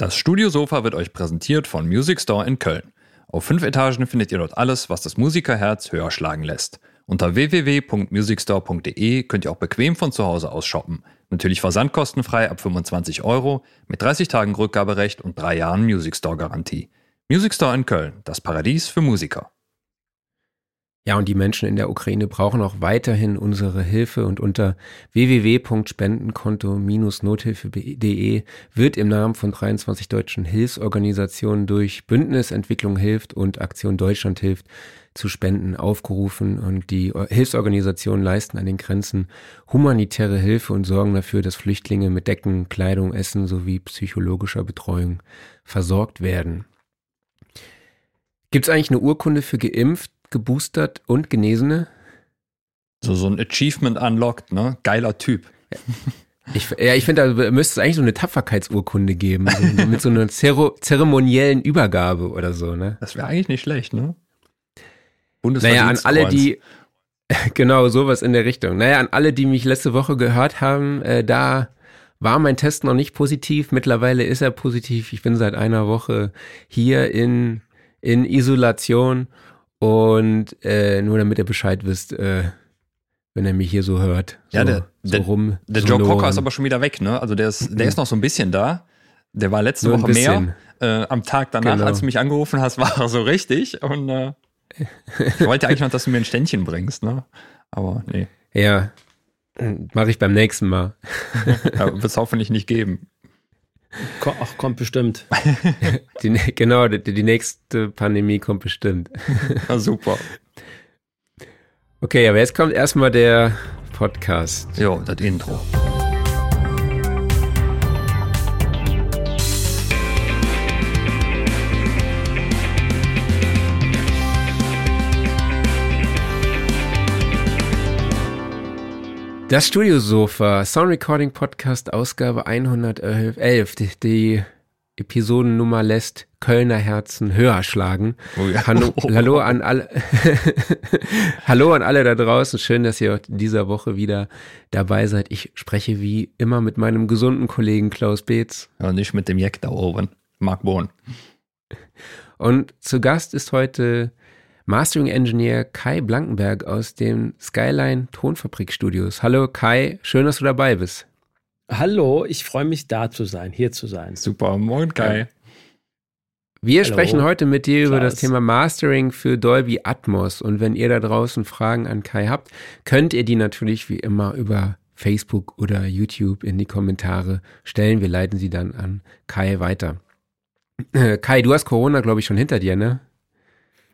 Das Studiosofa wird euch präsentiert von Music Store in Köln. Auf fünf Etagen findet ihr dort alles, was das Musikerherz höher schlagen lässt. Unter www.musicstore.de könnt ihr auch bequem von zu Hause aus shoppen. Natürlich versandkostenfrei ab 25 Euro, mit 30 Tagen Rückgaberecht und drei Jahren Music Store Garantie. Music Store in Köln, das Paradies für Musiker. Ja, und die Menschen in der Ukraine brauchen auch weiterhin unsere Hilfe. Und unter www.spendenkonto-nothilfe.de wird im Namen von 23 deutschen Hilfsorganisationen durch Bündnis Entwicklung hilft und Aktion Deutschland hilft zu Spenden aufgerufen. Und die Hilfsorganisationen leisten an den Grenzen humanitäre Hilfe und sorgen dafür, dass Flüchtlinge mit Decken, Kleidung, Essen sowie psychologischer Betreuung versorgt werden. Gibt es eigentlich eine Urkunde für geimpft, geboostert und Genesene? So, so ein Achievement unlocked, ne? Geiler Typ. Ich, ja, ich finde, da müsste es eigentlich so eine Tapferkeitsurkunde geben, so, mit so einer Zero zeremoniellen Übergabe oder so, ne? Das wäre eigentlich nicht schlecht, ne? Naja, an alle, die, genau, sowas in der Richtung. Naja, an alle, die mich letzte Woche gehört haben, äh, da war mein Test noch nicht positiv. Mittlerweile ist er positiv. Ich bin seit einer Woche hier in, in Isolation und äh, nur damit ihr Bescheid wisst, äh, wenn er mich hier so hört. So, ja, der, so der, rum. Der so Joe. Cocker ist aber schon wieder weg, ne? Also der ist, der ist noch so ein bisschen da. Der war letzte Woche mehr. Äh, am Tag danach, Genau. als du mich angerufen hast, war er so richtig. Und äh, ich wollte eigentlich noch, dass du mir ein Ständchen bringst, ne? Aber nee, Ja, mache ich beim nächsten Mal. ja, wird es hoffentlich nicht geben. Ach, kommt bestimmt. Die, genau, die, die nächste Pandemie kommt bestimmt. Na super. Okay, aber jetzt kommt erstmal der Podcast. Jo, das Intro. Das Studiosofa, Sound Recording Podcast, Ausgabe 111. Die, die Episodennummer lässt Kölner Herzen höher schlagen. Oh ja. Hallo, hallo an alle. hallo an alle da draußen. Schön, dass ihr in dieser Woche wieder dabei seid. Ich spreche wie immer mit meinem gesunden Kollegen Klaus Beetz. Ja, nicht mit dem Jack da oben. Mark Bohn. Und zu Gast ist heute Mastering Engineer Kai Blankenberg aus dem Skyline Tonfabrik Studios. Hallo Kai, schön, dass du dabei bist. Hallo, ich freue mich da zu sein, hier zu sein. Super, moin Kai. Wir Hallo, sprechen heute mit dir über das Klaus. Thema Mastering für Dolby Atmos. Und wenn ihr da draußen Fragen an Kai habt, könnt ihr die natürlich wie immer über Facebook oder YouTube in die Kommentare stellen. Wir leiten sie dann an Kai weiter. Äh, Kai, du hast Corona, glaube ich, schon hinter dir, ne?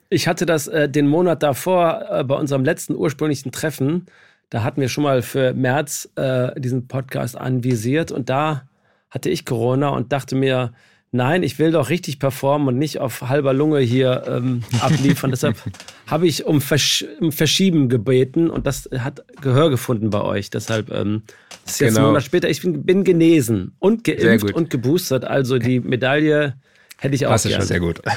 Ich hatte das äh, den Monat davor äh, bei unserem letzten ursprünglichen Treffen. Da hatten wir schon mal für März äh, diesen Podcast anvisiert und da hatte ich Corona und dachte mir, nein, ich will doch richtig performen und nicht auf halber Lunge hier ähm, abliefern. Deshalb habe ich um, Versch um Verschieben gebeten und das hat Gehör gefunden bei euch. Deshalb ähm, ist jetzt Genau. ein Monat später. Ich bin, bin genesen und geimpft und geboostert. Also die Medaille hätte ich auch du gerne. schon, Sehr gut.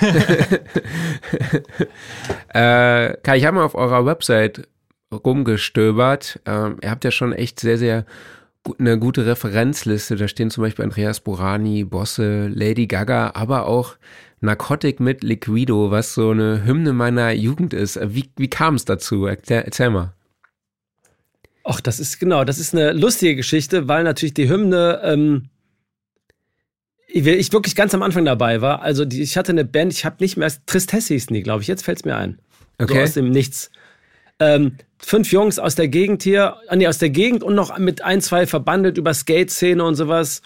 Äh, Kai, ich habe mal auf eurer Website rumgestöbert. Ähm, ihr habt ja schon echt sehr, sehr gu- eine gute Referenzliste. Da stehen zum Beispiel Andreas Burani, Bosse, Lady Gaga, aber auch Narcotic mit Liquido, was so eine Hymne meiner Jugend ist. Äh, Wie, wie kam es dazu? Erklär, erzähl mal. Ach, das ist genau, das ist eine lustige Geschichte, weil natürlich die Hymne, ähm, ich ich wirklich ganz am Anfang dabei war. Also die, ich hatte eine Band, ich habe nicht mehr, Tristesse hießen die, glaube ich, jetzt fällt es mir ein. So Okay. aus dem Nichts. Ähm, fünf Jungs aus der Gegend hier, ah, nee, aus der Gegend und noch mit ein, zwei verbandelt über Skate-Szene und sowas.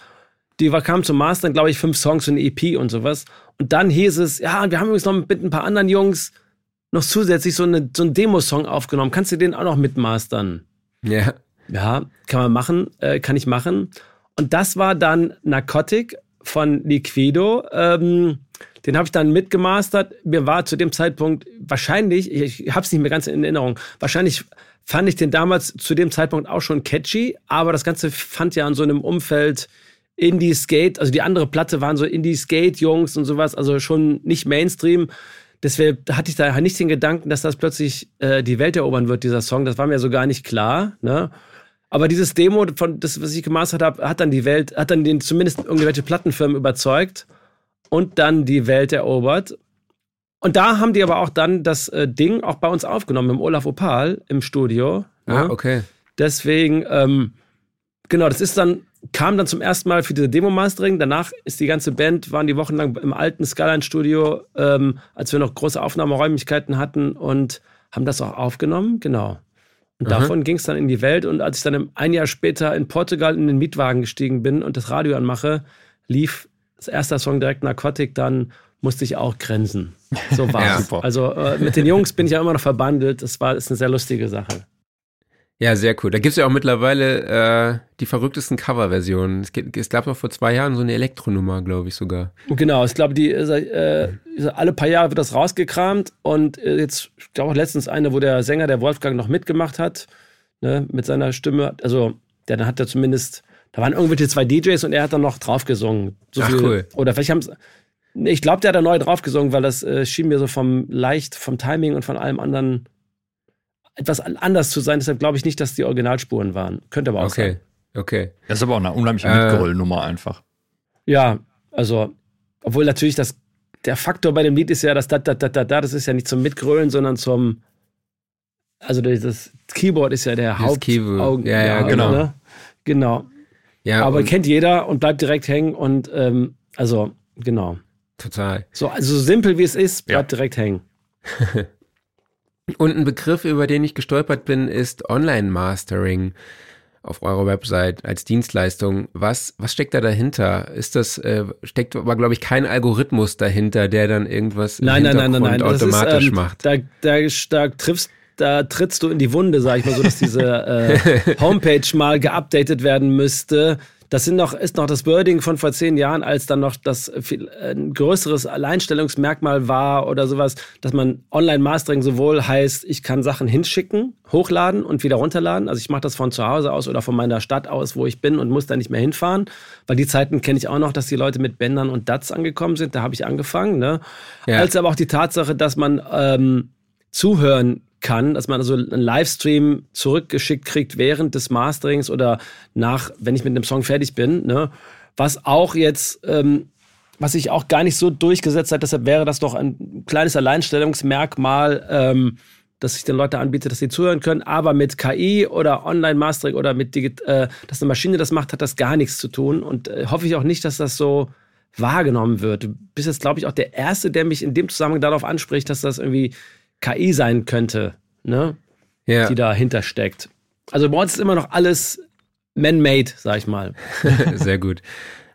Die war, kamen zum Mastern, glaube ich, fünf Songs und eine EP und sowas. Und dann hieß es, ja, wir haben übrigens noch mit ein paar anderen Jungs noch zusätzlich so, eine, so einen Demo-Song aufgenommen. Kannst du den auch noch mitmastern? Ja. Ja, kann man machen, äh, kann ich machen. Und das war dann Narcotic von Liquido. Ähm, den habe ich dann mitgemastert. Mir war zu dem Zeitpunkt wahrscheinlich, ich, ich habe es nicht mehr ganz in Erinnerung, wahrscheinlich fand ich den damals zu dem Zeitpunkt auch schon catchy, aber das Ganze fand ja in so einem Umfeld Indie-Skate, also die andere Platte waren so Indie-Skate-Jungs und sowas, also schon nicht Mainstream. Deswegen hatte ich da nicht den Gedanken, dass das plötzlich äh, die Welt erobern wird, dieser Song. Das war mir so gar nicht klar. Ne? Aber dieses Demo, von das, was ich gemastert habe, hat dann die Welt, hat dann den zumindest irgendwelche Plattenfirmen überzeugt. und dann die Welt erobert. Und da haben die aber auch dann das äh, Ding auch bei uns aufgenommen, im Olaf Opal im Studio. Ah, okay. Deswegen, ähm, genau, das ist dann, kam dann zum ersten Mal für diese Demo-Mastering. Danach ist die ganze Band, waren die wochenlang im alten Skyline-Studio, ähm, als wir noch große Aufnahmeräumlichkeiten hatten und haben das auch aufgenommen, genau. Und Aha. davon ging es dann in die Welt. Und als ich dann ein Jahr später in Portugal in den Mietwagen gestiegen bin und das Radio anmache, lief das erste Song direkt Narcotic, dann musste ich auch grenzen. So war Ja. es. Also äh, mit den Jungs bin ich ja immer noch verbandelt. Das war ist eine sehr lustige Sache. Ja, sehr cool. Da gibt's ja auch mittlerweile äh, die verrücktesten Coverversionen. Es, gibt, es gab doch vor zwei Jahren so eine Elektronummer, glaube ich sogar. Genau, ich glaube, die äh, alle paar Jahre wird das rausgekramt und äh, jetzt, ich glaube auch letztens eine, wo der Sänger, der Wolfgang, noch mitgemacht hat, ne, mit seiner Stimme. Also, der dann hat er zumindest, da waren irgendwelche zwei DJs und er hat dann noch drauf gesungen. So Ach, viel, cool. Oder vielleicht haben ich glaube, der hat da neu drauf gesungen, weil das äh, schien mir so vom leicht, vom Timing und von allem anderen etwas an- anders zu sein. Deshalb glaube ich nicht, dass die Originalspuren waren. Könnte aber auch Okay, sein. okay. Das ist aber auch eine unheimliche Äh. Mitgerüllnummer einfach. Ja, also, obwohl natürlich das, der Faktor bei dem Lied ist ja das da, da, da, da, da, das ist ja nicht zum Mitgrölen, sondern zum, also das- Keyboard ist ja der Das Haupt. Keyboard. Augen- Ja, ja, genau. Ne? Genau. Ja, Aber kennt jeder und bleibt direkt hängen und, ähm, also, genau. total. So, also so simpel wie es ist, Ja. bleibt direkt hängen. Und ein Begriff, über den ich gestolpert bin, ist Online-Mastering auf eurer Website als Dienstleistung. Was, was steckt da dahinter? Ist das, äh, steckt aber, glaube ich, kein Algorithmus dahinter, der dann irgendwas Nein, nein, nein, nein, nein. Das ist, automatisch ähm, macht? Da, da, da triffst da trittst du in die Wunde, sag ich mal so, dass diese äh, Homepage mal geupdatet werden müsste. Das sind noch, ist noch das Wording von vor zehn Jahren, als dann noch das viel, ein größeres Alleinstellungsmerkmal war oder sowas, dass man Online-Mastering sowohl heißt, ich kann Sachen hinschicken, hochladen und wieder runterladen. Also ich mache das von zu Hause aus oder von meiner Stadt aus, wo ich bin und muss da nicht mehr hinfahren. Weil die Zeiten kenne ich auch noch, dass die Leute mit Bändern und DATs angekommen sind. Da habe ich angefangen. Ne? Ja. Als aber auch die Tatsache, dass man ähm, zuhören kann, dass man also einen Livestream zurückgeschickt kriegt während des Masterings oder nach, wenn ich mit einem Song fertig bin, ne? was auch jetzt, ähm, was sich auch gar nicht so durchgesetzt hat, deshalb wäre das doch ein kleines Alleinstellungsmerkmal, ähm, dass ich den Leuten anbiete, dass sie zuhören können, aber mit KI oder Online-Mastering oder mit Digit äh, dass eine Maschine das macht, hat das gar nichts zu tun und äh, hoffe ich auch nicht, dass das so wahrgenommen wird. Du bist jetzt, glaube ich, auch der Erste, der mich in dem Zusammenhang darauf anspricht, dass das irgendwie KI sein könnte, ne? Ja, die dahinter steckt. Also bei uns ist immer noch alles man-made, sag ich mal. sehr gut.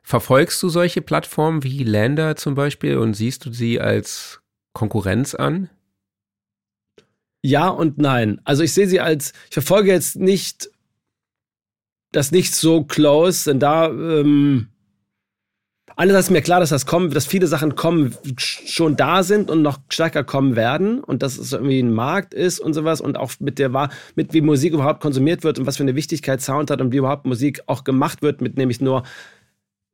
Verfolgst du solche Plattformen wie Lander zum Beispiel und siehst du sie als Konkurrenz an? Ja und nein. Also ich sehe sie als, ich verfolge jetzt nicht das nicht so close, denn da ähm, einerseits ist mir klar, dass das kommen, dass viele Sachen kommen, schon da sind und noch stärker kommen werden und dass es irgendwie ein Markt ist und sowas und auch mit der mit wie Musik überhaupt konsumiert wird und was für eine Wichtigkeit Sound hat und wie überhaupt Musik auch gemacht wird, mit nämlich nur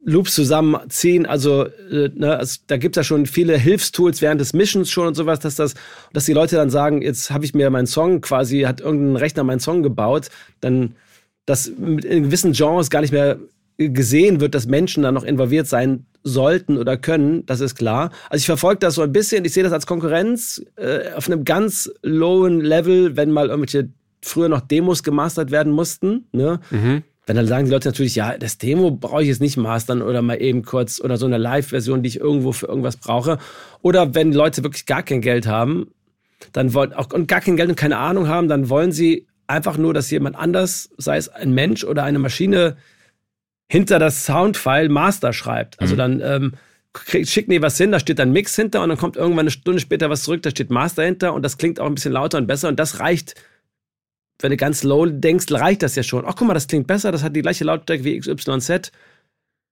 Loops zusammenziehen, also, äh, ne, also da gibt es ja schon viele Hilfstools während des Missions schon und sowas, dass das, dass die Leute dann sagen, jetzt habe ich mir meinen Song quasi, hat irgendein Rechner meinen Song gebaut, dann, dass in gewissen Genres gar nicht mehr gesehen wird, dass Menschen da noch involviert sein sollten oder können, das ist klar. Also ich verfolge das so ein bisschen, ich sehe das als Konkurrenz äh, auf einem ganz lowen Level, wenn mal irgendwelche früher noch Demos gemastert werden mussten, ne? Mhm. Wenn dann sagen die Leute natürlich, ja, das Demo brauche ich jetzt nicht mastern oder mal eben kurz oder so eine Live-Version, die ich irgendwo für irgendwas brauche. Oder wenn Leute wirklich gar kein Geld haben, dann wollen auch und gar kein Geld und keine Ahnung haben, dann wollen sie einfach nur, dass jemand anders, sei es ein Mensch oder eine Maschine, hinter das Soundfile Master schreibt. Also dann ähm, schicken die was hin, da steht dann Mix hinter und dann kommt irgendwann eine Stunde später was zurück, da steht Master hinter und das klingt auch ein bisschen lauter und besser und das reicht wenn du ganz low denkst, reicht das ja schon. Ach, guck mal, das klingt besser, das hat die gleiche Lautstärke wie XYZ.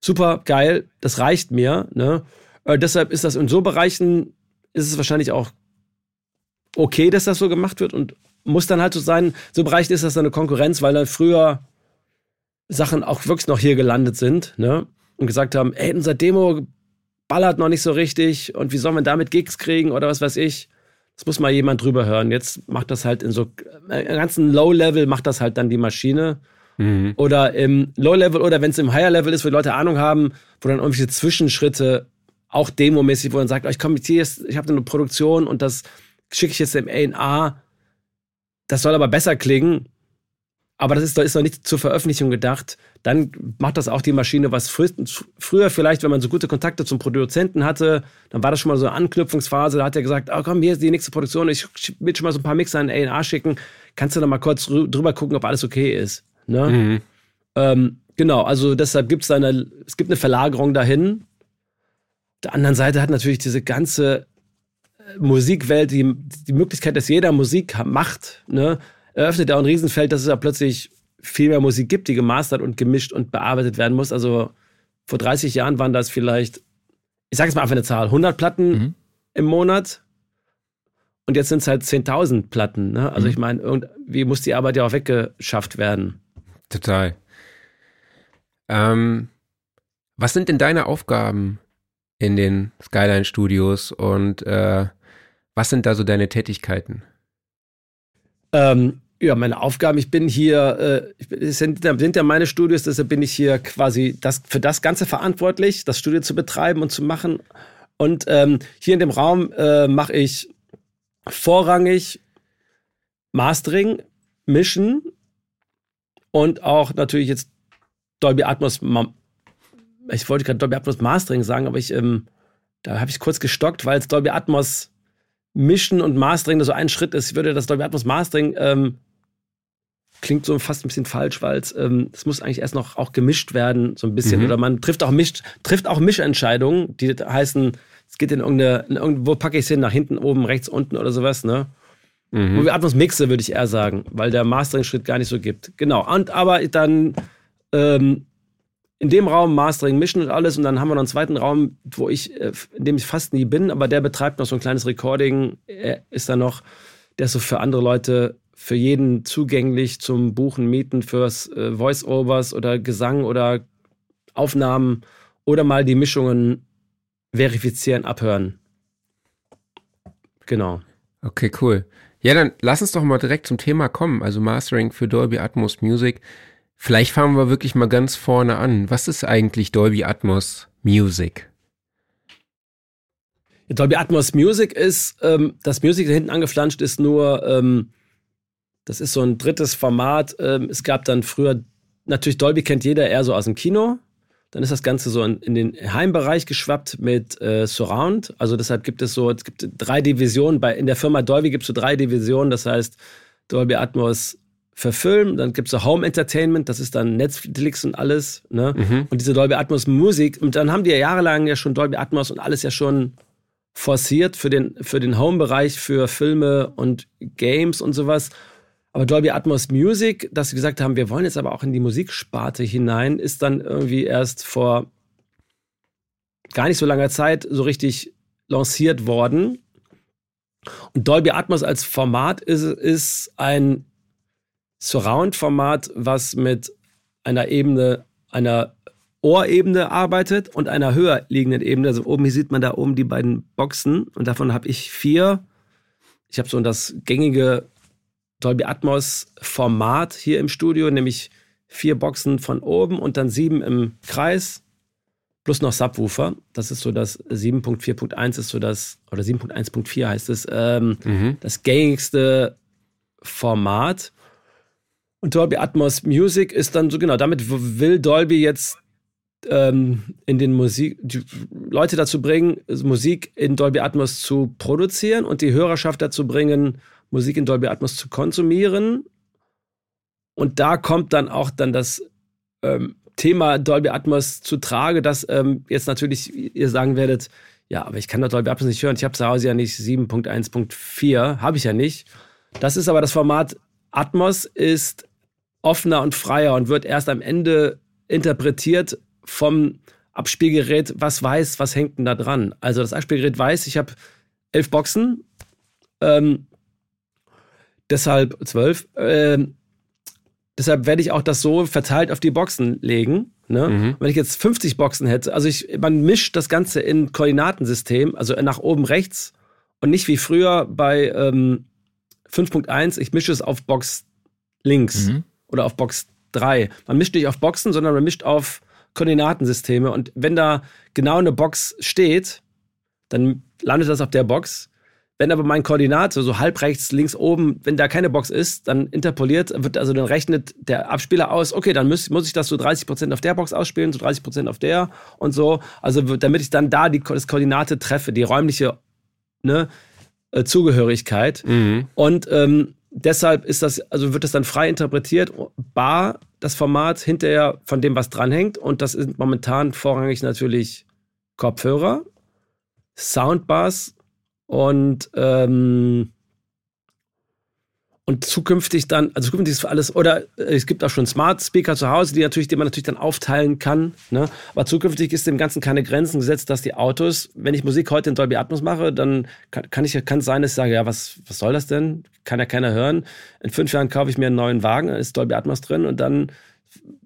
Super, geil, das reicht mir. Ne? Äh, deshalb ist das in so Bereichen, ist es wahrscheinlich auch okay, dass das so gemacht wird und muss dann halt so sein. So Bereichen ist das dann eine Konkurrenz, weil dann früher Sachen auch wirklich noch hier gelandet sind ne? und gesagt haben, ey, unser Demo ballert noch nicht so richtig und wie soll man damit Gigs kriegen oder was weiß ich. Das muss mal jemand drüber hören. Jetzt macht das halt in so äh, im ganzen Low-Level macht das halt dann die Maschine. Mhm. Oder im Low-Level oder wenn es im Higher-Level ist, wo die Leute Ahnung haben, wo dann irgendwelche Zwischenschritte auch demomäßig, wo man sagt, oh, ich komme jetzt hier, ich habe eine Produktion und das schicke ich jetzt dem A&A. Das soll aber besser klingen aber das ist, ist noch nicht zur Veröffentlichung gedacht. Dann macht das auch die Maschine, was frü früher vielleicht, wenn man so gute Kontakte zum Produzenten hatte, dann war das schon mal so eine Anknüpfungsphase. Da hat er gesagt, oh, komm, hier ist die nächste Produktion, ich will schon mal so ein paar Mixer in A&A schicken. Kannst du noch mal kurz drüber gucken, ob alles okay ist. Ne? Mhm. Ähm, genau, also deshalb gibt es eine, es gibt eine Verlagerung dahin. Auf der anderen Seite hat natürlich diese ganze äh, Musikwelt die, die Möglichkeit, dass jeder Musik macht, ne? Eröffnet er auch ein Riesenfeld, dass es ja plötzlich viel mehr Musik gibt, die gemastert und gemischt und bearbeitet werden muss. Also vor 30 Jahren waren das vielleicht, ich sage jetzt mal einfach eine Zahl, 100 Platten mhm. im Monat. Und jetzt sind es halt 10.000 Platten. Ne? Also mhm. ich meine, irgendwie muss die Arbeit ja auch weggeschafft werden. Total. Ähm, was sind denn deine Aufgaben in den Skyline Studios und äh, was sind da so deine Tätigkeiten? Ähm, ja, meine Aufgaben, ich bin hier, äh, sind, sind ja meine Studios, deshalb bin ich hier quasi das, für das Ganze verantwortlich, das Studio zu betreiben und zu machen. Und ähm, hier in dem Raum äh, mache ich vorrangig Mastering, Mischen und auch natürlich jetzt Dolby Atmos. Ich wollte gerade Dolby Atmos Mastering sagen, aber ich, ähm, da habe ich kurz gestockt, weil es Dolby Atmos Mischen und Mastering so ein Schritt ist. Ich würde das Dolby Atmos Mastering ähm, klingt so fast ein bisschen falsch, weil es ähm, muss eigentlich erst noch auch gemischt werden, so ein bisschen. Mhm. Oder man trifft auch, mischt, trifft auch Mischentscheidungen, die heißen, es geht in irgendeine, in irgendeine wo packe ich es hin, nach hinten, oben, rechts, unten oder sowas, ne? Mhm. Wo wir Atmos mixe, würde ich eher sagen, weil der Mastering-Schritt gar nicht so gibt. Genau. Und aber dann ähm, in dem Raum Mastering, Mischen und alles. Und dann haben wir noch einen zweiten Raum, wo ich, äh, in dem ich fast nie bin, aber der betreibt noch so ein kleines Recording. Er ist da noch, der ist so für andere Leute, für jeden zugänglich zum Buchen, Mieten, fürs äh, Voice-Overs oder Gesang oder Aufnahmen oder mal die Mischungen verifizieren, abhören. Genau. Okay, cool. Ja, dann lass uns doch mal direkt zum Thema kommen. Also Mastering für Dolby Atmos Music. Vielleicht fangen wir wirklich mal ganz vorne an. Was ist eigentlich Dolby Atmos Music? Dolby Atmos Music ist, ähm, das Music da hinten angeflanscht ist nur, ähm, das ist so ein drittes Format. Ähm, es gab dann früher, natürlich Dolby kennt jeder eher so aus dem Kino. Dann ist das Ganze so in, in den Heimbereich geschwappt mit äh, Surround. Also deshalb gibt es so, es gibt drei Divisionen. Bei, in der Firma Dolby gibt es so drei Divisionen. Das heißt Dolby Atmos für Film, dann gibt es so Home Entertainment, das ist dann Netflix und alles, ne? Mhm. Und diese Dolby Atmos Musik. Und dann haben die ja jahrelang ja schon Dolby Atmos und alles ja schon forciert für den, für den Home-Bereich, für Filme und Games und sowas. Aber Dolby Atmos Music, dass sie gesagt haben, wir wollen jetzt aber auch in die Musiksparte hinein, ist dann irgendwie erst vor gar nicht so langer Zeit so richtig lanciert worden. Und Dolby Atmos als Format ist, ist ein Surround-Format, was mit einer Ebene, einer Ohrebene arbeitet und einer höher liegenden Ebene. Also oben hier sieht man da oben die beiden Boxen und davon habe ich vier. Ich habe so das gängige Dolby Atmos Format hier im Studio, nämlich vier Boxen von oben und dann sieben im Kreis plus noch Subwoofer. Das ist so das 7.4.1 ist so das, oder 7.1.4 heißt es, ähm, mhm. das gängigste Format. Und Dolby Atmos Music ist dann so, genau, damit will Dolby jetzt ähm, in den Musik, die Leute dazu bringen, Musik in Dolby Atmos zu produzieren und die Hörerschaft dazu bringen, Musik in Dolby Atmos zu konsumieren. Und da kommt dann auch dann das ähm, Thema Dolby Atmos zu Trage, dass ähm, jetzt natürlich ihr sagen werdet, ja, aber ich kann doch Dolby Atmos nicht hören. Ich habe zu Hause ja nicht 7.1.4, habe ich ja nicht. Das ist aber das Format Atmos ist offener und freier und wird erst am Ende interpretiert vom Abspielgerät, was weiß, was hängt denn da dran. Also das Abspielgerät weiß, ich habe elf Boxen, ähm, deshalb zwölf. Ähm, deshalb werde ich auch das so verteilt auf die Boxen legen. Ne? Mhm. Wenn ich jetzt 50 Boxen hätte, also ich, man mischt das Ganze in Koordinatensystem, also nach oben rechts und nicht wie früher bei ähm, 5.1, ich mische es auf Box links. Mhm oder auf Box 3. Man mischt nicht auf Boxen, sondern man mischt auf Koordinatensysteme. Und wenn da genau eine Box steht, dann landet das auf der Box. Wenn aber mein Koordinate so halb rechts, links oben, wenn da keine Box ist, dann interpoliert, wird also dann rechnet der Abspieler aus, okay, dann muss, muss ich das so 30 Prozent auf der Box ausspielen, so 30 Prozent auf der und so. Also damit ich dann da die das Koordinate treffe, die räumliche ne, äh, Zugehörigkeit. Mhm. Und ähm, deshalb ist das, also wird das dann frei interpretiert, bar das Format hinterher von dem, was dranhängt. Und das sind momentan vorrangig natürlich Kopfhörer, Soundbars und ähm, und zukünftig dann, also zukünftig ist für alles, oder äh, es gibt auch schon Smart Speaker zu Hause, die natürlich, die man natürlich dann aufteilen kann. Ne? Aber zukünftig ist dem Ganzen keine Grenzen gesetzt, dass die Autos, wenn ich Musik heute in Dolby Atmos mache, dann kann, kann ich kann es sein, dass ich sage, ja, was, was soll das denn? Kann ja keiner hören. In fünf Jahren kaufe ich mir einen neuen Wagen, ist Dolby Atmos drin und dann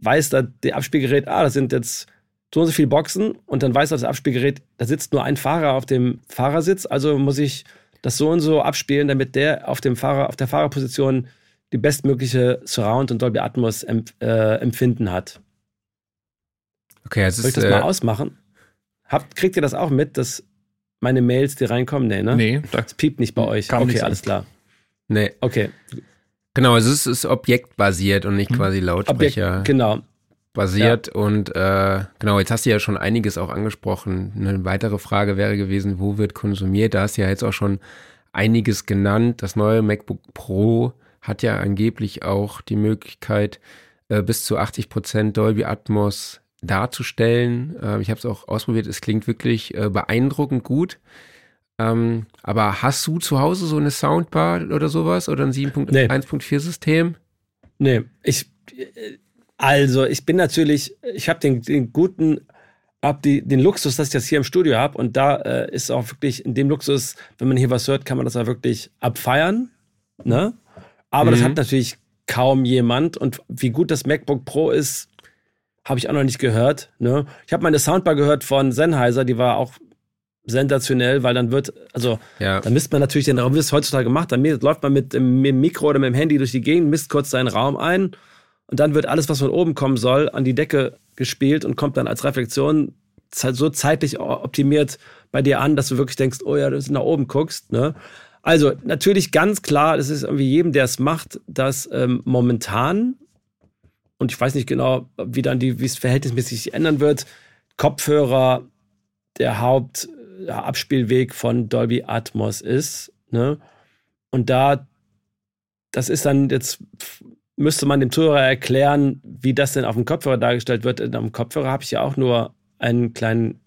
weiß da der Abspielgerät, ah, das sind jetzt so und so viele Boxen und dann weiß das Abspielgerät, da sitzt nur ein Fahrer auf dem Fahrersitz, also muss ich das so und so abspielen, damit der auf dem Fahrer, auf der Fahrerposition die bestmögliche Surround und Dolby Atmos empf äh, Empfinden hat. Okay, also Soll ich das äh, mal ausmachen? Habt, kriegt ihr das auch mit, dass meine Mails, die reinkommen? Nee, ne? Nee. Das piept nicht bei euch. Okay, alles klar. Nee. Okay. Genau, also es ist objektbasiert und nicht hm. quasi Lautsprecher. Objekt, genau basiert. Ja. Und äh, genau, jetzt hast du ja schon einiges auch angesprochen. Eine weitere Frage wäre gewesen, wo wird konsumiert? Da hast du ja jetzt auch schon einiges genannt. Das neue MacBook Pro hat ja angeblich auch die Möglichkeit, äh, bis zu 80 Prozent Dolby Atmos darzustellen. Äh, ich habe es auch ausprobiert. Es klingt wirklich äh, beeindruckend gut. Ähm, aber hast du zu Hause so eine Soundbar oder sowas oder ein 7.1.4 nee. System? Nee, ich also, ich bin natürlich, ich habe den, den guten, hab die, den Luxus, dass ich das hier im Studio habe. Und da äh, ist auch wirklich in dem Luxus, wenn man hier was hört, kann man das auch wirklich abfeiern. Ne? Aber mhm. das hat natürlich kaum jemand. Und wie gut das MacBook Pro ist, habe ich auch noch nicht gehört. Ne? Ich habe meine Soundbar gehört von Sennheiser, die war auch sensationell, weil dann wird, also ja. dann misst man natürlich den Raum, wie es heutzutage gemacht, dann läuft man mit dem Mikro oder mit dem Handy durch die Gegend, misst kurz seinen Raum ein und dann wird alles, was von oben kommen soll, an die Decke gespielt und kommt dann als Reflexion so zeitlich optimiert bei dir an, dass du wirklich denkst, oh ja, du nach oben guckst. Ne? Also natürlich ganz klar, das ist irgendwie jedem, der es macht, dass ähm, momentan, und ich weiß nicht genau, wie dann die, wie es verhältnismäßig sich ändern wird, Kopfhörer der Hauptabspielweg von Dolby Atmos ist. Ne? Und da, das ist dann jetzt müsste man dem Zuhörer erklären, wie das denn auf dem Kopfhörer dargestellt wird. Am Kopfhörer habe ich ja auch nur einen kleinen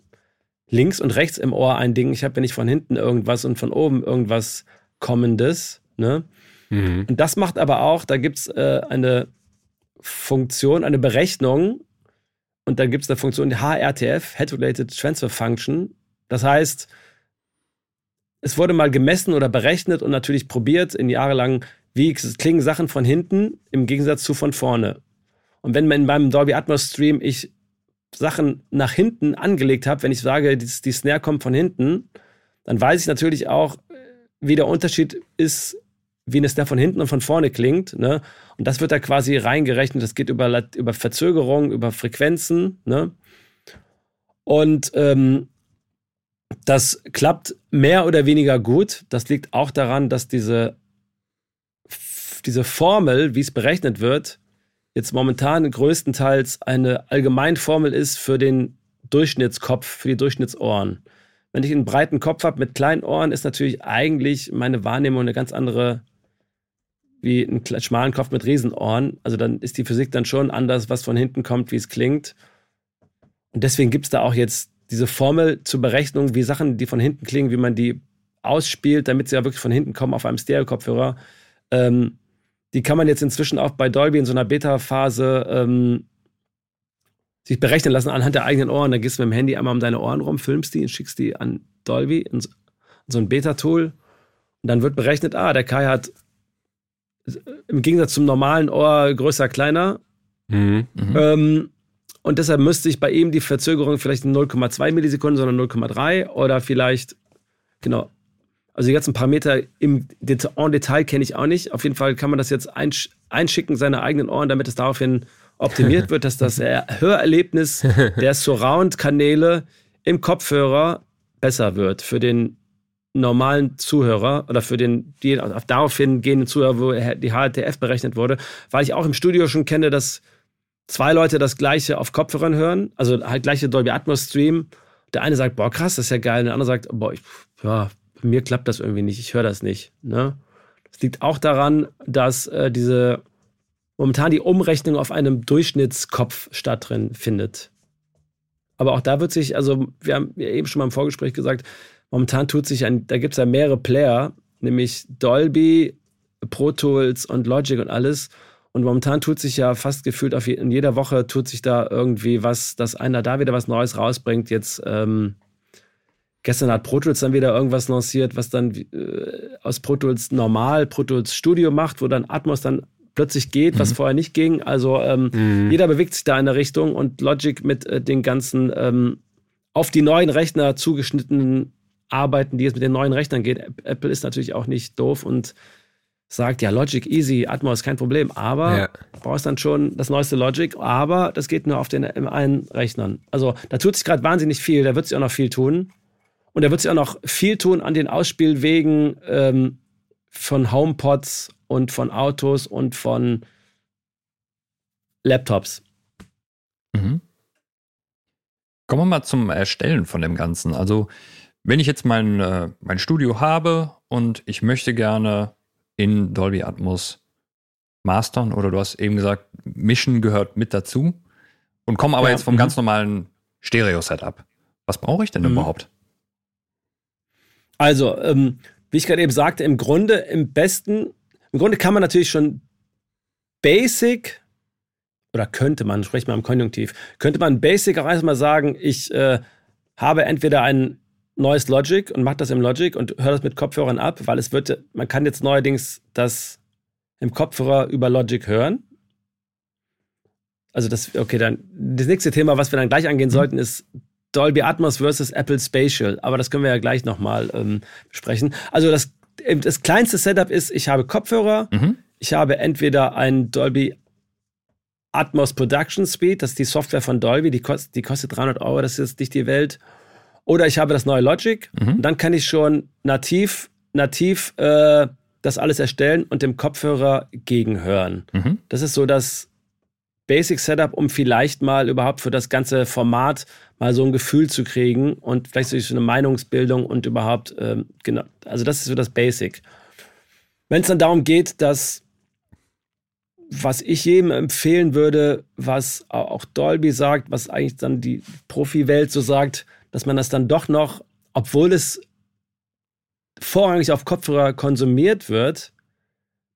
links und rechts im Ohr ein Ding. Ich habe ja nicht von hinten irgendwas und von oben irgendwas Kommendes. Ne? Mhm. Und das macht aber auch, da gibt es äh, eine Funktion, eine Berechnung. Und da gibt es eine Funktion, die HRTF, Head Related Transfer Function. Das heißt, es wurde mal gemessen oder berechnet und natürlich probiert in jahrelang wie klingen Sachen von hinten im Gegensatz zu von vorne. Und wenn man in meinem Dolby Atmos Stream ich Sachen nach hinten angelegt habe, wenn ich sage, die, die Snare kommt von hinten, dann weiß ich natürlich auch, wie der Unterschied ist, wie eine Snare von hinten und von vorne klingt. Ne? Und das wird da quasi reingerechnet. Das geht über, über Verzögerung, über Frequenzen. Ne? Und ähm, das klappt mehr oder weniger gut. Das liegt auch daran, dass diese diese Formel, wie es berechnet wird, jetzt momentan größtenteils eine Allgemeinformel ist für den Durchschnittskopf, für die Durchschnittsohren. Wenn ich einen breiten Kopf habe mit kleinen Ohren, ist natürlich eigentlich meine Wahrnehmung eine ganz andere wie einen schmalen Kopf mit Riesenohren. Also dann ist die Physik dann schon anders, was von hinten kommt, wie es klingt. Und deswegen gibt es da auch jetzt diese Formel zur Berechnung, wie Sachen, die von hinten klingen, wie man die ausspielt, damit sie ja wirklich von hinten kommen auf einem Stereo-Kopfhörer. Ähm, die kann man jetzt inzwischen auch bei Dolby in so einer Beta-Phase ähm, sich berechnen lassen anhand der eigenen Ohren. Da gehst du mit dem Handy einmal um deine Ohren rum, filmst die und schickst die an Dolby in so, in so ein Beta-Tool. Und dann wird berechnet, ah, der Kai hat im Gegensatz zum normalen Ohr größer, kleiner. Mhm. Mhm. Ähm, und deshalb müsste ich bei ihm die Verzögerung vielleicht in 0,2 Millisekunden, sondern 0,3 oder vielleicht, genau, also jetzt ein paar Meter im Deta en Detail kenne ich auch nicht. Auf jeden Fall kann man das jetzt einsch einschicken, seine eigenen Ohren, damit es daraufhin optimiert wird, dass das Hörerlebnis der Surround-Kanäle im Kopfhörer besser wird für den normalen Zuhörer oder für den die, auf daraufhin gehenden Zuhörer, wo die HRTF berechnet wurde, weil ich auch im Studio schon kenne, dass zwei Leute das gleiche auf Kopfhörern hören, also halt gleiche Dolby Atmos Stream. Der eine sagt, boah, krass, das ist ja geil. Und der andere sagt, boah, ich, ja, mir klappt das irgendwie nicht, ich höre das nicht. Ne? Das liegt auch daran, dass äh, diese momentan die Umrechnung auf einem Durchschnittskopf stattfindet. Aber auch da wird sich, also wir haben ja eben schon mal im Vorgespräch gesagt, momentan tut sich ein, da gibt es ja mehrere Player, nämlich Dolby, Pro Tools und Logic und alles. Und momentan tut sich ja fast gefühlt auf je, in jeder Woche tut sich da irgendwie was, dass einer da wieder was Neues rausbringt. Jetzt ähm, gestern hat Pro Tools dann wieder irgendwas lanciert, was dann äh, aus Pro Tools normal Pro Tools Studio macht, wo dann Atmos dann plötzlich geht, was mhm. vorher nicht ging. Also ähm, mhm. jeder bewegt sich da in der Richtung und Logic mit äh, den ganzen ähm, auf die neuen Rechner zugeschnittenen Arbeiten, die jetzt mit den neuen Rechnern geht. Apple ist natürlich auch nicht doof und sagt, ja, Logic easy, Atmos kein Problem, aber ja. brauchst dann schon das neueste Logic, aber das geht nur auf den M1 Rechnern. Also da tut sich gerade wahnsinnig viel, da wird sich auch noch viel tun. Und da wird sich auch noch viel tun an den Ausspielwegen ähm, von HomePods und von Autos und von Laptops. Mhm. Kommen wir mal zum Erstellen von dem Ganzen. Also, wenn ich jetzt mein, äh, mein Studio habe und ich möchte gerne in Dolby Atmos mastern oder du hast eben gesagt, Mischen gehört mit dazu und komme aber ja, jetzt vom ganz mhm. normalen Stereo-Setup. Was brauche ich denn mhm. überhaupt? Also, ähm, wie ich gerade eben sagte, im Grunde im besten im Grunde kann man natürlich schon basic oder könnte man, spreche mal im Konjunktiv, könnte man basic auch erstmal sagen, ich äh, habe entweder ein neues Logic und mache das im Logic und höre das mit Kopfhörern ab, weil es wird, man kann jetzt neuerdings das im Kopfhörer über Logic hören. Also das, okay, dann das nächste Thema, was wir dann gleich angehen mhm. sollten, ist Dolby Atmos versus Apple Spatial. Aber das können wir ja gleich nochmal ähm, besprechen. Also das das kleinste Setup ist, ich habe Kopfhörer, mhm. ich habe entweder ein Dolby Atmos Production Speed, das ist die Software von Dolby, die, kost, die kostet 300 Euro, das ist nicht die Welt. Oder ich habe das neue Logic, mhm. dann kann ich schon nativ, nativ äh, das alles erstellen und dem Kopfhörer gegenhören. Mhm. Das ist so das Basic Setup, um vielleicht mal überhaupt für das ganze Format mal so ein Gefühl zu kriegen und vielleicht so eine Meinungsbildung und überhaupt, ähm, genau, also das ist so das Basic. Wenn es dann darum geht, dass, was ich jedem empfehlen würde, was auch Dolby sagt, was eigentlich dann die Profi-Welt so sagt, dass man das dann doch noch, obwohl es vorrangig auf Kopfhörer konsumiert wird,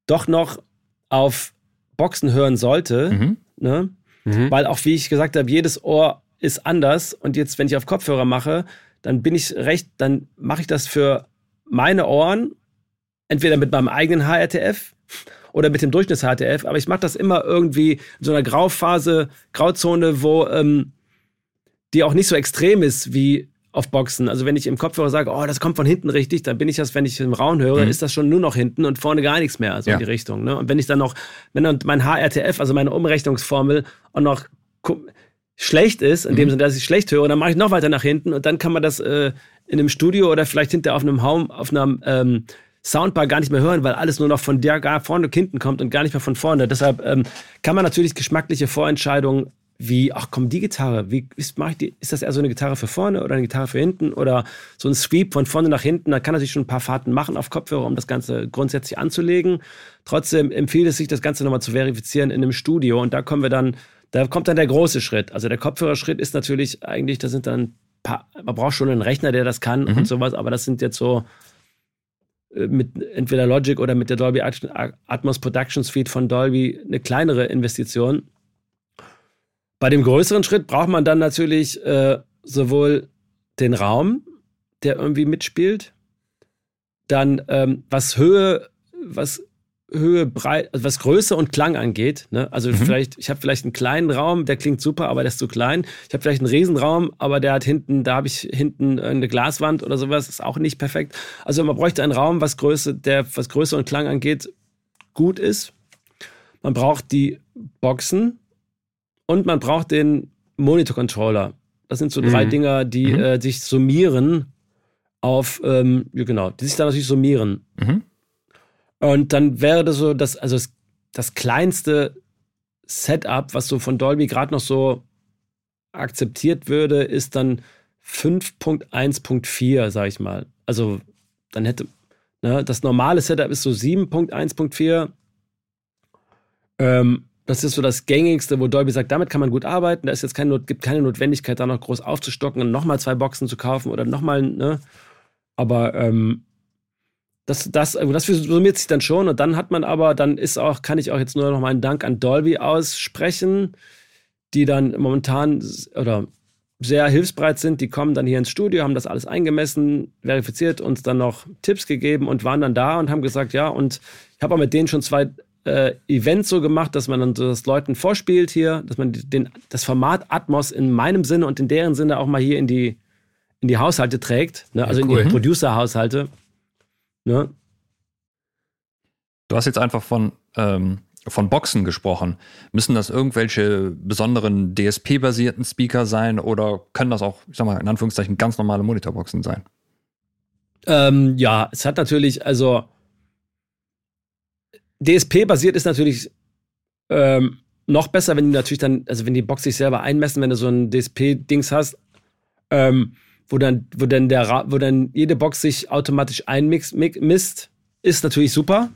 doch noch auf Boxen hören sollte. Mhm. Ne? Mhm. Weil auch, wie ich gesagt habe, jedes Ohr ist anders. Und jetzt, wenn ich auf Kopfhörer mache, dann bin ich recht, dann mache ich das für meine Ohren, entweder mit meinem eigenen HRTF oder mit dem Durchschnitts-HRTF, aber ich mache das immer irgendwie in so einer Grauphase, Grauzone, wo ähm, die auch nicht so extrem ist wie auf Boxen. Also wenn ich im Kopfhörer sage, oh, das kommt von hinten richtig, dann bin ich das, wenn ich im Raum höre, mhm. ist das schon nur noch hinten und vorne gar nichts mehr, also ja. in die Richtung. Ne? Und wenn ich dann noch, wenn dann mein HRTF, also meine Umrechnungsformel, auch noch schlecht ist, in mhm. dem Sinne, dass ich schlecht höre, dann mache ich noch weiter nach hinten und dann kann man das äh, in einem Studio oder vielleicht hinter auf einem Home, auf einem ähm, Soundbar gar nicht mehr hören, weil alles nur noch von der gar vorne und hinten kommt und gar nicht mehr von vorne. Deshalb ähm, kann man natürlich geschmackliche Vorentscheidungen wie, ach komm, die Gitarre, wie ist, ich die, ist das eher so eine Gitarre für vorne oder eine Gitarre für hinten oder so ein Sweep von vorne nach hinten? Da kann natürlich schon ein paar Fahrten machen auf Kopfhörer, um das Ganze grundsätzlich anzulegen. Trotzdem empfiehlt es sich, das Ganze nochmal zu verifizieren in einem Studio und da kommen wir dann da kommt dann der große Schritt. Also der Kopfhörerschritt ist natürlich eigentlich, da sind dann paar, man braucht schon einen Rechner, der das kann mhm. und sowas, aber das sind jetzt so äh, mit entweder Logic oder mit der Dolby Atmos Production Suite von Dolby eine kleinere Investition. Bei dem größeren Schritt braucht man dann natürlich äh, sowohl den Raum, der irgendwie mitspielt, dann ähm, was Höhe, was Höhe, Breit, also was Größe und Klang angeht. Ne? Also mhm. vielleicht, ich habe vielleicht einen kleinen Raum, der klingt super, aber der ist zu klein. Ich habe vielleicht einen Riesenraum, aber der hat hinten, da habe ich hinten eine Glaswand oder sowas, ist auch nicht perfekt. Also man bräuchte einen Raum, was Größe, der was Größe und Klang angeht, gut ist. Man braucht die Boxen und man braucht den Monitor Controller. Das sind so drei mhm. Dinger, die mhm. äh, sich summieren auf, ähm, genau, die sich dann natürlich summieren. Mhm. Und dann wäre das so, das, also das, das kleinste Setup, was so von Dolby gerade noch so akzeptiert würde, ist dann 5.1.4, sag ich mal. Also dann hätte, ne, das normale Setup ist so 7.1.4. Ähm, das ist so das gängigste, wo Dolby sagt, damit kann man gut arbeiten. Da ist jetzt keine, gibt keine Notwendigkeit, da noch groß aufzustocken und nochmal zwei Boxen zu kaufen oder nochmal, ne? Aber ähm, das, das, also das summiert sich dann schon und dann hat man aber, dann ist auch, kann ich auch jetzt nur noch mal einen Dank an Dolby aussprechen, die dann momentan oder sehr hilfsbereit sind. Die kommen dann hier ins Studio, haben das alles eingemessen, verifiziert, uns dann noch Tipps gegeben und waren dann da und haben gesagt, ja, und ich habe auch mit denen schon zwei äh, Events so gemacht, dass man dann so das Leuten vorspielt hier, dass man den, das Format Atmos in meinem Sinne und in deren Sinne auch mal hier in die, in die Haushalte trägt, ne? also ja, cool. in die Producer-Haushalte. Ne? Du hast jetzt einfach von, ähm, von Boxen gesprochen. Müssen das irgendwelche besonderen DSP-basierten Speaker sein oder können das auch, ich sag mal, in Anführungszeichen ganz normale Monitorboxen sein? Ähm, ja, es hat natürlich, also DSP-basiert ist natürlich ähm, noch besser, wenn du natürlich dann, also wenn die Box sich selber einmessen, wenn du so ein DSP-Dings hast, ähm, wo dann, wo dann der, wo dann jede Box sich automatisch einmisst, ist natürlich super.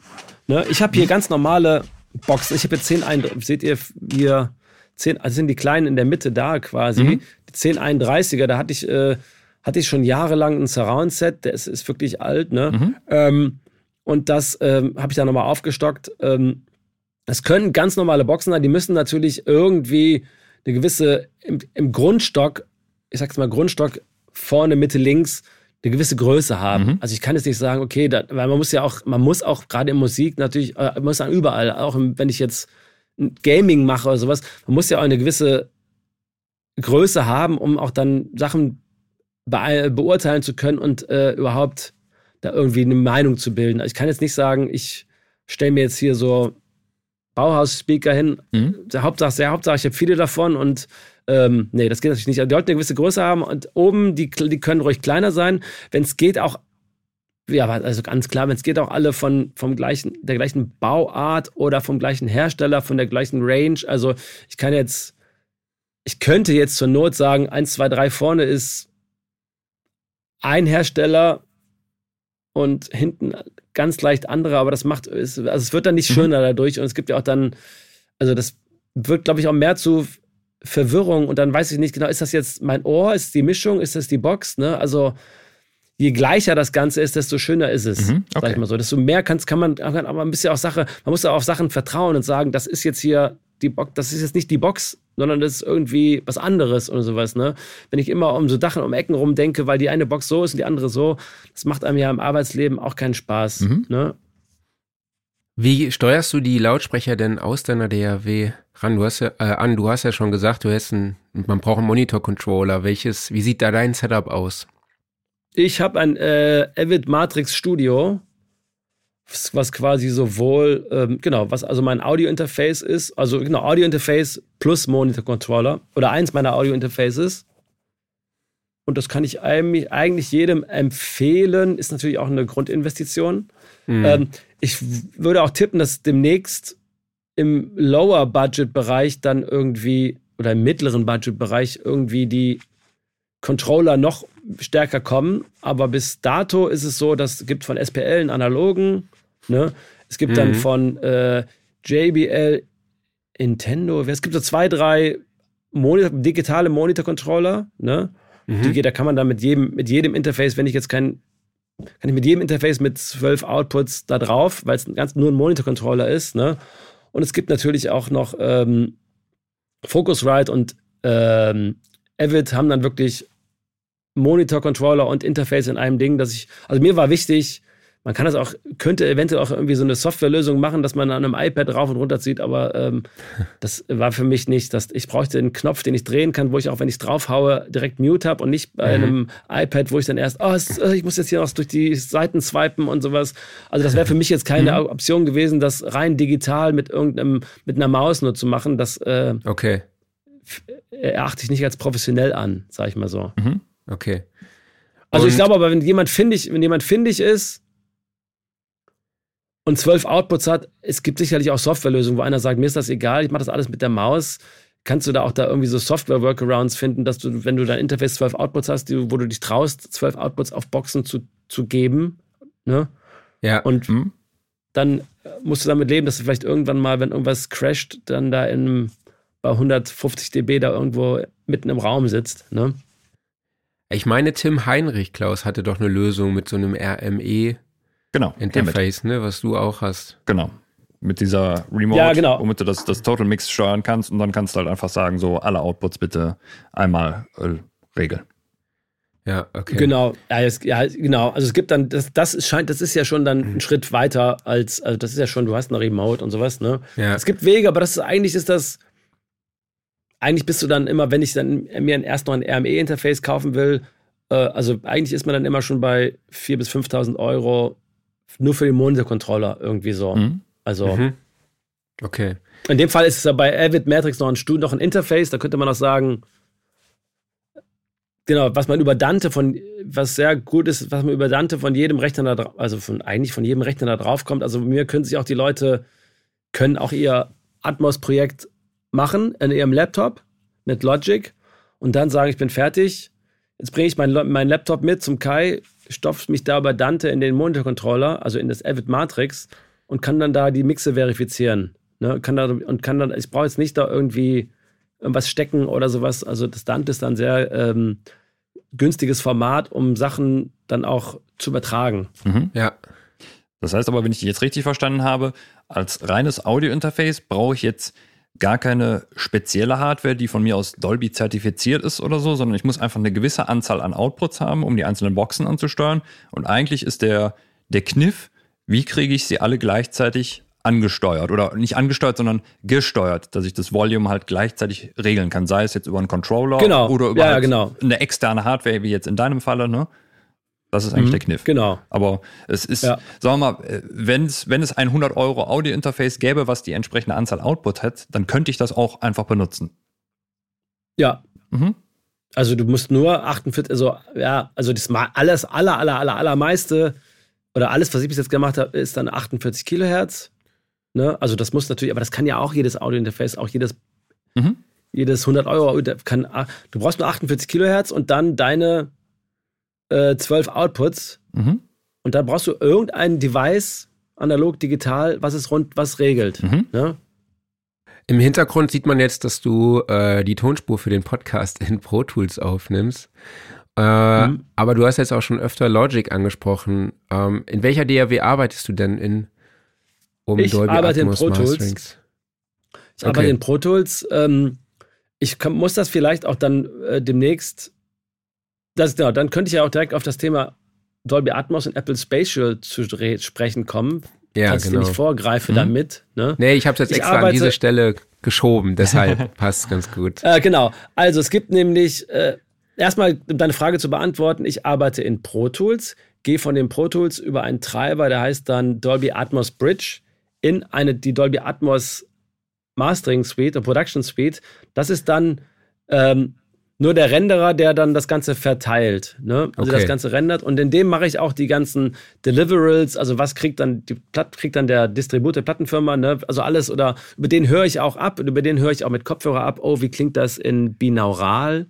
Ne? Ich habe hier ganz normale Boxen. Ich habe jetzt 10 seht ihr hier 10, also sind die kleinen in der Mitte da quasi. Mhm. Die 1031er, da hatte ich, äh, hatte ich schon jahrelang ein Surround-Set, der ist, ist wirklich alt, ne? Mhm. Ähm, und das ähm, habe ich dann nochmal aufgestockt. Ähm, das können ganz normale Boxen sein, die müssen natürlich irgendwie eine gewisse, im, im Grundstock, ich sag's mal Grundstock, vorne, Mitte, links, eine gewisse Größe haben. Mhm. Also ich kann jetzt nicht sagen, okay, da, weil man muss ja auch, man muss auch gerade in Musik natürlich, äh, muss dann überall, auch wenn ich jetzt Gaming mache oder sowas, man muss ja auch eine gewisse Größe haben, um auch dann Sachen be beurteilen zu können und äh, überhaupt da irgendwie eine Meinung zu bilden. Also ich kann jetzt nicht sagen, ich stelle mir jetzt hier so Bauhaus-Speaker hin. Mhm. Der Hauptsache, sehr Hauptsache, ich habe viele davon und ähm, nee, das geht natürlich nicht. Also die sollten eine gewisse Größe haben und oben, die, die können ruhig kleiner sein. Wenn es geht, auch, ja, also ganz klar, wenn es geht, auch alle von vom gleichen, der gleichen Bauart oder vom gleichen Hersteller, von der gleichen Range. Also ich kann jetzt, ich könnte jetzt zur Not sagen, 1, 2, 3 vorne ist ein Hersteller und hinten ganz leicht andere, aber das macht, also es wird dann nicht mhm. schöner dadurch und es gibt ja auch dann, also das wird, glaube ich, auch mehr zu Verwirrung und dann weiß ich nicht genau, ist das jetzt mein Ohr, ist die Mischung, ist das die Box, ne? Also je gleicher das Ganze ist, desto schöner ist es, mhm, okay. sag ich mal so. Desto mehr kann, kann man, aber ein bisschen auch Sache, man muss ja auf Sachen vertrauen und sagen, das ist jetzt hier die Box, das ist jetzt nicht die Box, sondern das ist irgendwie was anderes oder sowas, ne? Wenn ich immer um so Dachen, um Ecken rum denke, weil die eine Box so ist und die andere so, das macht einem ja im Arbeitsleben auch keinen Spaß, mhm. ne? Wie steuerst du die Lautsprecher denn aus deiner DAW ran? Du hast ja, äh, an, du hast ja schon gesagt, du hast einen, man braucht einen Monitor-Controller. Welches, wie sieht da dein Setup aus? Ich habe ein äh, Avid Matrix Studio was quasi sowohl, ähm, genau, was also mein Audio-Interface ist, also genau, Audio-Interface plus Monitor-Controller oder eins meiner Audio-Interfaces. Und das kann ich eigentlich jedem empfehlen, ist natürlich auch eine Grundinvestition. Mhm. Ähm, ich würde auch tippen, dass demnächst im Lower-Budget-Bereich dann irgendwie oder im mittleren Budget-Bereich irgendwie die Controller noch stärker kommen. Aber bis dato ist es so, dass es gibt von SPL einen analogen Ne? Es gibt mhm. dann von äh, JBL, Nintendo, es gibt so zwei, drei Monitor, digitale Monitor-Controller, ne? Mhm. Die, da kann man dann mit jedem, mit jedem Interface, wenn ich jetzt kein, kann ich mit jedem Interface mit zwölf Outputs da drauf, weil es ganz nur ein Monitor-Controller ist, ne? Und es gibt natürlich auch noch ähm, Focusrite und ähm, Avid haben dann wirklich Monitor-Controller und Interface in einem Ding, dass ich, also mir war wichtig, man kann das auch, könnte eventuell auch irgendwie so eine Softwarelösung machen, dass man an einem iPad rauf und runter zieht, aber ähm, das war für mich nicht. Das, ich bräuchte einen Knopf, den ich drehen kann, wo ich auch, wenn ich es draufhaue, direkt Mute habe und nicht bei mhm. einem iPad, wo ich dann erst, oh, äh, ich muss jetzt hier noch durch die Seiten swipen und sowas. Also das wäre für mich jetzt keine mhm. Option gewesen, das rein digital mit irgendeinem, mit einer Maus nur zu machen. Das äh, okay. erachte ich nicht als professionell an, sag ich mal so. Mhm. Okay. Also Und- ich glaube aber, wenn jemand findig, wenn jemand findig ist und zwölf Outputs hat, es gibt sicherlich auch Softwarelösungen, wo einer sagt, mir ist das egal, ich mache das alles mit der Maus. Kannst du da auch da irgendwie so Software-Workarounds finden, dass du, wenn du dein Interface zwölf Outputs hast, die, wo du dich traust, zwölf Outputs auf Boxen zu, zu geben, ne? Ja, Und Hm? dann äh, musst du damit leben, dass du vielleicht irgendwann mal, wenn irgendwas crasht, dann da in, bei 150 dB da irgendwo mitten im Raum sitzt. Ne? ich meine, Tim Heinrich, Klaus, hatte doch eine Lösung mit so einem RME-Interface, Genau. ne, was du auch hast. Genau. Mit dieser Remote, Ja, genau. womit du das, das Total Mix steuern kannst und dann kannst du halt einfach sagen, so alle Outputs bitte einmal äh, regeln. Ja, okay. Genau, ja, es, ja, genau. Also es gibt dann, das, das ist, scheint, das ist ja schon dann Mhm. ein Schritt weiter als, also das ist ja schon, du hast eine Remote und sowas, ne? Ja. Es gibt Wege, aber das ist eigentlich ist das, eigentlich bist du dann immer, wenn ich dann mir ein- erst noch ein RME-Interface kaufen will, äh, also eigentlich ist man dann immer schon bei 4.000 bis 5.000 Euro nur für den Monitor-Controller irgendwie so. Mhm. Also Mhm. Okay. in dem Fall ist es ja bei Avid Matrix noch ein, Stu noch ein Interface, da könnte man auch sagen, genau, was man über Dante von, was sehr gut ist, was man über Dante von jedem Rechner da drauf, also von, eigentlich von jedem Rechner da drauf kommt. Also mir können sich auch die Leute, können auch ihr Atmos-Projekt machen in ihrem Laptop mit Logic und dann sagen, ich bin fertig. Jetzt bringe ich meinen mein Laptop mit zum Kai, stopfe mich da über Dante in den Monitor-Controller, also in das Avid Matrix und kann dann da die Mixe verifizieren. Ne? Kann da, und kann dann, ich brauche jetzt nicht da irgendwie irgendwas stecken oder sowas. Also das Dante ist dann sehr ähm, günstiges Format, um Sachen dann auch zu übertragen. Mhm. Ja. Das heißt aber, wenn ich dich jetzt richtig verstanden habe, als reines Audio-Interface brauche ich jetzt gar keine spezielle Hardware, die von mir aus Dolby zertifiziert ist oder so, sondern ich muss einfach eine gewisse Anzahl an Outputs haben, um die einzelnen Boxen anzusteuern. Und eigentlich ist der, der Kniff, wie kriege ich sie alle gleichzeitig angesteuert oder nicht angesteuert, sondern gesteuert, dass ich das Volume halt gleichzeitig regeln kann, sei es jetzt über einen Controller Genau. oder über Ja, ja, halt genau. eine externe Hardware, wie jetzt in deinem Falle, ne? Das ist eigentlich Mhm. der Kniff. Genau. Aber es ist, Ja. sagen wir mal, äh, wenn's, wenn es ein 100 Euro Audio-Interface gäbe, was die entsprechende Anzahl Output hat, dann könnte ich das auch einfach benutzen. Ja. Mhm. Also du musst nur 48, also ja, also das alles, aller, aller, aller, allermeiste oder alles, was ich bis jetzt gemacht habe, ist dann 48 Kilohertz. Ne? Also das muss natürlich, aber das kann ja auch jedes Audio-Interface, auch jedes, Mhm. jedes 100 Euro, kann, ah, du brauchst nur 48 Kilohertz und dann deine äh, 12 Outputs Mhm. und dann brauchst du irgendein Device, analog, digital, was es rund, was regelt. Mhm. Ne? Im Hintergrund sieht man jetzt, dass du äh, die Tonspur für den Podcast in Pro Tools aufnimmst. Äh, Mhm. Aber du hast jetzt auch schon öfter Logic angesprochen. Ähm, in welcher DAW arbeitest du denn in um Ich Dolby arbeite in Atmos Pro Tools. Masterings? Ich arbeite Okay. in Pro Tools. Ähm, ich kann, muss das vielleicht auch dann äh, demnächst. Das, genau, dann könnte ich ja auch direkt auf das Thema Dolby Atmos und Apple Spatial zu re- sprechen kommen. Ja, ich genau. nicht vorgreife Mhm. damit. Ne? Nee, ich habe es jetzt Ich extra an arbeite- diese Stelle geschoben, deshalb passt ganz gut. Äh, genau. Also es gibt nämlich, äh, erstmal um deine Frage zu beantworten, ich arbeite in Pro Tools, gehe von den Pro Tools über einen Treiber, der heißt dann Dolby Atmos Bridge, in eine, die Dolby Atmos Mastering Suite oder Production Suite. Das ist dann ähm, nur der Renderer, der dann das Ganze verteilt. Ne? Also Okay. das Ganze rendert. Und in dem mache ich auch die ganzen Deliverables, also was kriegt dann die Platt, kriegt dann der Distributor, Plattenfirma, ne? also alles oder über den höre ich auch ab und über den höre ich auch mit Kopfhörer ab. Oh, wie klingt das in binaural?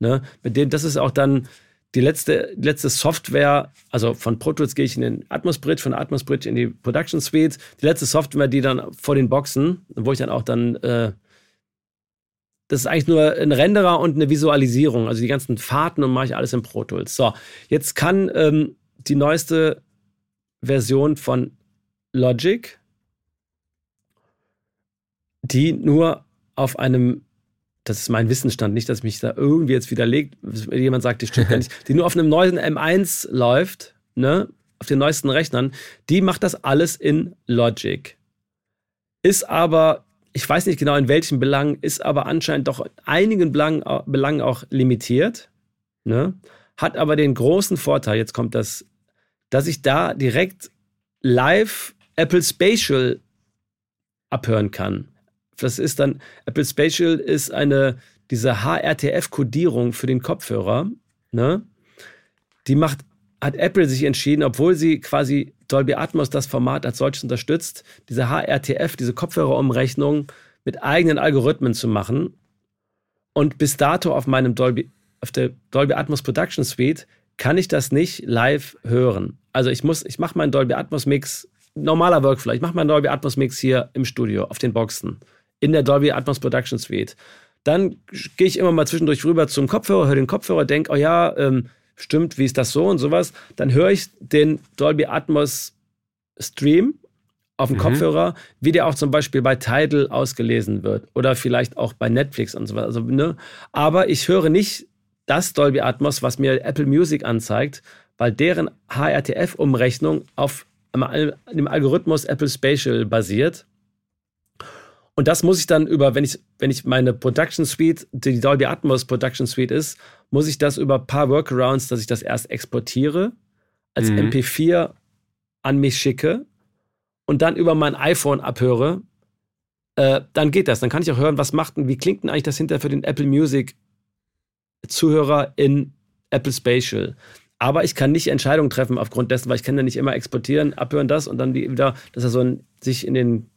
Ne? Mit dem, das ist auch dann die letzte, letzte Software, also von Pro Tools gehe ich in den Atmos Bridge, von Atmos Bridge in die Production Suite. Die letzte Software, die dann vor den Boxen, wo ich dann auch dann, äh, das ist eigentlich nur ein Renderer und eine Visualisierung, also die ganzen Fahrten und mache ich alles in Pro Tools. So, jetzt kann ähm, die neueste Version von Logic, die nur auf einem das ist mein Wissensstand, nicht, dass mich da irgendwie jetzt widerlegt, jemand sagt, die stimmt gar nicht, die nur auf einem neuen M1 läuft, ne, auf den neuesten Rechnern, die macht das alles in Logic. Ist aber, ich weiß nicht genau in welchen Belangen, ist aber anscheinend doch in einigen Belangen, Belangen auch limitiert, ne, hat aber den großen Vorteil, jetzt kommt das, dass ich da direkt live Apple Spatial abhören kann das ist dann, Apple Spatial ist eine, diese HRTF-Kodierung für den Kopfhörer, ne? die macht, hat Apple sich entschieden, obwohl sie quasi Dolby Atmos das Format als solches unterstützt, diese HRTF, diese Kopfhörerumrechnung mit eigenen Algorithmen zu machen. Und bis dato auf meinem Dolby, auf der Dolby Atmos Production Suite kann ich das nicht live hören. Also ich muss, ich mache meinen Dolby Atmos Mix, normaler Workflow, ich mache meinen Dolby Atmos Mix hier im Studio auf den Boxen in der Dolby Atmos Production Suite. Dann gehe ich immer mal zwischendurch rüber zum Kopfhörer, höre den Kopfhörer, denke, oh ja, ähm, stimmt, wie ist das so und sowas. Dann höre ich den Dolby Atmos Stream auf dem mhm. Kopfhörer, wie der auch zum Beispiel bei Tidal ausgelesen wird oder vielleicht auch bei Netflix und so weiter. Also, ne? Aber ich höre nicht das Dolby Atmos, was mir Apple Music anzeigt, weil deren HRTF-Umrechnung auf dem Algorithmus Apple Spatial basiert. Und das muss ich dann über, wenn ich, wenn ich meine Production Suite, die Dolby Atmos Production Suite ist, muss ich das über ein paar Workarounds, dass ich das erst exportiere, als mhm. MP4 an mich schicke und dann über mein iPhone abhöre, äh, dann geht das. Dann kann ich auch hören, was macht denn, wie klingt denn eigentlich das hinterher für den Apple Music Zuhörer in Apple Spatial. Aber ich kann nicht Entscheidungen treffen aufgrund dessen, weil ich kann ja nicht immer exportieren, abhören das und dann wieder, dass er so ein, sich in den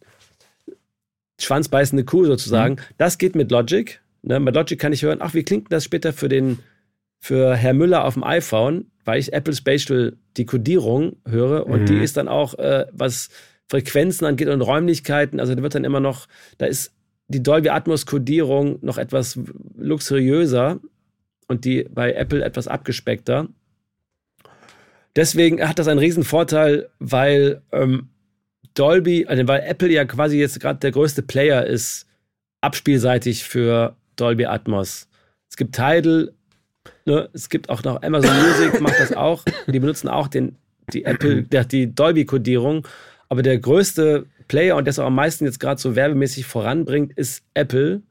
schwanzbeißende Kuh sozusagen. Mhm. Das geht mit Logic. Ne? Mit Logic kann ich hören, ach, wie klingt das später für den für Herr Müller auf dem iPhone, weil ich Apple Spatial die Codierung höre und mhm. die ist dann auch, äh, was Frequenzen angeht und Räumlichkeiten, also da wird dann immer noch, da ist die Dolby Atmos Codierung noch etwas luxuriöser und die bei Apple etwas abgespeckter. Deswegen hat das einen riesen Vorteil, weil ähm, Dolby, also weil Apple ja quasi jetzt gerade der größte Player ist, abspielseitig für Dolby Atmos. Es gibt Tidal, ne, es gibt auch noch Amazon Music, macht das auch. Die benutzen auch den, die Apple, die Dolby-Kodierung. Aber der größte Player und der es auch am meisten jetzt gerade so werbemäßig voranbringt, ist Apple.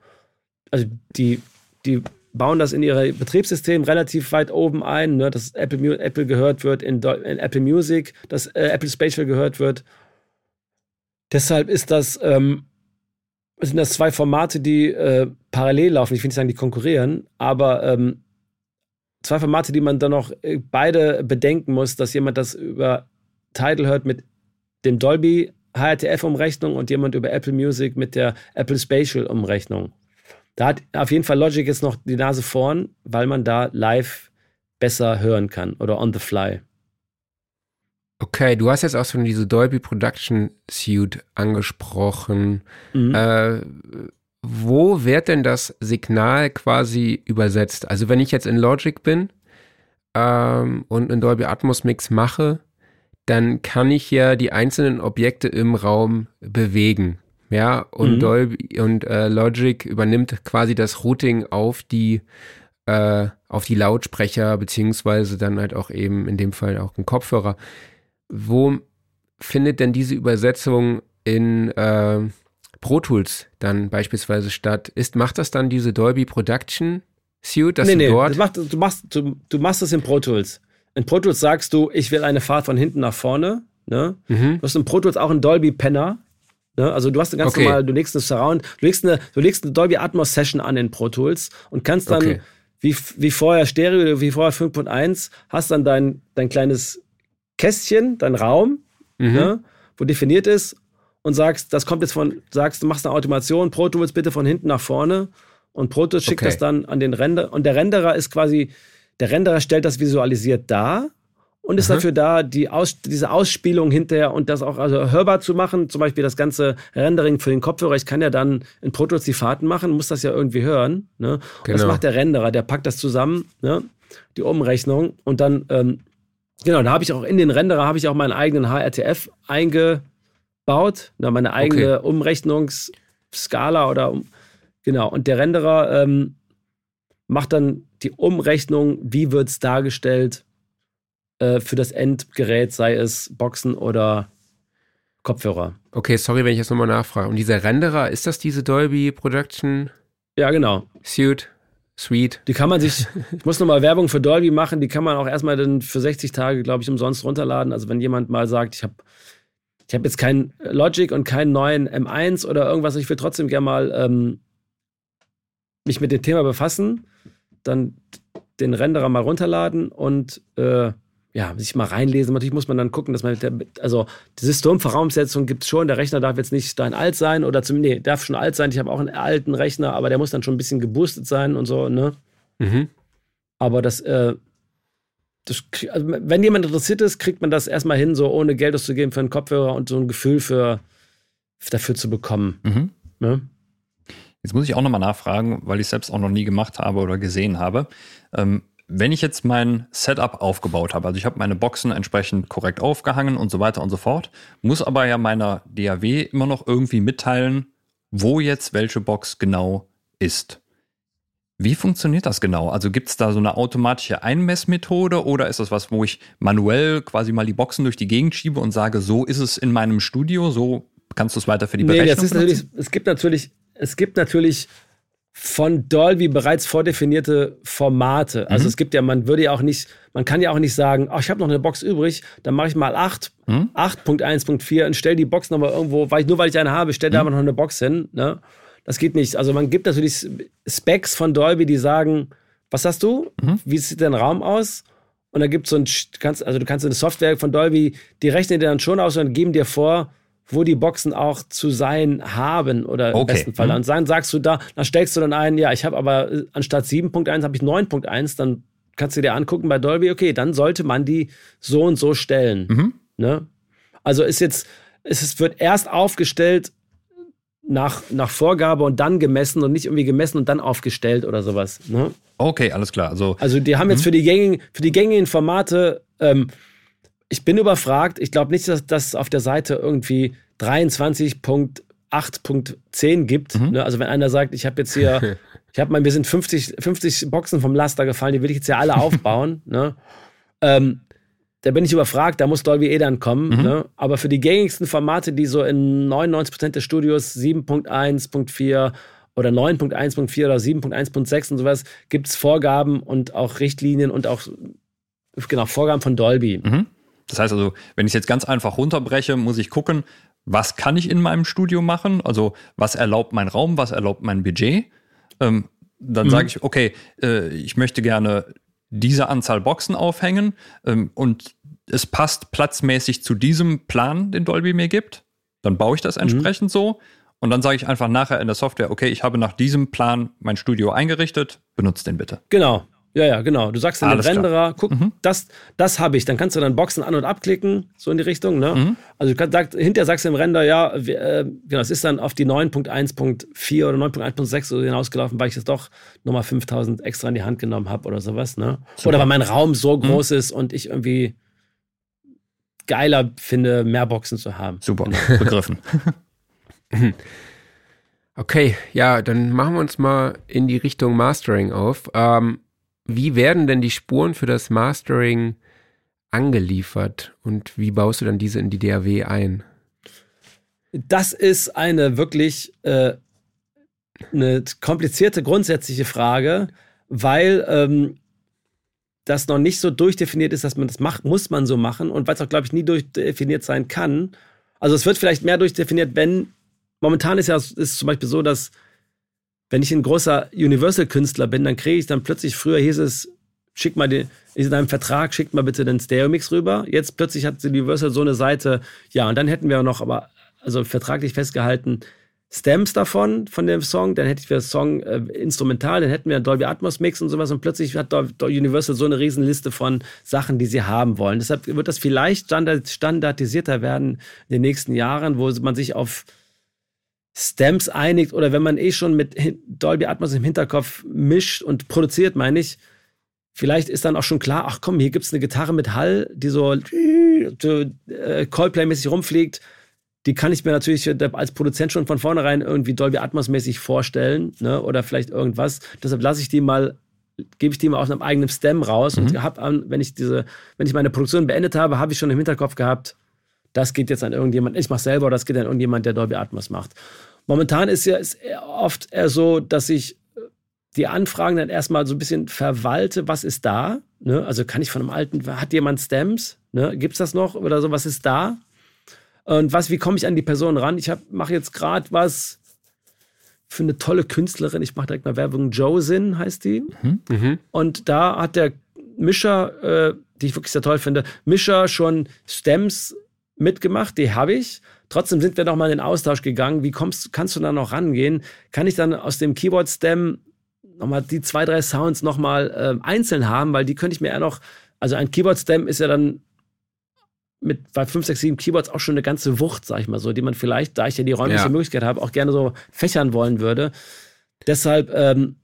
Also die, die bauen das in ihr Betriebssystem relativ weit oben ein, ne, dass Apple, Apple gehört wird in, in Apple Music, dass äh, Apple Spatial gehört wird. Deshalb ist das, ähm, sind das zwei Formate, die äh, parallel laufen. Ich will nicht sagen, die konkurrieren, aber ähm, zwei Formate, die man dann noch äh, beide bedenken muss, dass jemand das über Tidal hört mit dem Dolby HRTF-Umrechnung und jemand über Apple Music mit der Apple Spatial-Umrechnung. Da hat auf jeden Fall Logic jetzt noch die Nase vorn, weil man da live besser hören kann oder on the fly. Okay, du hast jetzt auch schon diese Dolby Production Suite angesprochen. Mhm. Äh, wo wird denn das Signal quasi übersetzt? Also wenn ich jetzt in Logic bin ähm, und einen Dolby Atmos Mix mache, dann kann ich ja die einzelnen Objekte im Raum bewegen. Ja, und mhm. Dolby und äh, Logic übernimmt quasi das Routing auf die äh, auf die Lautsprecher beziehungsweise dann halt auch eben in dem Fall auch einen Kopfhörer. Wo findet denn diese Übersetzung in äh, Pro Tools dann beispielsweise statt? Ist, macht das dann diese Dolby Production Suite, dass nee, du nee, dort... Macht, du, machst, du, du machst das in Pro Tools. In Pro Tools sagst du, ich will eine Fahrt von hinten nach vorne. Ne? Mhm. Du hast in Pro Tools auch einen Dolby Penner. Ne? Also du hast eine ganz okay. normal, du legst eine Surround, du legst eine, du legst eine Dolby Atmos Session an in Pro Tools und kannst dann, okay. wie, wie vorher Stereo, wie vorher 5.1, hast dann dein, dein kleines Kästchen, dein Raum, mhm. ne, wo definiert ist und sagst, das kommt jetzt von, sagst, du machst eine Automation, Pro Tools bitte von hinten nach vorne und Pro Tools schickt okay. das dann an den Render und der Renderer ist quasi, der Renderer stellt das visualisiert dar und ist Aha. dafür da, die Aus, diese Ausspielung hinterher und das auch also hörbar zu machen. Zum Beispiel das ganze Rendering für den Kopfhörer. Ich kann ja dann in Pro Tools die Fahrten machen, muss das ja irgendwie hören. Ne? Genau. Das macht der Renderer, der packt das zusammen, ne? die Umrechnung und dann ähm, Genau, da habe ich auch in den Renderer habe ich auch meinen eigenen HRTF eingebaut, da meine eigene okay. Umrechnungsskala oder um, genau. Und der Renderer ähm, macht dann die Umrechnung, wie wird es dargestellt äh, für das Endgerät, sei es Boxen oder Kopfhörer. Okay, sorry, wenn ich jetzt nochmal nachfrage. Und dieser Renderer, ist das diese Dolby Production? Ja, genau. Suite? Sweet. Die kann man sich, ich muss nochmal Werbung für Dolby machen, die kann man auch erstmal dann für 60 Tage, glaube ich, umsonst runterladen. Also wenn jemand mal sagt, ich habe ich hab jetzt keinen Logic und keinen neuen M1 oder irgendwas, ich will trotzdem gerne mal ähm, mich mit dem Thema befassen, dann den Renderer mal runterladen und äh, ja, sich mal reinlesen. Natürlich muss man dann gucken, dass man, der, also die Systemvoraussetzung gibt es schon. Der Rechner darf jetzt nicht stein alt sein oder zumindest, nee, darf schon alt sein. Ich habe auch einen alten Rechner, aber der muss dann schon ein bisschen geboostet sein und so, ne? Mhm. Aber das, äh, das, also wenn jemand interessiert ist, kriegt man das erstmal hin, so ohne Geld auszugeben für einen Kopfhörer und so ein Gefühl für, dafür zu bekommen. Mhm. Ne? Jetzt muss ich auch nochmal nachfragen, weil ich es selbst auch noch nie gemacht habe oder gesehen habe. Ähm, wenn ich jetzt mein Setup aufgebaut habe, also ich habe meine Boxen entsprechend korrekt aufgehangen und so weiter und so fort, muss aber ja meiner DAW immer noch irgendwie mitteilen, wo jetzt welche Box genau ist. Wie funktioniert das genau? Also gibt es da so eine automatische Einmessmethode oder ist das was, wo ich manuell quasi mal die Boxen durch die Gegend schiebe und sage, so ist es in meinem Studio, so kannst du es weiter für die Berechnung nee, das ist natürlich, Es gibt natürlich, es gibt natürlich von Dolby bereits vordefinierte Formate. Also mhm. es gibt ja, man würde ja auch nicht, man kann ja auch nicht sagen, oh, ich habe noch eine Box übrig, dann mache ich mal 8, mhm. 8.1.4 und stelle die Box nochmal irgendwo, weil ich, nur weil ich eine habe, stelle mhm. da aber noch eine Box hin. Ne? Das geht nicht. Also man gibt natürlich Specs von Dolby, die sagen, was hast du? Mhm. Wie sieht dein Raum aus? Und da gibt es so ein, kannst, also du kannst eine Software von Dolby, die rechnen dir dann schon aus und geben dir vor, wo die Boxen auch zu sein haben oder okay. im besten Fall. Mhm. Und dann sagst du da, dann stellst du dann ein, ja, ich habe aber äh, anstatt 7.1 habe ich 9.1, dann kannst du dir angucken bei Dolby, okay, dann sollte man die so und so stellen. Mhm. Ne? Also ist jetzt, es wird erst aufgestellt nach, nach Vorgabe und dann gemessen und nicht irgendwie gemessen und dann aufgestellt oder sowas. Ne? Okay, alles klar. Also, also die haben jetzt mhm. für die gängigen, für die gängigen Formate ähm, ich bin überfragt. Ich glaube nicht, dass das auf der Seite irgendwie 23.8.10 gibt. Mhm. Ne? Also wenn einer sagt, ich habe jetzt hier, ich habe mal, mir sind 50, 50 Boxen vom Laster gefallen, die will ich jetzt ja alle aufbauen. ne? ähm, da bin ich überfragt, da muss Dolby eh dann kommen. Mhm. Ne? Aber für die gängigsten Formate, die so in 99% der Studios 7.1.4 oder 9.1.4 oder 7.1.6 und sowas, gibt es Vorgaben und auch Richtlinien und auch genau, Vorgaben von Dolby. Mhm. Das heißt also, wenn ich es jetzt ganz einfach runterbreche, muss ich gucken, was kann ich in meinem Studio machen? Also, was erlaubt mein Raum, was erlaubt mein Budget? Ähm, dann mhm. sage ich, okay, äh, ich möchte gerne diese Anzahl Boxen aufhängen ähm, und es passt platzmäßig zu diesem Plan, den Dolby mir gibt. Dann baue ich das mhm. entsprechend mhm. so. Und dann sage ich einfach nachher in der Software, okay, ich habe nach diesem Plan mein Studio eingerichtet, benutzt den bitte. Genau, ja, ja, genau. Du sagst in den Renderer, guck, mhm. das, das habe ich. Dann kannst du dann Boxen an- und abklicken, so in die Richtung. Ne? Mhm. Also du kannst, sag, hinterher sagst du im Render, ja, wir, äh, genau, es ist dann auf die 9.1.4 oder 9.1.6 so hinausgelaufen, weil ich jetzt doch nochmal 5000 extra in die Hand genommen habe oder sowas. Ne? Oder weil mein Raum so mhm. groß ist und ich irgendwie geiler finde, mehr Boxen zu haben. Super, genau. begriffen. Okay, ja, dann machen wir uns mal in die Richtung Mastering auf. Ähm, wie werden denn die Spuren für das Mastering angeliefert und wie baust du dann diese in die DAW ein? Das ist eine wirklich äh, eine komplizierte grundsätzliche Frage, weil ähm, das noch nicht so durchdefiniert ist, dass man das macht, muss man so machen und weil es auch, glaube ich, nie durchdefiniert sein kann. Also es wird vielleicht mehr durchdefiniert, wenn momentan ist ja ist zum Beispiel so, dass wenn ich ein großer Universal-Künstler bin, dann kriege ich dann plötzlich, früher hieß es, schick mal den, in deinem Vertrag, schickt mal bitte den Stereo-Mix rüber. Jetzt plötzlich hat Universal so eine Seite, ja, und dann hätten wir noch, aber, also vertraglich festgehalten, Stems davon, von dem Song, dann hätte ich für Song äh, instrumental, dann hätten wir Dolby Atmos Mix und sowas und plötzlich hat Universal so eine Riesenliste von Sachen, die sie haben wollen. Deshalb wird das vielleicht standardisierter werden in den nächsten Jahren, wo man sich auf Stems einigt oder wenn man eh schon mit Dolby Atmos im Hinterkopf mischt und produziert, meine ich, vielleicht ist dann auch schon klar, ach komm, hier gibt es eine Gitarre mit Hall, die so äh, Coldplay-mäßig rumfliegt. Die kann ich mir natürlich als Produzent schon von vornherein irgendwie Dolby Atmos-mäßig vorstellen, ne? oder vielleicht irgendwas. Deshalb lasse ich die mal, gebe ich die mal aus einem eigenen Stem raus mhm. und habe, wenn ich diese, wenn ich meine Produktion beendet habe, habe ich schon im Hinterkopf gehabt, das geht jetzt an irgendjemand, ich mache selber, das geht an irgendjemand, der Dolby Atmos macht. Momentan ist ja ist oft eher so, dass ich äh, die Anfragen dann erstmal so ein bisschen verwalte, was ist da? Ne? Also kann ich von einem alten, hat jemand Stems? Ne? Gibt es das noch oder so, was ist da? Und was, wie komme ich an die Person ran? Ich mache jetzt gerade was, für eine tolle Künstlerin, ich mache direkt mal Werbung, Josin heißt die. Mhm. Und da hat der Mischer, äh, die ich wirklich sehr toll finde, Mischer schon Stems mitgemacht, die habe ich. Trotzdem sind wir noch mal in den Austausch gegangen. Wie kommst, kannst du da noch rangehen? Kann ich dann aus dem Keyboard-Stem nochmal die zwei, drei Sounds nochmal äh, einzeln haben, weil die könnte ich mir eher noch, also ein Keyboard-Stem ist ja dann mit bei 5, 6, 7 Keyboards auch schon eine ganze Wucht, sag ich mal so, die man vielleicht, da ich ja die räumliche Ja. Möglichkeit habe, auch gerne so fächern wollen würde. Deshalb ähm,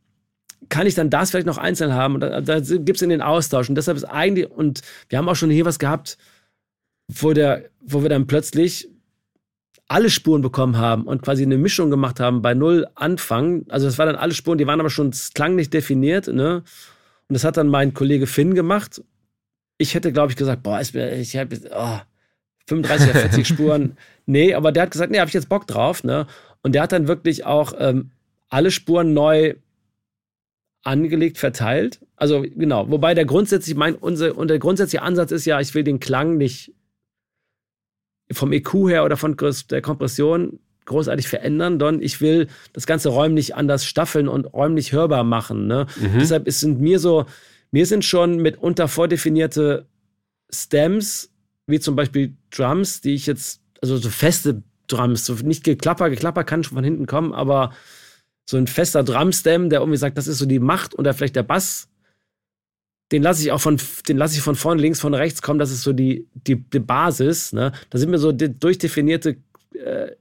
kann ich dann das vielleicht noch einzeln haben und da, da gibt es in den Austausch und deshalb ist eigentlich, und wir haben auch schon hier was gehabt, wo, der, wo wir dann plötzlich alle Spuren bekommen haben und quasi eine Mischung gemacht haben bei null Anfang. Also das waren dann alle Spuren, die waren aber schon, es klang nicht definiert, ne? Und das hat dann mein Kollege Finn gemacht. Ich hätte, glaube ich, gesagt, boah, ich habe oh, 35 oder 40 Spuren. Nee, aber der hat gesagt, nee, habe ich jetzt Bock drauf, ne? Und der hat dann wirklich auch ähm, alle Spuren neu angelegt, verteilt. Also genau, wobei der grundsätzlich, mein, unser, und der grundsätzliche Ansatz ist ja, ich will den Klang nicht vom EQ her oder von der Kompression großartig verändern, sondern ich will das ganze räumlich anders staffeln und räumlich hörbar machen. Ne? Mhm. Deshalb ist, sind mir so, mir sind schon mitunter vordefinierte Stems, wie zum Beispiel Drums, die ich jetzt, also so feste Drums, so nicht geklapper, geklapper kann schon von hinten kommen, aber so ein fester Drumstem, der irgendwie sagt, das ist so die Macht oder vielleicht der Bass, den lasse ich auch von, den lasse ich von vorne links, von rechts kommen, das ist so die, die, die Basis, ne? Da sind mir so durchdefinierte äh,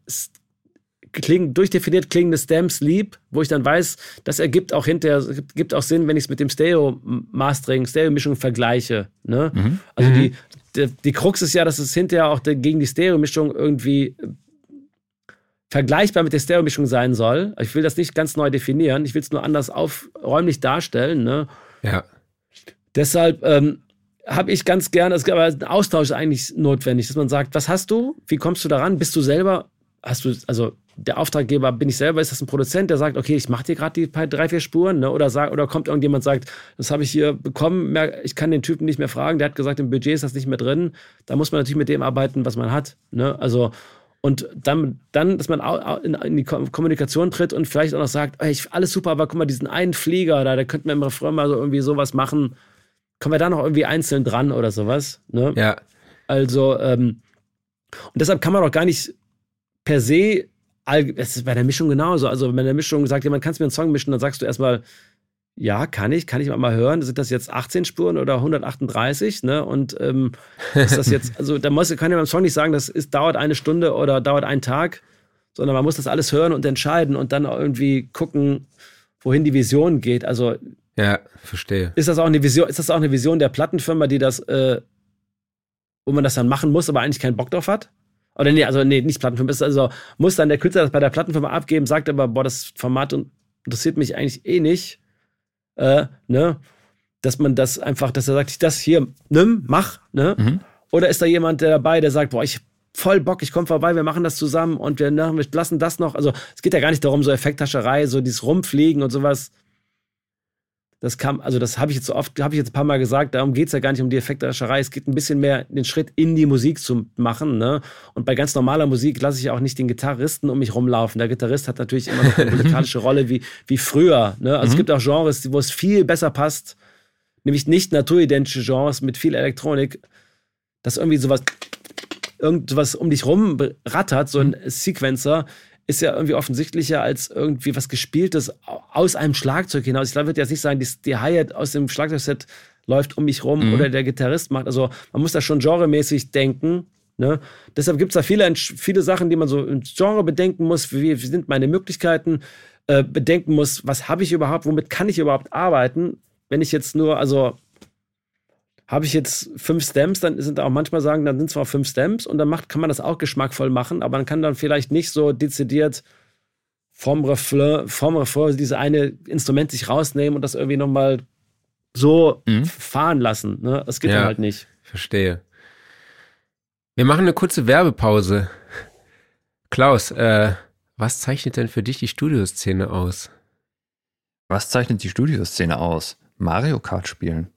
kling, durchdefiniert klingende Stems lieb, wo ich dann weiß, das ergibt auch hinterher, gibt, auch Sinn, wenn ich es mit dem Stereo-Mastering, Stereo-Mischung vergleiche. Ne? Mhm. Also Mhm. die, die, die Krux ist ja, dass es hinterher auch der, gegen die Stereo-Mischung irgendwie äh, vergleichbar mit der Stereo-Mischung sein soll. Ich will das nicht ganz neu definieren, ich will es nur anders auf, räumlich darstellen. Ne? Ja. Deshalb ähm, habe ich ganz gerne, es aber ein Austausch ist eigentlich notwendig, dass man sagt, was hast du? Wie kommst du daran? Bist du selber, hast du, also der Auftraggeber bin ich selber, ist das ein Produzent, der sagt, okay, ich mache dir gerade die drei, vier Spuren, ne? oder, sag, oder kommt irgendjemand und sagt, das habe ich hier bekommen, ich kann den Typen nicht mehr fragen, der hat gesagt, im Budget ist das nicht mehr drin. Da muss man natürlich mit dem arbeiten, was man hat. Ne? Also, und dann, dann dass man in, die Ko- Kommunikation tritt und vielleicht auch noch sagt, ey, alles super, aber guck mal, diesen einen Flieger da, der könnte mir im Refrain mal so irgendwie sowas machen. Kommen wir da noch irgendwie einzeln dran oder sowas? Ne? Ja. Also, ähm, und deshalb kann man doch gar nicht per se, es ist bei der Mischung genauso. Also, wenn der Mischung sagt, jemand kannst du mir einen Song mischen, dann sagst du erstmal, ja, kann ich, kann ich mal hören. Sind das jetzt 18 Spuren oder 138? Ne? Und ähm, ist das jetzt, also da muss, kann ja beim Song nicht sagen, das ist, dauert eine Stunde oder dauert einen Tag, sondern man muss das alles hören und entscheiden und dann auch irgendwie gucken, wohin die Vision geht. Also Ja, verstehe. ist das auch eine Vision, ist das auch eine Vision der Plattenfirma, die das, äh, wo man das dann machen muss, aber eigentlich keinen Bock drauf hat? Oder nee, also nee, nicht Plattenfirma, ist also muss dann der Künstler das bei der Plattenfirma abgeben, sagt aber, boah, das Format interessiert mich eigentlich eh nicht, äh, ne? Dass man das einfach, dass er sagt, das hier, nimm, mach, ne? Mhm. Oder ist da jemand der dabei, der sagt, boah, ich hab voll Bock, ich komme vorbei, wir machen das zusammen und wir, ne, wir lassen das noch. Also es geht ja gar nicht darum, so Effekthascherei, so dieses Rumfliegen und sowas. Das kam, also das habe ich jetzt so oft, habe ich jetzt ein paar Mal gesagt, darum geht es ja gar nicht um die Effekthascherei. Es geht ein bisschen mehr den Schritt in die Musik zu machen. Ne? Und bei ganz normaler Musik lasse ich ja auch nicht den Gitarristen um mich rumlaufen. Der Gitarrist hat natürlich immer noch eine musikalische Rolle wie, wie früher. Ne? Also es Mhm. gibt auch Genres, wo es viel besser passt, nämlich nicht naturidentische Genres mit viel Elektronik, dass irgendwie sowas, irgendwas um dich rum rattert, so ein Sequencer, ist ja irgendwie offensichtlicher als irgendwie was Gespieltes aus einem Schlagzeug hinaus. Ich würde jetzt nicht sagen, die, die Hi-Hat aus dem Schlagzeugset läuft um mich rum Mhm. oder der Gitarrist macht. Also man muss da schon genremäßig denken. Ne? Deshalb gibt es da viele, viele Sachen, die man so im Genre bedenken muss. Wie, wie sind meine Möglichkeiten? Äh, bedenken muss, was habe ich überhaupt, womit kann ich überhaupt arbeiten? Wenn ich jetzt nur, also habe ich jetzt fünf Stems, dann sind auch manchmal sagen, dann sind zwar fünf Stems und dann macht, kann man das auch geschmackvoll machen, aber man kann dann vielleicht nicht so dezidiert vom Refrain, vom Refrain diese eine Instrument sich rausnehmen und das irgendwie nochmal so Mhm. fahren lassen. Ne? Das geht Ja. dann halt nicht. Verstehe. Wir machen eine kurze Werbepause. Klaus, äh, was zeichnet denn für dich die Studioszene aus? Was zeichnet die Studioszene aus? Mario Kart spielen.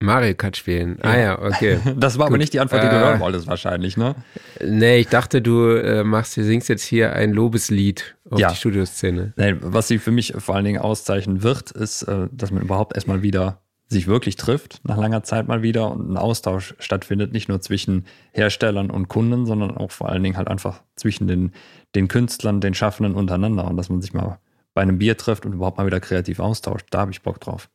Mario Kart spielen. Ah ja, okay. Das war aber nicht die Antwort, die du hören wolltest, wahrscheinlich, ne? Nee, ich dachte, du äh, machst, du singst jetzt hier ein Lobeslied auf Ja. die Studioszene. Nein, was sie für mich vor allen Dingen auszeichnen wird, ist, äh, dass man überhaupt erstmal wieder sich wirklich trifft, nach langer Zeit mal wieder und ein Austausch stattfindet, nicht nur zwischen Herstellern und Kunden, sondern auch vor allen Dingen halt einfach zwischen den, den Künstlern, den Schaffenden untereinander und dass man sich mal bei einem Bier trifft und überhaupt mal wieder kreativ austauscht. Da habe ich Bock drauf.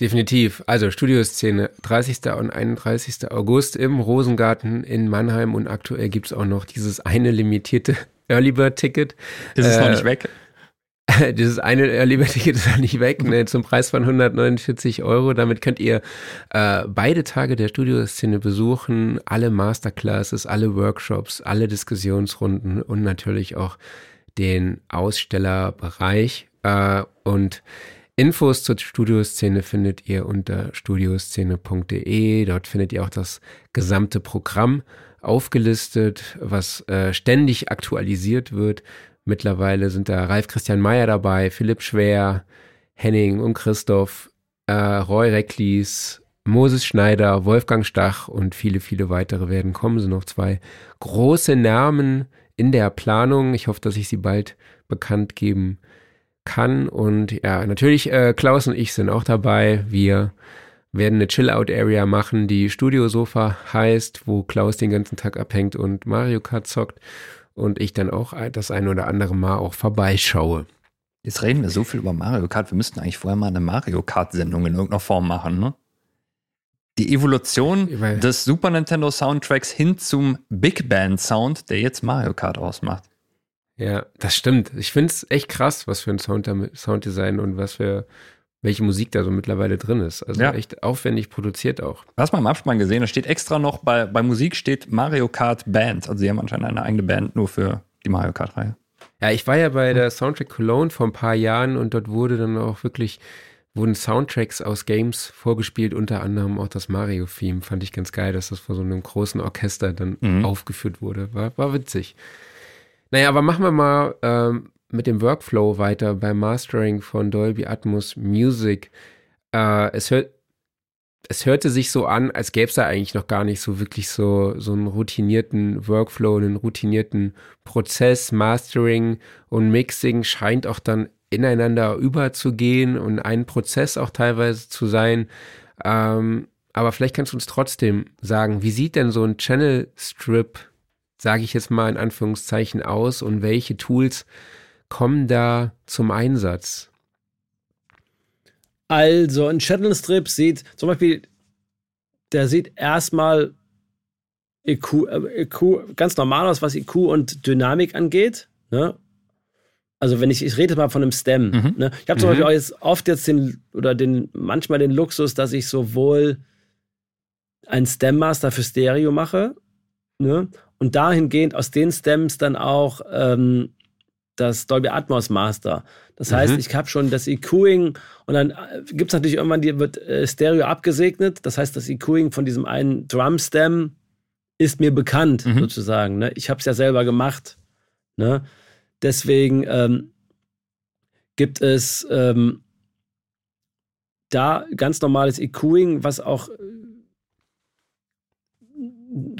Definitiv. Also Studioszene, 30. und 31. August im Rosengarten in Mannheim und aktuell gibt es auch noch dieses eine limitierte Early Bird Ticket. Ist es noch Äh, nicht weg? Dieses eine Early Bird Ticket ist noch nicht weg, ne, zum Preis von 149 Euro. Damit könnt ihr äh, beide Tage der Studioszene besuchen, alle Masterclasses, alle Workshops, alle Diskussionsrunden und natürlich auch den Ausstellerbereich. Äh, und Infos zur Studioszene findet ihr unter studioszene.de. Dort findet ihr auch das gesamte Programm aufgelistet, was äh, ständig aktualisiert wird. Mittlerweile sind da Ralf Christian Meyer dabei, Philipp Schwer, Henning und Christoph, äh, Roy Recklis, Moses Schneider, Wolfgang Stach und viele, viele weitere werden kommen. Es sind noch zwei große Namen in der Planung. Ich hoffe, dass ich sie bald bekannt geben kann. Und ja, natürlich, äh, Klaus und ich sind auch dabei. Wir werden eine Chill-Out-Area machen, die Studiosofa heißt, wo Klaus den ganzen Tag abhängt und Mario Kart zockt. Und ich dann auch das ein oder andere Mal auch vorbeischaue. Jetzt reden wir so viel über Mario Kart. Wir müssten eigentlich vorher mal eine Mario Kart-Sendung in irgendeiner Form machen, ne? Die Evolution des Super Nintendo Soundtracks hin zum Big Band Sound, der jetzt Mario Kart ausmacht. Ja, das stimmt. Ich finde es echt krass, was für ein Sound Sounddesign und was für welche Musik da so mittlerweile drin ist. Also Ja. echt aufwendig produziert auch. Du hast mal im Abspann gesehen, da steht extra noch bei, bei Musik steht Mario Kart Band. Also sie haben anscheinend eine eigene Band nur für die Mario Kart-Reihe. Ja, ich war ja bei der Soundtrack Cologne vor ein paar Jahren und dort wurde dann auch wirklich, wurden Soundtracks aus Games vorgespielt, unter anderem auch das Mario-Theme. Fand ich ganz geil, dass das vor so einem großen Orchester dann Mhm. aufgeführt wurde. War, war witzig. Naja, aber machen wir mal ähm, mit dem Workflow weiter beim Mastering von Dolby Atmos Music. Äh, es hört es hörte sich so an, als gäbe es da eigentlich noch gar nicht so wirklich so, so einen routinierten Workflow, einen routinierten Prozess. Mastering und Mixing scheint auch dann ineinander überzugehen und ein Prozess auch teilweise zu sein. Ähm, aber vielleicht kannst du uns trotzdem sagen, wie sieht denn so ein Channel Strip, sage ich jetzt mal in Anführungszeichen, aus und welche Tools kommen da zum Einsatz? Also ein Channel Strip sieht zum Beispiel, der sieht erstmal EQ, äh, EQ ganz normal aus, was EQ und Dynamik angeht. Ne? Also wenn ich, ich rede mal von einem Stem. Mhm. Ne? Ich habe zum Mhm. Beispiel auch jetzt oft jetzt den, oder den, manchmal den Luxus, dass ich sowohl ein Stem Master für Stereo mache, ne? Und dahingehend aus den Stems dann auch ähm, das Dolby Atmos Master. Das heißt, Mhm. ich habe schon das EQing und dann gibt es natürlich irgendwann, die wird äh, Stereo abgesegnet. Das heißt, das EQing von diesem einen Drum-Stem ist mir bekannt, Mhm. sozusagen. Ne? Ich habe es ja selber gemacht. Ne? Deswegen ähm, gibt es ähm, da ganz normales EQing, was auch äh,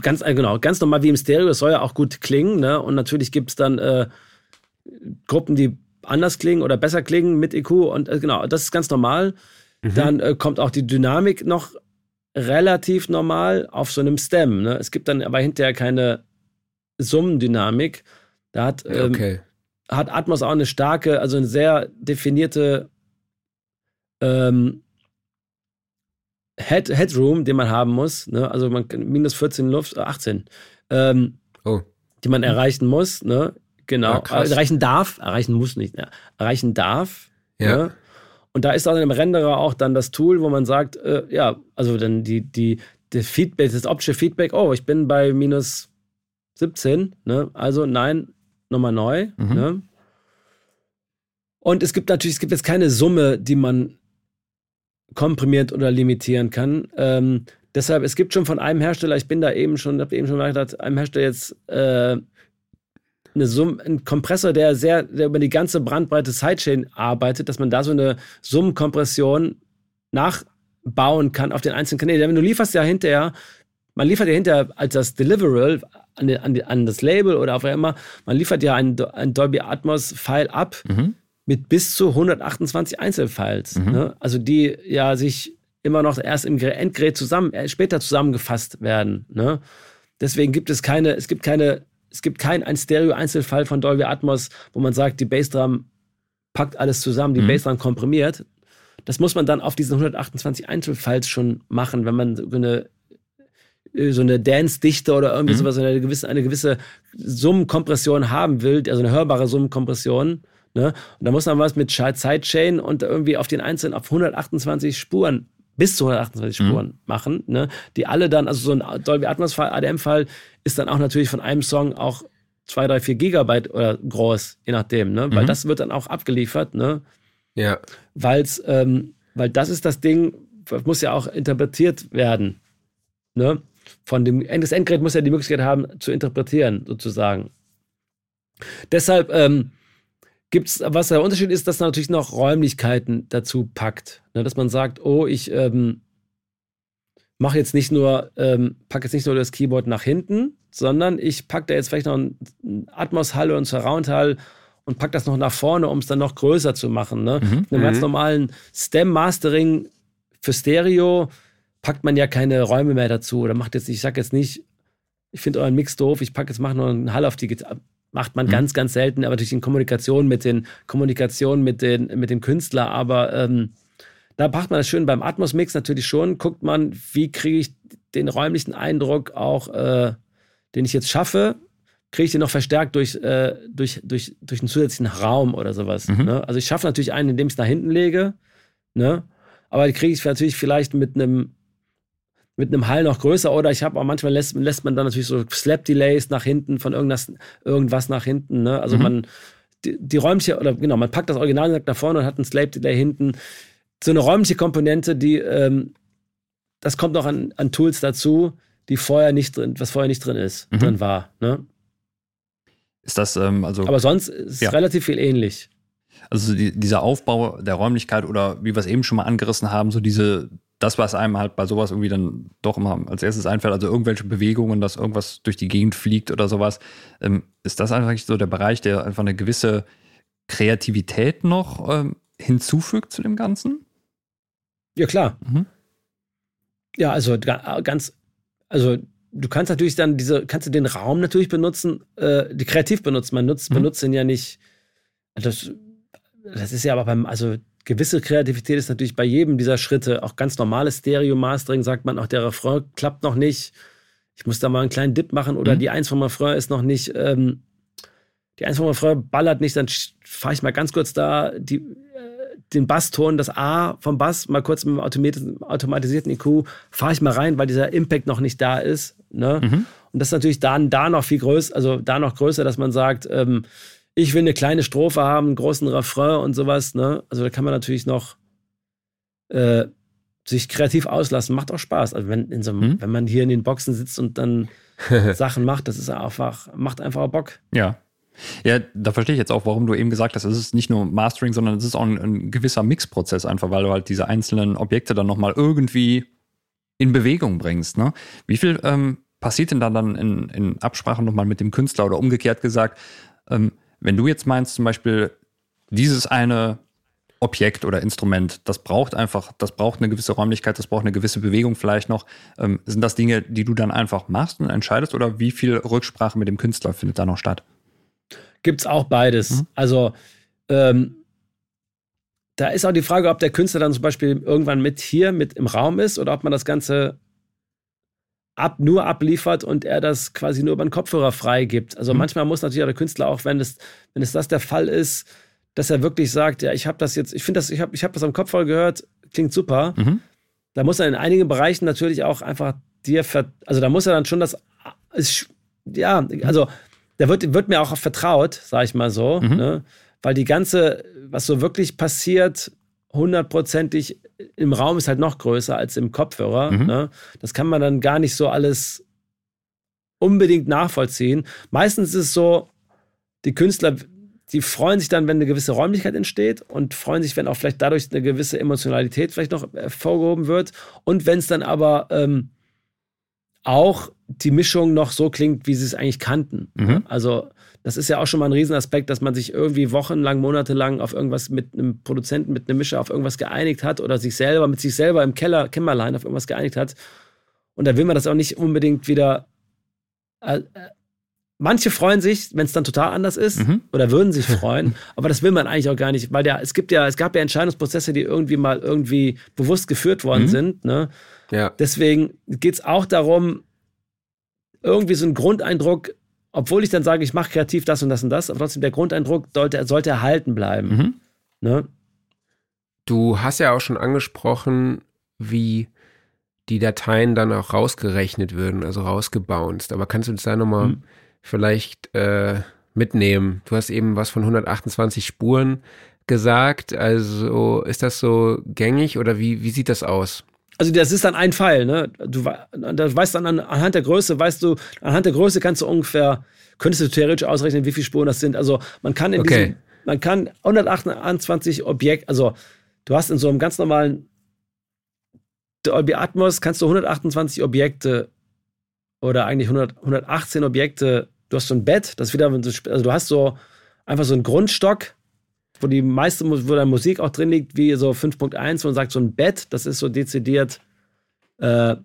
ganz äh, genau, ganz normal wie im Stereo, es soll ja auch gut klingen, ne? Und natürlich gibt es dann äh, Gruppen, die anders klingen oder besser klingen mit EQ und äh, genau, das ist ganz normal. Dann äh, kommt auch die Dynamik noch relativ normal auf so einem Stem. Ne? Es gibt dann aber hinterher keine Summendynamik. Da hat, ähm, Okay. hat Atmos auch eine starke, also eine sehr definierte ähm, Head, Headroom, den man haben muss. Ne? Also man minus 14 Luft, äh, 18, ähm, Oh. die man erreichen muss. Ne? Genau, Ja, äh, erreichen darf, erreichen muss nicht, ja. erreichen darf. Ja. Ne? Und da ist auch im Renderer auch dann das Tool, wo man sagt, äh, ja, also dann die, die, die Feedback, das optische Feedback, oh, ich bin bei minus 17, ne? Also nein, nochmal neu. Mhm. Ne? Und es gibt natürlich, es gibt jetzt keine Summe, die man komprimiert oder limitieren kann. Ähm, deshalb, es gibt schon von einem Hersteller, ich bin da eben schon, habe eben schon mal gedacht, einem Hersteller jetzt äh, eine Summe, ein Kompressor, der sehr, der über die ganze Brandbreite Sidechain arbeitet, dass man da so eine Summenkompression nach bauen kann auf den einzelnen Kanälen. Wenn du lieferst ja hinterher, man liefert ja hinterher als das Deliverable an, an, an das Label oder auf immer, man liefert ja ein, ein Dolby Atmos File ab mhm. Mit bis zu 128 Einzelfiles. Mhm. Ne? Also die ja sich immer noch erst im Endgerät zusammen, äh, später zusammengefasst werden. Ne? Deswegen gibt es keine, es gibt keine, es gibt kein ein Stereo-Einzelfall von Dolby Atmos, wo man sagt, die Bassdrum packt alles zusammen, die mhm. Bassdrum komprimiert. Das muss man dann auf diesen 128 Einzelfiles schon machen, wenn man so eine äh, so eine Dance-Dichte oder irgendwie mhm. sowas, eine gewisse, eine gewisse Summenkompression haben will, also eine hörbare Summenkompression. Ne? Und da muss man was mit Sidechain und irgendwie auf den einzelnen, auf 128 Spuren, bis zu 128 mhm. Spuren machen, ne? die alle dann, also so ein Dolby Atmos-Fall, ADM-Fall ist dann auch natürlich von einem Song auch 2, 3, 4 Gigabyte oder groß, je nachdem, ne? weil mhm. das wird dann auch abgeliefert. Ne? Ja. Weil's, ähm, weil das ist das Ding, muss ja auch interpretiert werden. Ne? Von dem, das Endgerät muss ja die Möglichkeit haben, zu interpretieren, sozusagen. Deshalb ähm, gibt es, was der Unterschied ist, dass man natürlich noch Räumlichkeiten dazu packt. Ne? Dass man sagt, oh, ich ähm, mache jetzt nicht nur, ähm, packe jetzt nicht nur das Keyboard nach hinten, sondern ich packe da jetzt vielleicht noch einen Atmos-Hall oder einen Surround-Hall und pack das noch nach vorne, um es dann noch größer zu machen. Ne? Mhm. In einem ganz mhm. normalen Stem-Mastering für Stereo packt man ja keine Räume mehr dazu oder macht jetzt, ich sag jetzt nicht, ich finde euren Mix doof, ich packe jetzt mach noch einen Hall auf die Gitarre. Macht man mhm. ganz, ganz selten, aber durch die Kommunikation mit den Kommunikation mit den mit dem Künstler. Aber ähm, da macht man das schön beim Atmos-Mix natürlich schon. Guckt man, wie kriege ich den räumlichen Eindruck auch, äh, den ich jetzt schaffe, kriege ich den noch verstärkt durch, äh, durch, durch, durch einen zusätzlichen Raum oder sowas. Mhm. Ne? Also ich schaffe natürlich einen, indem ich es nach hinten lege, ne? aber die kriege ich natürlich vielleicht mit einem mit einem Hall noch größer oder ich habe auch manchmal lässt, lässt man dann natürlich so Slap-Delays nach hinten von irgendwas, irgendwas nach hinten. Ne? Also mhm. man die, die räumliche, oder genau, man packt das Original nach vorne und hat einen Slap-Delay hinten. So eine räumliche Komponente, die ähm, das kommt noch an, an Tools dazu, die vorher nicht drin, was vorher nicht drin ist, mhm. drin war. Ne? Ist das ähm, also. Aber sonst ist ja. relativ viel ähnlich. Also die, dieser Aufbau der Räumlichkeit oder wie wir es eben schon mal angerissen haben, so diese, das, was einem halt bei sowas irgendwie dann doch immer als erstes einfällt, also irgendwelche Bewegungen, dass irgendwas durch die Gegend fliegt oder sowas, ähm, ist das eigentlich so der Bereich, der einfach eine gewisse Kreativität noch ähm, hinzufügt zu dem Ganzen? Ja, klar. Mhm. Ja, also ganz, also du kannst natürlich dann diese, kannst du den Raum natürlich benutzen, äh, die kreativ benutzen. Man nutzt, mhm. benutzt den ja nicht. Das, das ist ja aber beim, also gewisse Kreativität ist natürlich bei jedem dieser Schritte, auch ganz normales Stereo-Mastering, sagt man, auch der Refrain klappt noch nicht. Ich muss da mal einen kleinen Dip machen oder mhm. die Eins vom Refrain ist noch nicht, ähm, die Eins vom Refrain ballert nicht, dann fahre ich mal ganz kurz da die, den Basston, das A vom Bass, mal kurz mit dem automatisierten IQ, fahre ich mal rein, weil dieser Impact noch nicht da ist. Ne? Mhm. Und das ist natürlich dann da noch viel größer, also da noch größer, dass man sagt, ähm, ich will eine kleine Strophe haben, einen großen Refrain und sowas. Ne? Also da kann man natürlich noch äh, sich kreativ auslassen. Macht auch Spaß. Also wenn, in so mhm. wenn man hier in den Boxen sitzt und dann Sachen macht, das ist einfach, macht einfach Bock. Ja. Ja, da verstehe ich jetzt auch, warum du eben gesagt hast, es ist nicht nur Mastering, sondern es ist auch ein, ein gewisser Mixprozess einfach, weil du halt diese einzelnen Objekte dann nochmal irgendwie in Bewegung bringst. Ne? Wie viel ähm, passiert denn dann, dann in, in Absprache nochmal mit dem Künstler oder umgekehrt gesagt, ähm, wenn du jetzt meinst zum Beispiel, dieses eine Objekt oder Instrument, das braucht einfach, das braucht eine gewisse Räumlichkeit, das braucht eine gewisse Bewegung vielleicht noch. Ähm, sind das Dinge, die du dann einfach machst und entscheidest oder wie viel Rücksprache mit dem Künstler findet da noch statt? Gibt es auch beides. Mhm. Also ähm, da ist auch die Frage, ob der Künstler dann zum Beispiel irgendwann mit hier mit im Raum ist oder ob man das Ganze ab, nur abliefert und er das quasi nur über den Kopfhörer freigibt. Also mhm. manchmal muss natürlich auch der Künstler auch, wenn es, wenn es das der Fall ist, dass er wirklich sagt, ja, ich habe das jetzt, ich finde das, ich habe ich hab das am Kopfhörer gehört, klingt super. Mhm. Da muss er in einigen Bereichen natürlich auch einfach dir, also da muss er dann schon das, ist, ja, also der wird, wird mir auch vertraut, sag ich mal so, mhm. ne? weil die ganze, was so wirklich passiert, hundertprozentig im Raum ist halt noch größer als im Kopfhörer. Mhm. Ne? Das kann man dann gar nicht so alles unbedingt nachvollziehen. Meistens ist es so, die Künstler, die freuen sich dann, wenn eine gewisse Räumlichkeit entsteht und freuen sich, wenn auch vielleicht dadurch eine gewisse Emotionalität vielleicht noch hervorgehoben wird. Und wenn es dann aber ähm, auch die Mischung noch so klingt, wie sie es eigentlich kannten. Mhm. Also das ist ja auch schon mal ein Riesenaspekt, dass man sich irgendwie wochenlang, monatelang auf irgendwas mit einem Produzenten, mit einem Mischer auf irgendwas geeinigt hat oder sich selber, mit sich selber im Keller, Kämmerlein auf irgendwas geeinigt hat. Und da will man das auch nicht unbedingt wieder. Äh, äh manche freuen sich, wenn es dann total anders ist, Mhm. oder würden sich freuen, aber das will man eigentlich auch gar nicht, weil der, es gibt ja, es gab ja Entscheidungsprozesse, die irgendwie mal irgendwie bewusst geführt worden Mhm. sind. Ne? Ja. Deswegen geht es auch darum, irgendwie so einen Grundeindruck, obwohl ich dann sage, ich mache kreativ das und das und das, aber trotzdem der Grundeindruck sollte, sollte erhalten bleiben. Mhm. Ne? Du hast ja auch schon angesprochen, wie die Dateien dann auch rausgerechnet würden, also rausgebounced. Aber kannst du uns da nochmal Mhm. vielleicht äh, mitnehmen? Du hast eben was von 128 Spuren gesagt. Also ist das so gängig oder wie, wie sieht das aus? Also das ist dann ein Pfeil, ne? Du, da weißt dann an, anhand der Größe, weißt du, anhand der Größe kannst du ungefähr, könntest du theoretisch ausrechnen, wie viele Spuren das sind. Also man kann in Okay. diesem, man kann 128 Objekte, also du hast in so einem ganz normalen Dolby Atmos kannst du 128 Objekte oder eigentlich 100, 118 Objekte, du hast so ein Bett, das ist wieder, also du hast so einfach so einen Grundstock, wo die meiste, wo deine Musik auch drin liegt, wie so 5.1, wo man sagt, so ein Bett, das ist so dezidiert, äh,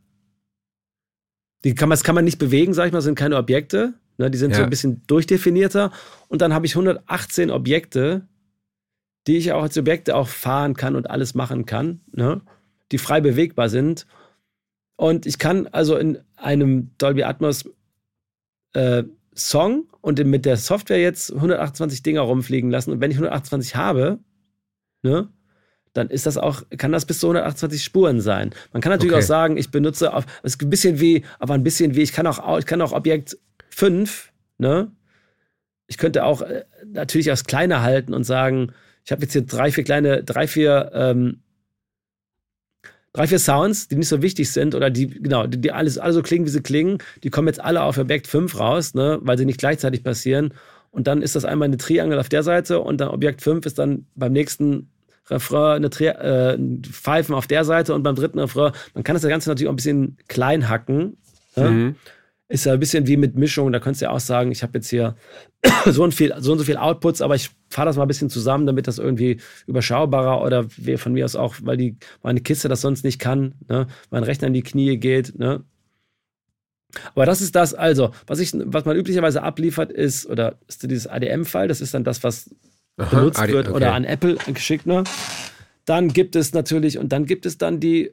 die kann man, das kann man nicht bewegen, sag ich mal, sind keine Objekte, ne, die sind so Ja. ein bisschen durchdefinierter. Und dann habe ich 118 Objekte, die ich auch als Objekte auch fahren kann und alles machen kann, ne, die frei bewegbar sind. Und ich kann also in einem Dolby Atmos äh, Song und mit der Software jetzt 128 Dinger rumfliegen lassen. Und wenn ich 128 habe, ne, dann ist das auch, kann das bis zu 128 Spuren sein. Man kann natürlich Okay. auch sagen, ich benutze auf, es ist ein bisschen wie, aber ein bisschen wie, ich kann auch, ich kann auch Objekt 5, ne? Ich könnte auch äh, natürlich das kleiner halten und sagen, ich habe jetzt hier drei, vier kleine, drei, vier, ähm, drei, vier Sounds, die nicht so wichtig sind oder die, genau, die, die alles, alle so klingen, wie sie klingen, die kommen jetzt alle auf Objekt 5 raus, ne, weil sie nicht gleichzeitig passieren. Und dann ist das einmal eine Triangel auf der Seite und dann Objekt 5 ist dann beim nächsten Refrain eine Tri äh, Pfeifen auf der Seite und beim dritten Refrain, man kann das Ganze natürlich auch ein bisschen klein hacken. Ne? Mhm. Ist ja ein bisschen wie mit Mischung. Da könntest du ja auch sagen, ich habe jetzt hier so und, viel, so und so viel Outputs, aber ich fahre das mal ein bisschen zusammen, damit das irgendwie überschaubarer oder wie- von mir aus auch, weil die meine Kiste das sonst nicht kann, ne? mein Rechner in die Knie geht. Ne? Aber das ist das, also, was, ich, was man üblicherweise abliefert, ist, oder ist dieses ADM-File, das ist dann das, was Aha, benutzt AD wird okay. oder an Apple geschickt. Ne? Dann gibt es natürlich, und dann gibt es dann die,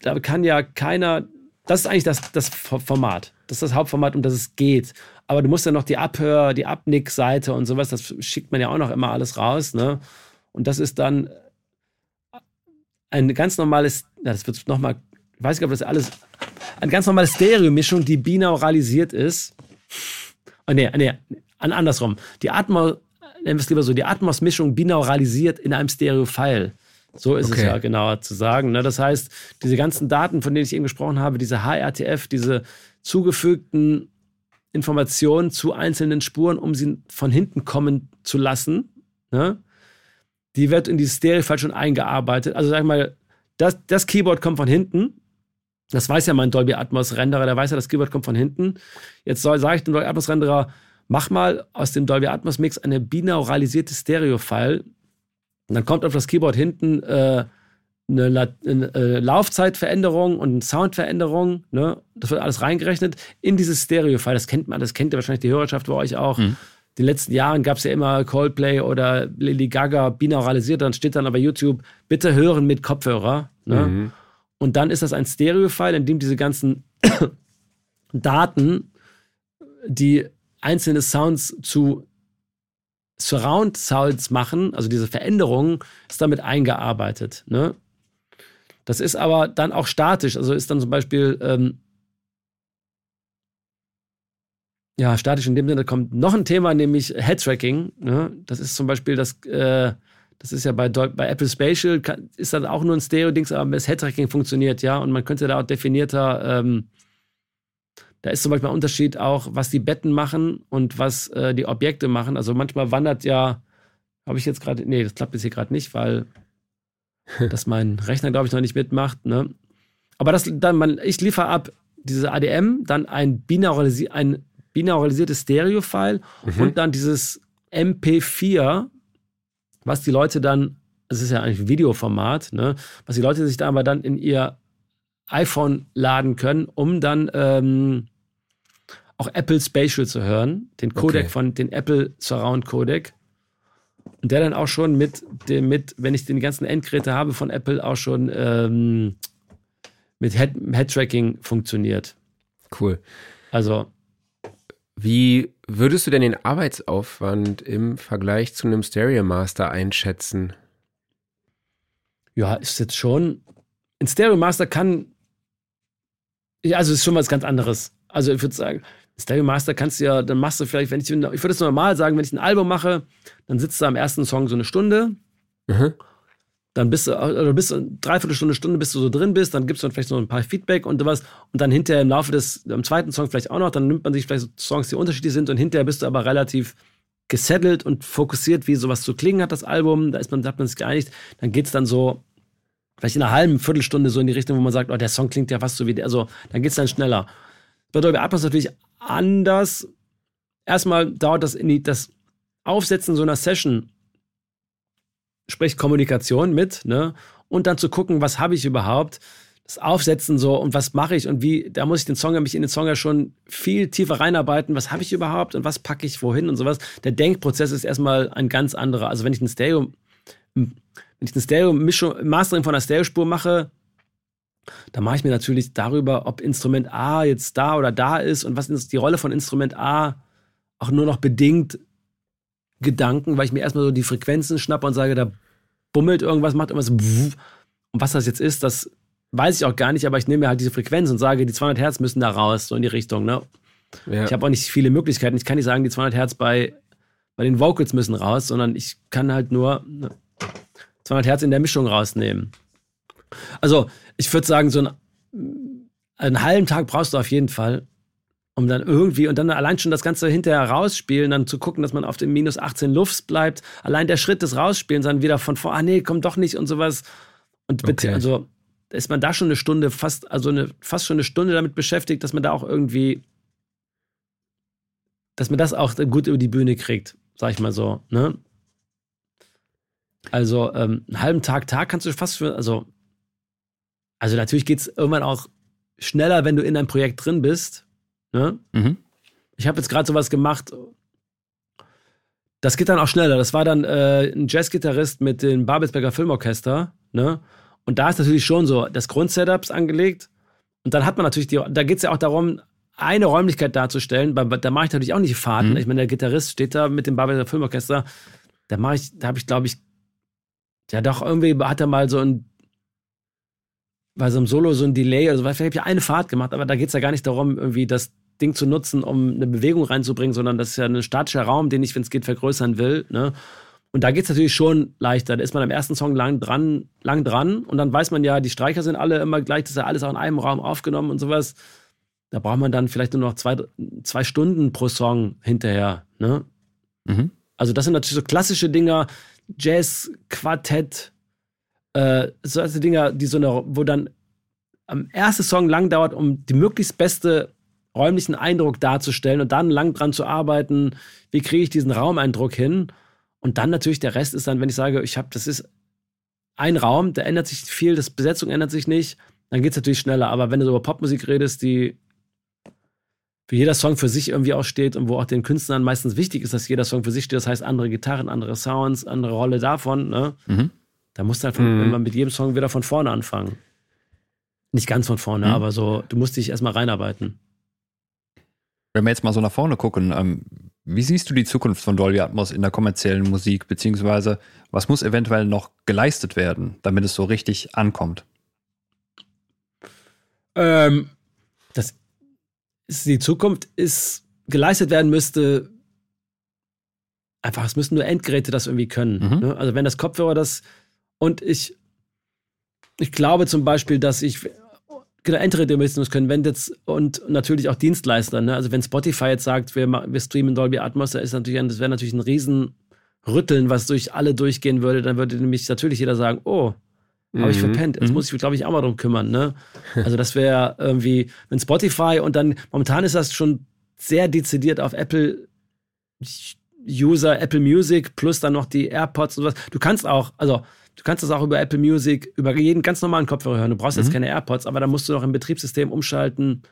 da kann ja keiner, das ist eigentlich das, das Format. Das ist das Hauptformat, um das es geht. Aber du musst ja noch die Abhör, die Abnick-Seite und sowas, das schickt man ja auch noch immer alles raus. Ne? Und das ist dann ein ganz normales, ja, das wird nochmal, ich weiß nicht, ob das alles, eine ganz normale Stereo-Mischung, die binauralisiert ist. Oh, nee, nee, an, andersrum. Die Atmos, nennen wir es lieber so, die Atmos-Mischung binauralisiert in einem Stereo-File. So ist es Okay. ja genauer zu sagen. Ne? Das heißt, diese ganzen Daten, von denen ich eben gesprochen habe, diese HRTF, diese zugefügten Informationen zu einzelnen Spuren, um sie von hinten kommen zu lassen, ne? die wird in dieses Stereo-File schon eingearbeitet. Also sag mal, das, das Keyboard kommt von hinten. Das weiß ja mein Dolby Atmos Renderer, der weiß ja, das Keyboard kommt von hinten. Jetzt sage ich dem Dolby Atmos Renderer, mach mal aus dem Dolby Atmos Mix eine binauralisierte Stereo-File. Und dann kommt auf das Keyboard hinten äh, eine, La eine äh, Laufzeitveränderung und eine Soundveränderung. Ne? Das wird alles reingerechnet in dieses Stereo-File. Das kennt man, das kennt ja wahrscheinlich die Hörerschaft bei euch auch. In den letzten Jahren gab es ja immer Coldplay oder Lady Gaga binauralisiert. Dann steht dann aber YouTube, bitte hören mit Kopfhörer. Ne? Mhm. Und dann ist das ein Stereo-File, in dem diese ganzen Daten, die einzelne Sounds zu Surround Sounds machen, also diese Veränderungen, ist damit eingearbeitet. Ne? Das ist aber dann auch statisch, also ist dann zum Beispiel, ähm, ja, statisch in dem Sinne kommt noch ein Thema, nämlich Head-Tracking. Ne? Das ist zum Beispiel das, äh, das ist ja bei, bei Apple Spatial, kann, ist das auch nur ein Stereo-Dings, aber das Head-Tracking funktioniert, ja, und man könnte da auch definierter ähm, Da ist zum Beispiel ein Unterschied auch, was die Betten machen und was äh, die Objekte machen. Also manchmal wandert ja, habe ich jetzt gerade, nee, das klappt jetzt hier gerade nicht, weil das mein Rechner, glaube ich, noch nicht mitmacht. Ne? Aber das dann, man, ich liefere ab diese ADM, dann ein, binauralisi ein binauralisiertes Stereo-File mhm. und dann dieses MP4, was die Leute dann, das ist ja eigentlich ein Videoformat, ne, was die Leute sich da aber dann in ihr iPhone laden können, um dann ähm, auch Apple Spatial zu hören, den Codec okay. von den Apple Surround Codec. Und der dann auch schon mit dem, mit, wenn ich den ganzen Endgeräte habe von Apple, auch schon ähm, mit Head-Tracking Head funktioniert. Cool. Also. Wie würdest du denn den Arbeitsaufwand im Vergleich zu einem Stereo Master einschätzen? Ja, ist jetzt schon. Ein Stereo Master kann. Ja, also ist schon was ganz anderes. Also ich würde sagen, Stereo Master kannst du ja, dann machst du vielleicht, wenn ich, ich würde es normal sagen, wenn ich ein Album mache, dann sitzt du am ersten Song so eine Stunde. Mhm dann bist du, oder bist du dreiviertel Stunde, Stunde, bis du so drin bist, dann gibst du dann vielleicht noch ein paar Feedback und was und dann hinterher im Laufe des, am zweiten Song vielleicht auch noch, dann nimmt man sich vielleicht so Songs, die unterschiedlich sind und hinterher bist du aber relativ gesettelt und fokussiert, wie sowas zu klingen hat, das Album, da ist man, da hat man sich geeinigt, dann geht es dann so, vielleicht in einer halben Viertelstunde so in die Richtung, wo man sagt, oh, der Song klingt ja fast so wie der, also dann geht es dann schneller. Bei Dolby Atmos natürlich anders. Erstmal dauert das die, das Aufsetzen so einer Session sprich Kommunikation mit, ne? Und dann zu gucken, was habe ich überhaupt, das Aufsetzen so und was mache ich und wie, da muss ich den Song, mich in den Song ja schon viel tiefer reinarbeiten, was habe ich überhaupt und was packe ich wohin und sowas. Der Denkprozess ist erstmal ein ganz anderer. Also wenn ich ein Stereo, wenn ich eine Stereo-Mischung, Mastering von einer Stereo-Spur mache, da mache ich mir natürlich darüber, ob Instrument A jetzt da oder da ist und was ist die Rolle von Instrument A auch nur noch bedingt Gedanken, weil ich mir erstmal so die Frequenzen schnappe und sage, da bummelt irgendwas, macht irgendwas. Und was das jetzt ist, das weiß ich auch gar nicht, aber ich nehme mir halt diese Frequenz und sage, die 200 Hertz müssen da raus, so in die Richtung. Ne? Ja. Ich habe auch nicht viele Möglichkeiten. Ich kann nicht sagen, die 200 Hertz bei, bei den Vocals müssen raus, sondern ich kann halt nur 200 Hertz in der Mischung rausnehmen. Also, ich würde sagen, so einen, einen halben Tag brauchst du auf jeden Fall, um dann irgendwie und dann allein schon das Ganze hinterher rausspielen, dann zu gucken, dass man auf dem minus 18 Luft bleibt. Allein der Schritt des Rausspielens, dann wieder von vor, ah nee, kommt doch nicht und sowas. Und bitte, okay. also ist man da schon eine Stunde, fast, also eine, fast schon eine Stunde damit beschäftigt, dass man da auch irgendwie, dass man das auch gut über die Bühne kriegt, sag ich mal so, ne? Also ähm, einen halben Tag, Tag kannst du fast für, also, also natürlich geht es irgendwann auch schneller, wenn du in einem Projekt drin bist, Ne? Mhm. Ich habe jetzt gerade sowas gemacht. Das geht dann auch schneller. Das war dann äh, ein Jazzgitarrist mit dem Babelsberger Filmorchester. Ne? Und da ist natürlich schon so das Grundsetup angelegt. Und dann hat man natürlich die, da geht es ja auch darum, eine Räumlichkeit darzustellen. Da mache ich natürlich auch nicht Fahrten. Mhm. Ich meine, der Gitarrist steht da mit dem Babelsberger Filmorchester. Da mache ich, da habe ich, glaube ich, ja doch irgendwie hat er mal so ein bei so einem Solo so ein Delay oder so. Vielleicht habe ich ja eine Fahrt gemacht, aber da geht es ja gar nicht darum, irgendwie das Ding zu nutzen, um eine Bewegung reinzubringen, sondern das ist ja ein statischer Raum, den ich, wenn es geht, vergrößern will. Ne? Und da geht es natürlich schon leichter. Da ist man am ersten Song lang dran, lang dran und dann weiß man ja, die Streicher sind alle immer gleich, das ist ja alles auch in einem Raum aufgenommen und sowas. Da braucht man dann vielleicht nur noch zwei, zwei Stunden pro Song hinterher. Ne? Mhm. Also, das sind natürlich so klassische Dinger, Jazz, Quartett, äh, solche Dinger, die so eine, wo dann am ersten Song lang dauert, um die möglichst beste räumlichen Eindruck darzustellen und dann lang dran zu arbeiten, wie kriege ich diesen Raumeindruck hin? Und dann natürlich der Rest ist dann, wenn ich sage, ich habe, das ist ein Raum, da ändert sich viel, das Besetzung ändert sich nicht, dann geht es natürlich schneller. Aber wenn du über Popmusik redest, die für jeder Song für sich irgendwie auch steht und wo auch den Künstlern meistens wichtig ist, dass jeder Song für sich steht, das heißt andere Gitarren, andere Sounds, andere Rolle davon, ne? Mhm. Da musst du halt von, mhm. mit jedem Song wieder von vorne anfangen. Nicht ganz von vorne, mhm. aber so, du musst dich erstmal reinarbeiten. Wenn wir jetzt mal so nach vorne gucken, ähm, wie siehst du die Zukunft von Dolby Atmos in der kommerziellen Musik, beziehungsweise was muss eventuell noch geleistet werden, damit es so richtig ankommt? Ähm, das ist, die Zukunft ist geleistet werden müsste. Einfach, es müssten nur Endgeräte das irgendwie können. Mhm. Ne? Also wenn das Kopfhörer das und ich, ich glaube zum Beispiel, dass ich genau, Endgeräte können, wenn jetzt, und natürlich auch Dienstleister, ne? Also wenn Spotify jetzt sagt, wir, wir streamen Dolby Atmos, da ist natürlich, das wäre natürlich ein Riesenrütteln, was durch alle durchgehen würde, dann würde nämlich natürlich jeder sagen, oh, habe ich mhm. verpennt. Jetzt mhm. muss ich mich, glaube ich, auch mal drum kümmern. Ne? Also das wäre irgendwie, wenn Spotify und dann, momentan ist das schon sehr dezidiert auf Apple User, Apple Music plus dann noch die AirPods und was. Du kannst auch, also du kannst das auch über Apple Music, über jeden ganz normalen Kopfhörer hören. Du brauchst mhm. jetzt keine AirPods, aber da musst du noch im Betriebssystem umschalten.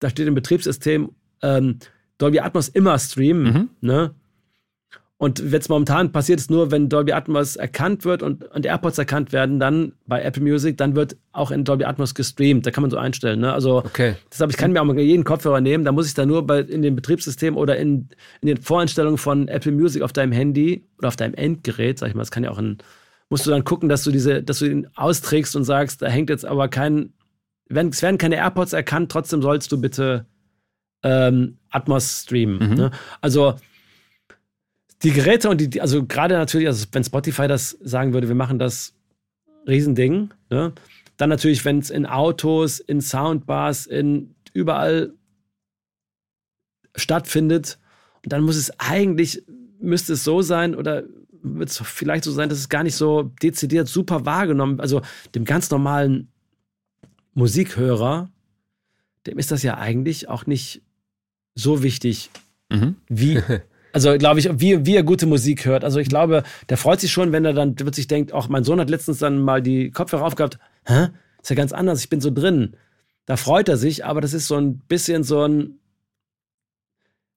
Da steht im Betriebssystem ähm, Dolby Atmos immer streamen. Mhm. Ne? Und jetzt momentan passiert es nur, wenn Dolby Atmos erkannt wird und, und AirPods erkannt werden, dann bei Apple Music, dann wird auch in Dolby Atmos gestreamt. Da kann man so einstellen. Ne? Also okay. deshalb, ich kann mir auch mal jeden Kopfhörer nehmen. Da muss ich dann nur bei, in dem Betriebssystem oder in, in den Voreinstellungen von Apple Music auf deinem Handy oder auf deinem Endgerät, sag ich mal, das kann ja auch ein, musst du dann gucken, dass du diese, dass du ihn austrägst und sagst, da hängt jetzt aber kein, wenn, es werden keine AirPods erkannt, trotzdem sollst du bitte ähm, Atmos streamen. Mhm. Ne? Also die Geräte und die, also gerade natürlich, also wenn Spotify das sagen würde, wir machen das Riesending, ne? dann natürlich, wenn es in Autos, in Soundbars, in überall stattfindet, und dann muss es eigentlich, müsste es so sein oder wird es vielleicht so sein, dass es gar nicht so dezidiert super wahrgenommen, also dem ganz normalen Musikhörer, dem ist das ja eigentlich auch nicht so wichtig, mhm. wie Also glaube ich, wie, wie er gute Musik hört. Also ich glaube, der freut sich schon, wenn er dann wird sich denkt, auch mein Sohn hat letztens dann mal die Kopfhörer aufgehabt. Hä? Ist ja ganz anders, ich bin so drin. Da freut er sich, aber das ist so ein bisschen so ein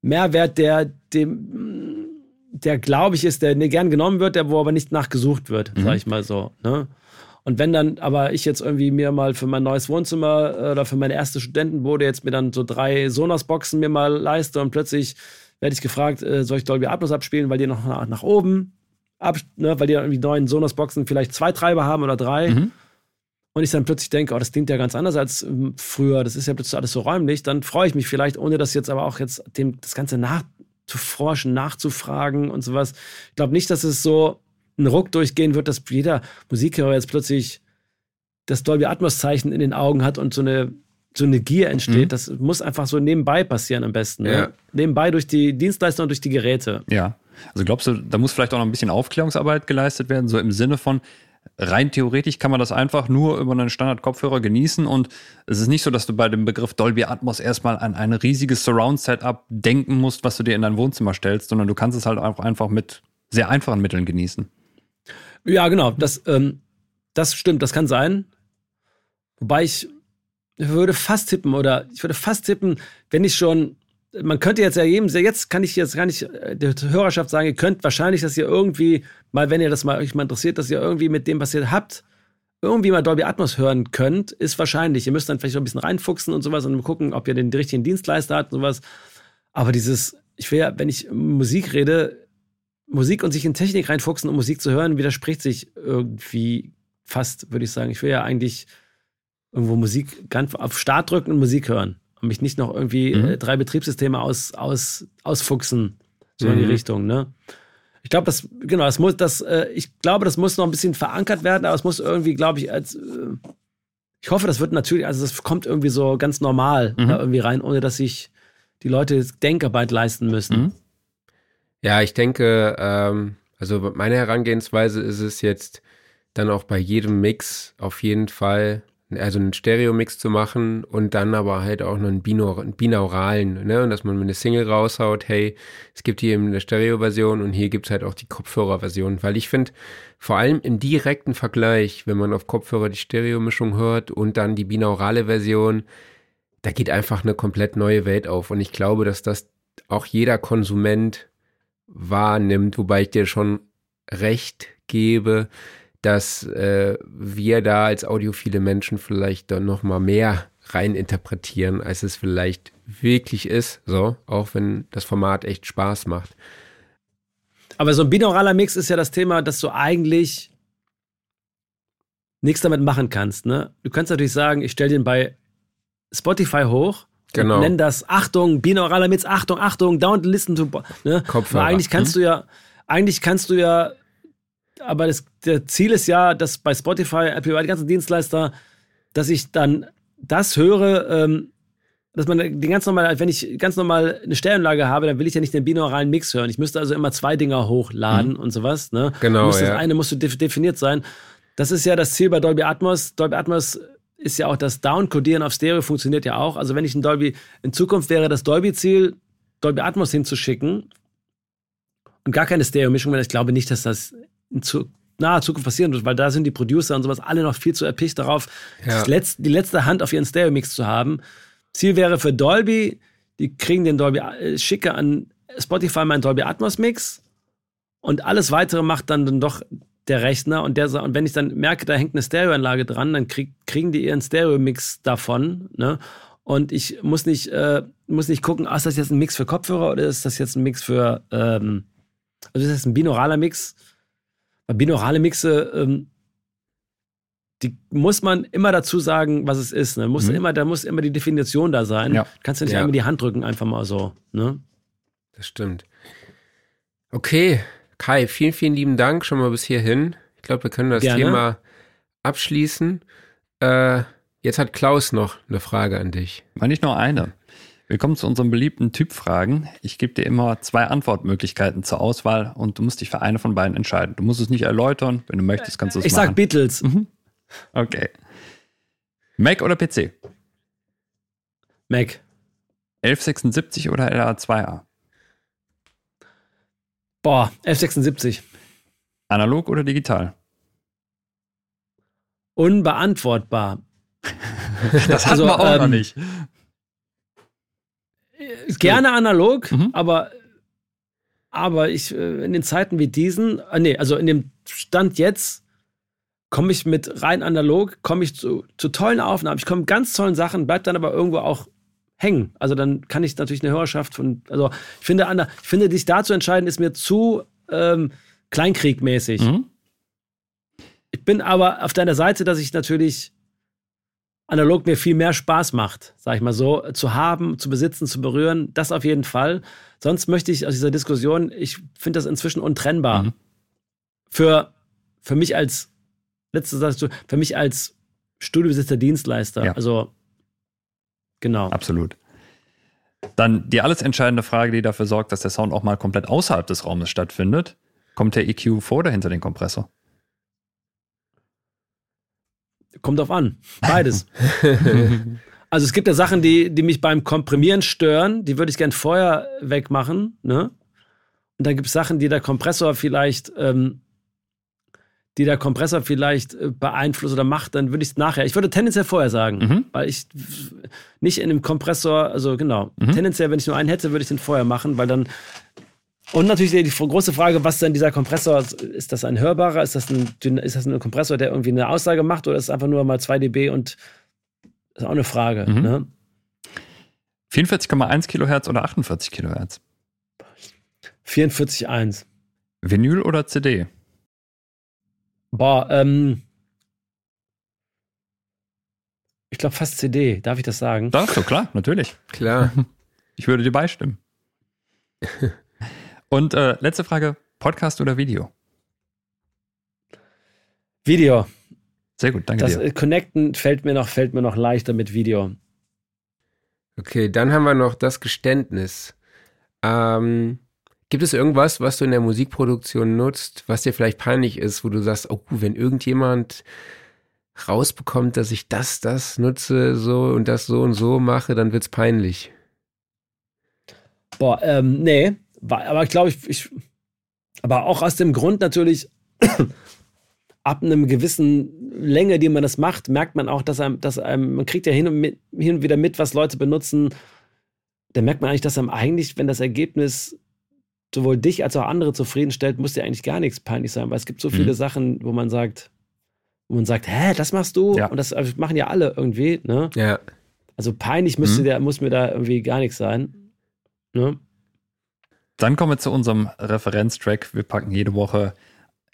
Mehrwert, der dem, der glaube ich ist, der gern genommen wird, der wo aber nicht nachgesucht wird, mhm. sage ich mal so. Ne? Und wenn dann aber ich jetzt irgendwie mir mal für mein neues Wohnzimmer äh, oder für meine erste Studentenbude jetzt mir dann so drei Sonos-Boxen mir mal leiste und plötzlich werde ich gefragt, äh, soll ich Dolby Atmos abspielen, weil die noch nach, nach oben, ab, ne, weil die irgendwie neuen Sonos-Boxen vielleicht zwei Treiber haben oder drei. Mhm. Und ich dann plötzlich denke, oh, das klingt ja ganz anders als ähm, früher, das ist ja plötzlich alles so räumlich, dann freue ich mich vielleicht, ohne das jetzt aber auch jetzt dem, das Ganze nachzuforschen, nachzufragen und sowas. Ich glaube nicht, dass es so ein Ruck durchgehen wird, dass jeder Musikhörer jetzt plötzlich das Dolby Atmos-Zeichen in den Augen hat und so eine so eine Gier entsteht. Mhm. Das muss einfach so nebenbei passieren am besten. Ne? Ja. Nebenbei durch die Dienstleister und durch die Geräte. Ja. Also glaubst du, da muss vielleicht auch noch ein bisschen Aufklärungsarbeit geleistet werden, so im Sinne von, rein theoretisch kann man das einfach nur über einen Standard-Kopfhörer genießen und es ist nicht so, dass du bei dem Begriff Dolby Atmos erstmal an ein riesiges Surround-Setup denken musst, was du dir in dein Wohnzimmer stellst, sondern du kannst es halt auch einfach mit sehr einfachen Mitteln genießen. Ja, genau. Das, ähm, das stimmt, das kann sein. Wobei ich würde fast tippen oder ich würde fast tippen, wenn ich schon, man könnte jetzt ja jedem, jetzt kann ich jetzt gar nicht äh, der Hörerschaft sagen, ihr könnt wahrscheinlich, dass ihr irgendwie mal, wenn ihr das mal euch mal interessiert, dass ihr irgendwie mit dem, was ihr habt, irgendwie mal Dolby Atmos hören könnt, ist wahrscheinlich. Ihr müsst dann vielleicht noch ein bisschen reinfuchsen und sowas und gucken, ob ihr den richtigen Dienstleister habt und sowas. Aber dieses, ich will ja, wenn ich Musik rede, Musik und sich in Technik reinfuchsen, um Musik zu hören, widerspricht sich irgendwie fast, würde ich sagen. Ich will ja eigentlich irgendwo Musik ganz auf Start drücken und Musik hören und mich nicht noch irgendwie mhm. äh, drei Betriebssysteme aus, aus, ausfuchsen, so mhm. in die mhm. Richtung, ne? Ich glaube, das, genau, das muss, das, äh, ich glaube, das muss noch ein bisschen verankert werden, aber es muss irgendwie, glaube ich, als, äh, ich hoffe, das wird natürlich, also das kommt irgendwie so ganz normal mhm. da irgendwie rein, ohne dass sich die Leute Denkarbeit leisten müssen. Mhm. Ja, ich denke, ähm, also meine Herangehensweise ist es jetzt dann auch bei jedem Mix auf jeden Fall also einen Stereo-Mix zu machen und dann aber halt auch noch einen, Binor binauralen, ne? Und dass man eine Single raushaut, hey, es gibt hier eben eine Stereo-Version und hier gibt's halt auch die Kopfhörer-Version. Weil ich finde, vor allem im direkten Vergleich, wenn man auf Kopfhörer die Stereo-Mischung hört und dann die binaurale Version, da geht einfach eine komplett neue Welt auf. Und ich glaube, dass das auch jeder Konsument wahrnimmt, wobei ich dir schon recht gebe, dass äh, wir da als audiophile Menschen vielleicht dann noch mal mehr rein interpretieren, als es vielleicht wirklich ist, so, auch wenn das Format echt Spaß macht. Aber so ein binauraler Mix ist ja das Thema, dass du eigentlich nichts damit machen kannst. Ne? Du kannst natürlich sagen, ich stelle den bei Spotify hoch genau. und nenne das Achtung, binauraler Mix, Achtung, Achtung, don't listen to. Ne? Kopfhörer. Aber eigentlich kannst hm? du ja, eigentlich kannst du ja aber das der Ziel ist ja, dass bei Spotify, Apple, die ganzen Dienstleister dass ich dann das höre, ähm, dass man den ganz normal, wenn ich ganz normal eine Stereoanlage habe, dann will ich ja nicht den binauralen Mix hören. Ich müsste also immer zwei Dinger hochladen mhm. und sowas. Ne? Genau. Muss das ja. eine musste definiert sein. Das ist ja das Ziel bei Dolby Atmos. Dolby Atmos ist ja auch das Downcodieren auf Stereo funktioniert ja auch. Also wenn ich ein Dolby, in Zukunft wäre das Dolby-Ziel, Dolby Atmos hinzuschicken und gar keine Stereo-Mischung, weil ich glaube nicht, dass das in zu, naher Zukunft passieren wird, weil da sind die Producer und sowas alle noch viel zu erpicht darauf, Ja. die, letzte, die letzte Hand auf ihren Stereo-Mix zu haben. Ziel wäre für Dolby, die kriegen den Dolby, äh, schicke an Spotify meinen Dolby Atmos Mix und alles weitere macht dann, dann doch der Rechner und der und wenn ich dann merke, da hängt eine Stereoanlage dran, dann krieg, kriegen die ihren Stereo-Mix davon, ne? Und ich muss nicht, äh, muss nicht gucken, ah, ist das jetzt ein Mix für Kopfhörer oder ist das jetzt ein Mix für, ähm, also ist das ein binauraler Mix? Weil binaurale Mixe, ähm, die muss man immer dazu sagen, was es ist. Ne? Muss Mhm. immer, da muss immer die Definition da sein. Ja. Kannst du nicht Ja. einmal die Hand drücken, einfach mal so. Ne? Das stimmt. Okay, Kai, vielen, vielen lieben Dank schon mal bis hierhin. Ich glaube, wir können das Gerne. Thema abschließen. Äh, jetzt hat Klaus noch eine Frage an dich. War nicht nur eine. Willkommen zu unseren beliebten Typfragen. Ich gebe dir immer zwei Antwortmöglichkeiten zur Auswahl und du musst dich für eine von beiden entscheiden. Du musst es nicht erläutern. Wenn du möchtest, kannst du es Ich machen. sag Beatles. Okay. Mac oder PC? Mac. 1176 oder LA2A? Boah, F76. Analog oder digital? Unbeantwortbar. Das hatten Also, wir auch noch ähm, nicht. Gerne analog, Mhm. aber, aber ich, äh, in den Zeiten wie diesen, äh, nee, also in dem Stand jetzt, komme ich mit rein analog, komme ich zu, zu tollen Aufnahmen. Ich komme ganz tollen Sachen, bleib dann aber irgendwo auch hängen. Also dann kann ich natürlich eine Hörerschaft von, also ich finde, Anna, ich finde, dich da zu entscheiden, ist mir zu ähm, kleinkriegmäßig. Mhm. Ich bin aber auf deiner Seite, dass ich natürlich analog mir viel mehr Spaß macht, sag ich mal so, zu haben, zu besitzen, zu berühren, das auf jeden Fall. Sonst möchte ich aus dieser Diskussion, ich finde das inzwischen untrennbar. Mhm. Für, für mich als, letzte sagst du, für mich als Studiobesitzer, Dienstleister. Ja. Also, genau. Absolut. Dann die alles entscheidende Frage, die dafür sorgt, dass der Sound auch mal komplett außerhalb des Raumes stattfindet. Kommt der EQ vor oder hinter den Kompressor? Kommt drauf an. Beides. Also es gibt ja Sachen, die, die mich beim Komprimieren stören, die würde ich gern vorher wegmachen, ne? Und dann gibt es Sachen, die der Kompressor vielleicht, ähm, die der Kompressor vielleicht äh, beeinflusst oder macht, dann würde ich es nachher. Ich würde tendenziell vorher sagen, Mhm. weil ich nicht in einem Kompressor, also genau, Mhm. tendenziell, wenn ich nur einen hätte, würde ich den vorher machen, weil dann und natürlich die große Frage, was denn dieser Kompressor, ist das ein hörbarer, ist das ein, ist das ein Kompressor, der irgendwie eine Aussage macht oder ist es einfach nur mal 2 dB und ist auch eine Frage. Mhm. Ne? 44,1 Kilohertz oder 48 Kilohertz? 44,1. Vinyl oder CD? Boah, ähm, ich glaube fast CD, darf ich das sagen? Darfst du, klar, natürlich. Klar. Ich würde dir beistimmen. Und äh, letzte Frage: Podcast oder Video? Video. Sehr gut, danke Das dir. äh, Connecten fällt mir noch, fällt mir noch leichter mit Video. Okay, dann haben wir noch das Geständnis. Ähm, gibt es irgendwas, was du in der Musikproduktion nutzt, was dir vielleicht peinlich ist, wo du sagst, oh, wenn irgendjemand rausbekommt, dass ich das, das nutze, so und das so und so mache, dann wird's peinlich. Boah, ähm, nee. Aber ich glaube, ich, ich. Aber auch aus dem Grund natürlich, ab einem gewissen Länge, die man das macht, merkt man auch, dass einem, dass einem, man kriegt ja hin und, mit, hin und wieder mit, was Leute benutzen. Da merkt man eigentlich, dass einem eigentlich, wenn das Ergebnis sowohl dich als auch andere zufriedenstellt, muss dir eigentlich gar nichts peinlich sein, weil es gibt so viele Mhm. Sachen, wo man sagt, wo man sagt, hä, das machst du? Ja. Und das also, machen ja alle irgendwie, ne? Ja. Also peinlich müsste Mhm. der, muss mir da irgendwie gar nichts sein. Ne? Dann kommen wir zu unserem Referenztrack. Wir packen jede Woche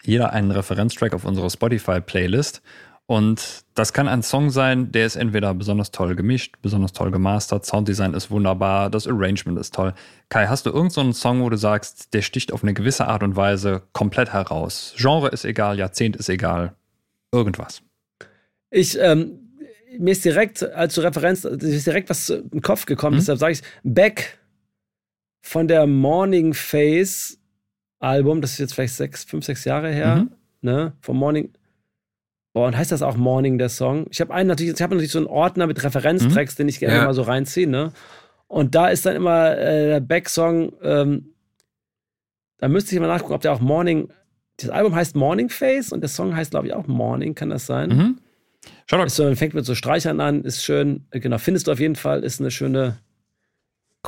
jeder einen Referenztrack auf unsere Spotify-Playlist. Und das kann ein Song sein, der ist entweder besonders toll gemischt, besonders toll gemastert, Sounddesign ist wunderbar, das Arrangement ist toll. Kai, hast du irgendeinen so Song, wo du sagst, der sticht auf eine gewisse Art und Weise komplett heraus? Genre ist egal, Jahrzehnt ist egal, irgendwas. Ich, ähm, mir ist direkt als Referenz, ist direkt was den Kopf gekommen, mhm. deshalb sage ich Beck von der Morning Face Album, das ist jetzt vielleicht sechs, fünf, sechs Jahre her, mhm. ne? Vom Morning. Boah, und heißt das auch Morning, der Song? Ich habe einen natürlich, ich habe natürlich so einen Ordner mit Referenztracks, mhm. den ich gerne ja. mal so reinziehe, ne? Und da ist dann immer äh, der Beck-Song, ähm, da müsste ich mal nachgucken, ob der auch Morning, das Album heißt Morning Face und der Song heißt, glaube ich, auch Morning, kann das sein? Mhm. Schau doch. So, fängt mit so Streichern an, ist schön, genau, findest du auf jeden Fall, ist eine schöne.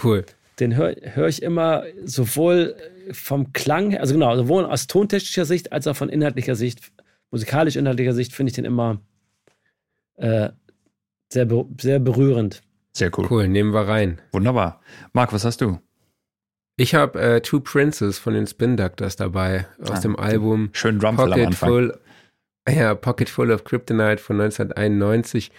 Cool. Den höre hör ich immer sowohl vom Klang her, also genau, sowohl aus tontechnischer Sicht als auch von inhaltlicher Sicht, musikalisch-inhaltlicher Sicht, finde ich den immer äh, sehr, sehr berührend. Sehr cool. Cool, nehmen wir rein. Wunderbar. Marc, was hast du? Ich habe äh, Two Princes von den Spin Doctors dabei aus ah, dem Album schön Pocket Full, ja, Pocket Full of Kryptonite von 1991.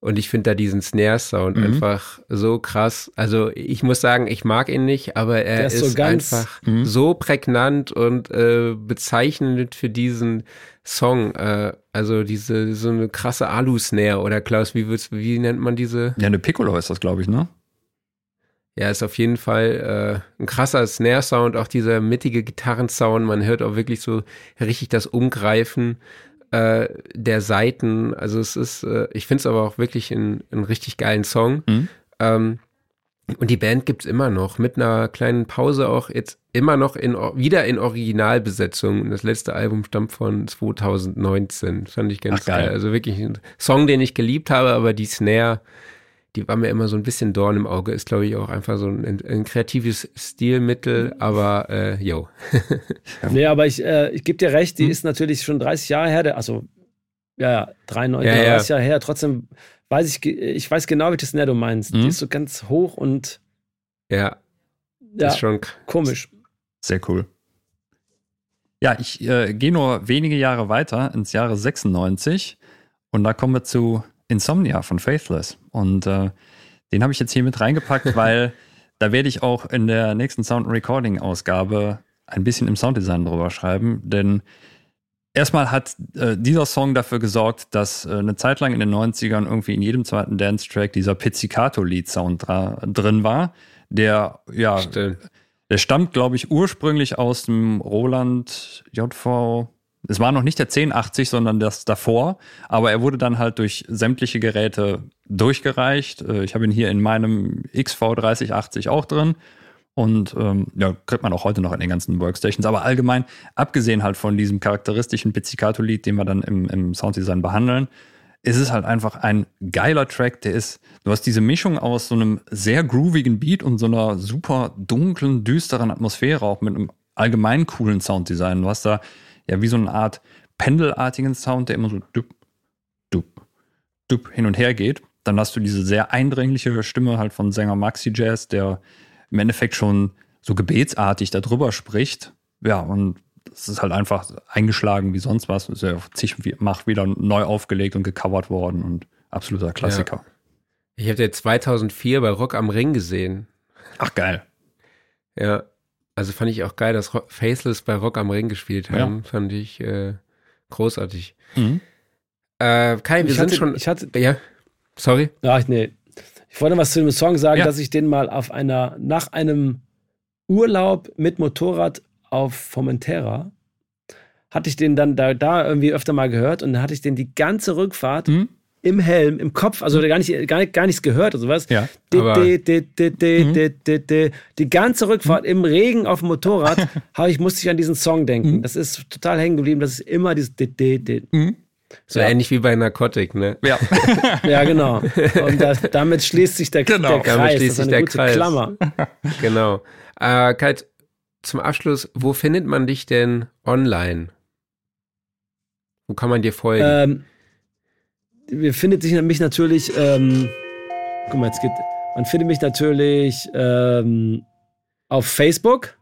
Und ich finde da diesen Snare-Sound mhm. einfach so krass. Also ich muss sagen, ich mag ihn nicht, aber er ist, ist so einfach mhm. so prägnant und äh, bezeichnend für diesen Song. Äh, also diese so eine krasse Alu-Snare oder Klaus, wie, wie nennt man diese? Ja, eine Piccolo ist das, glaube ich, ne? Ja, ist auf jeden Fall äh, ein krasser Snare-Sound, auch dieser mittige Gitarrensound. Man hört auch wirklich so richtig das Umgreifen äh, der Seiten. Also es ist, äh, ich finde es aber auch wirklich ein, ein richtig geilen Song. Mhm. Ähm, und die Band gibt's immer noch, mit einer kleinen Pause auch jetzt immer noch in, wieder in Originalbesetzung. Das letzte Album stammt von 2019. Fand ich ganz Ach, geil. geil. Also wirklich ein Song, den ich geliebt habe, aber die Snare die war mir immer so ein bisschen Dorn im Auge, ist glaube ich auch einfach so ein, ein kreatives Stilmittel, aber äh, yo. nee, aber ich, äh, ich gebe dir recht, die hm? ist natürlich schon 30 Jahre her, also ja, ja 93, ja, 30 ja. Jahre her, trotzdem weiß ich, ich weiß genau, welches Snare du meinst. Hm? Die ist so ganz hoch und ja, ja ist schon komisch. Sehr cool. Ja, ich äh, gehe nur wenige Jahre weiter ins Jahre 96 und da kommen wir zu Insomnia von Faithless. Und äh, den habe ich jetzt hier mit reingepackt, weil da werde ich auch in der nächsten Sound Recording Ausgabe ein bisschen im Sounddesign drüber schreiben, denn erstmal hat äh, dieser Song dafür gesorgt, dass äh, eine Zeit lang in den 90ern irgendwie in jedem zweiten Dance-Track dieser Pizzicato-Lead-Sound drin war, der ja, Stimmt. der stammt, glaube ich, ursprünglich aus dem Roland JV es war noch nicht der 1080, sondern das davor, aber er wurde dann halt durch sämtliche Geräte durchgereicht. Äh, ich habe ihn hier in meinem XV3080 auch drin. Und ähm, ja, kriegt man auch heute noch in den ganzen Workstations. Aber allgemein, abgesehen halt von diesem charakteristischen Pizzicato-Lied, den wir dann im, im Sounddesign behandeln, ist es halt einfach ein geiler Track. Der ist, du hast diese Mischung aus so einem sehr groovigen Beat und so einer super dunklen, düsteren Atmosphäre, auch mit einem allgemein coolen Sounddesign. Du hast da ja wie so eine Art pendelartigen Sound, der immer so dup, dup, dup hin und her geht. Dann hast du diese sehr eindringliche Stimme halt von Sänger Maxi Jazz, der im Endeffekt schon so gebetsartig darüber spricht. Ja, und es ist halt einfach eingeschlagen wie sonst was. Ist ja zigfach wieder neu aufgelegt und gecovert worden und absoluter Klassiker. Ja. Ich habe den 2004 bei Rock am Ring gesehen. Ach, geil. Ja, also fand ich auch geil, dass Faceless bei Rock am Ring gespielt haben. Ja. Fand ich äh, großartig. Mhm. Äh, Kai, wir ich sind hatte, schon. Ich hatte, ja, sorry. Ja, nee. Ich wollte was zu dem Song sagen, ja. dass ich den mal auf einer, nach einem Urlaub mit Motorrad auf Formentera, hatte ich den dann da, da irgendwie öfter mal gehört und dann hatte ich den die ganze Rückfahrt mhm im Helm, im Kopf, also gar, nicht, gar, gar nichts gehört oder sowas. Ja, die, ganze Rückfahrt im Regen auf dem Motorrad habe ich, musste ich an diesen Song denken. Das ist total hängen geblieben. Das ist immer dieses so ja. ähnlich wie bei Narkotik, ne? Ja. ja, genau. Und das, damit schließt sich der, genau. der Kreis. Damit schließt sich der Kreis. Klammer. Genau. Äh, Kalt, zum Abschluss, wo findet man dich denn online? Wo kann man dir folgen? Ähm, findet sich mich natürlich, ähm, guck mal, jetzt geht, man findet mich natürlich ähm, auf Facebook.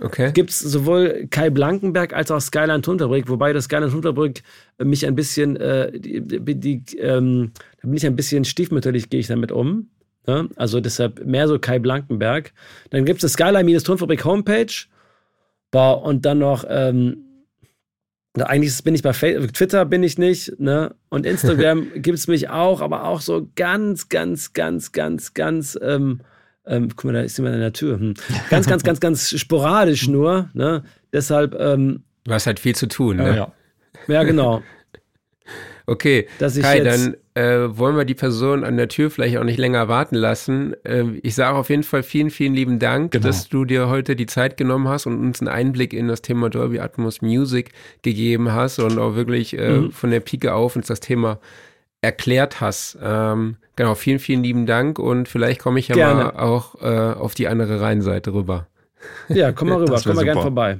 Okay. Gibt es sowohl Kai Blankenberg als auch Skyline Unterbrück, wobei das Skyline Unterbrück mich ein bisschen, äh, die, die, ähm, da bin ich ein bisschen stiefmütterlich, gehe ich damit um. Ne? Also deshalb mehr so Kai Blankenberg. Dann gibt es das Skyline-Tonfabrik Homepage. Boah, und dann noch, ähm, eigentlich bin ich bei Facebook, Twitter bin ich nicht, ne? Und Instagram gibt es mich auch, aber auch so ganz, ganz, ganz, ganz, ganz, ähm, ähm, guck mal, da ist jemand an der Tür. Hm. Ganz, ganz, ganz, ganz sporadisch nur, ne? Deshalb. Ähm, du hast halt viel zu tun, ne? Ja, ja genau. Okay, Dass ich Kai, dann äh, wollen wir die Person an der Tür vielleicht auch nicht länger warten lassen. Äh, ich sage auf jeden Fall vielen, vielen lieben Dank, genau. dass du dir heute die Zeit genommen hast und uns einen Einblick in das Thema Dolby Atmos Music gegeben hast und auch wirklich äh, mhm. von der Pike auf uns das Thema erklärt hast. Ähm, genau, vielen, vielen lieben Dank und vielleicht komme ich ja Gerne. mal auch äh, auf die andere Rheinseite rüber. Ja, komm mal rüber, komm mal gern vorbei.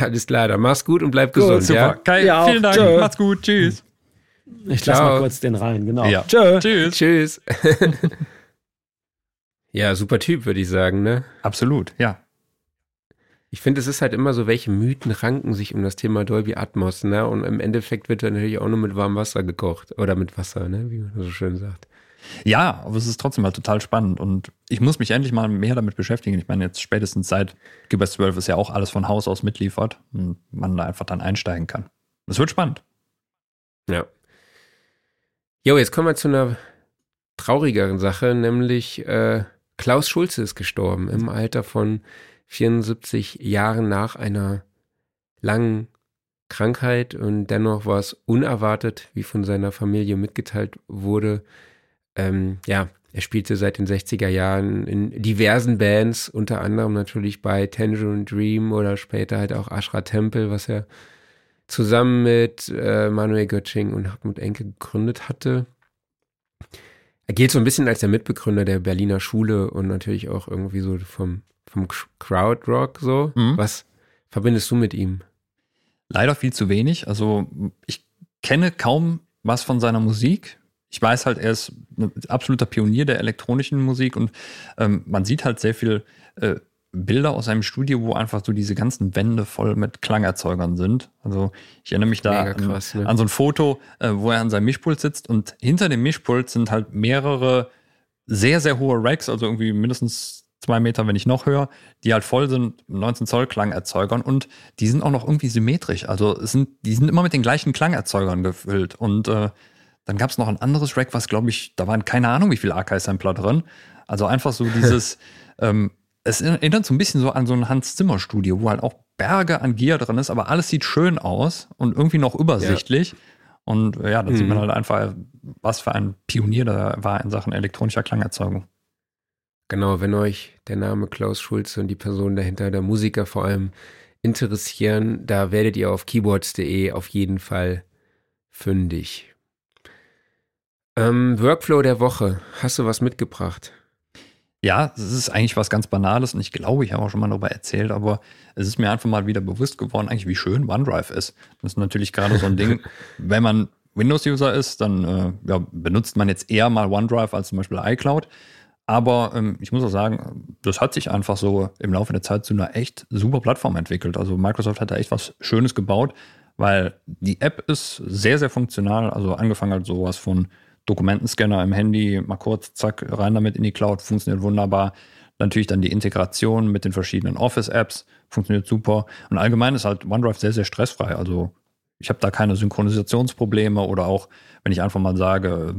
Alles klar, dann mach's gut und bleib gut, gesund. Super. Ja? Kai, ja, vielen Dank. Tschö. Macht's gut. Tschüss. Ich lasse mal kurz den rein, genau. Ja. Tschö. Tschüss. Tschüss. ja, super Typ, würde ich sagen, ne? Absolut, ja. Ich finde, es ist halt immer so, welche Mythen ranken sich um das Thema Dolby Atmos, ne? Und im Endeffekt wird dann natürlich auch nur mit warmem Wasser gekocht. Oder mit Wasser, ne? Wie man so schön sagt. Ja, aber es ist trotzdem halt total spannend und ich muss mich endlich mal mehr damit beschäftigen. Ich meine, jetzt spätestens seit Gibers 12 ist ja auch alles von Haus aus mitliefert und man da einfach dann einsteigen kann. Es wird spannend. Ja. Jo, jetzt kommen wir zu einer traurigeren Sache, nämlich äh, Klaus Schulze ist gestorben im Alter von 74 Jahren nach einer langen Krankheit und dennoch war es unerwartet, wie von seiner Familie mitgeteilt wurde, ähm, ja, er spielte seit den 60er Jahren in diversen Bands, unter anderem natürlich bei Tangerine Dream oder später halt auch Ashra Temple, was er zusammen mit äh, Manuel Götsching und Hartmut Enke gegründet hatte. Er gilt so ein bisschen als der Mitbegründer der Berliner Schule und natürlich auch irgendwie so vom, vom Crowdrock so. Mhm. Was verbindest du mit ihm? Leider viel zu wenig. Also ich kenne kaum was von seiner Musik ich weiß halt, er ist ein absoluter Pionier der elektronischen Musik und ähm, man sieht halt sehr viel äh, Bilder aus seinem Studio, wo einfach so diese ganzen Wände voll mit Klangerzeugern sind. Also ich erinnere mich da krass, an, ne? an, so ein Foto, äh, wo er an seinem Mischpult sitzt und hinter dem Mischpult sind halt mehrere sehr, sehr hohe Racks, also irgendwie mindestens zwei Meter, wenn nicht noch höher, die halt voll sind, 19 Zoll Klangerzeugern und die sind auch noch irgendwie symmetrisch. Also es sind, die sind immer mit den gleichen Klangerzeugern gefüllt und äh, dann gab es noch ein anderes Rack, was glaube ich, da waren keine Ahnung, wie viele Archive-Sampler drin. Also einfach so dieses, ähm, es erinnert so ein bisschen so an so ein Hans-Zimmer-Studio, wo halt auch Berge an Gear drin ist, aber alles sieht schön aus und irgendwie noch übersichtlich. Ja. Und ja, dann mhm. sieht man mhm. halt einfach, was für ein Pionier da war in Sachen elektronischer Klangerzeugung. Genau, wenn euch der Name Klaus Schulze und die Person dahinter, der Musiker vor allem, interessieren, da werdet ihr auf keyboards.de auf jeden Fall fündig. Ähm, Workflow der Woche. Hast du was mitgebracht? Ja, es ist eigentlich was ganz Banales und ich glaube, ich habe auch schon mal darüber erzählt, aber es ist mir einfach mal wieder bewusst geworden, eigentlich wie schön OneDrive ist. Das ist natürlich gerade so ein Ding, wenn man Windows-User ist, dann äh, ja, benutzt man jetzt eher mal OneDrive als zum Beispiel iCloud. Aber ähm, ich muss auch sagen, das hat sich einfach so im Laufe der Zeit zu einer echt super Plattform entwickelt. Also Microsoft hat da echt was Schönes gebaut, weil die App ist sehr, sehr funktional. Also angefangen halt sowas von Dokumentenscanner im Handy, mal kurz, zack, rein damit in die Cloud, funktioniert wunderbar. Natürlich dann die Integration mit den verschiedenen Office-Apps, funktioniert super. Und allgemein ist halt OneDrive sehr, sehr stressfrei. Also ich habe da keine Synchronisationsprobleme oder auch, wenn ich einfach mal sage,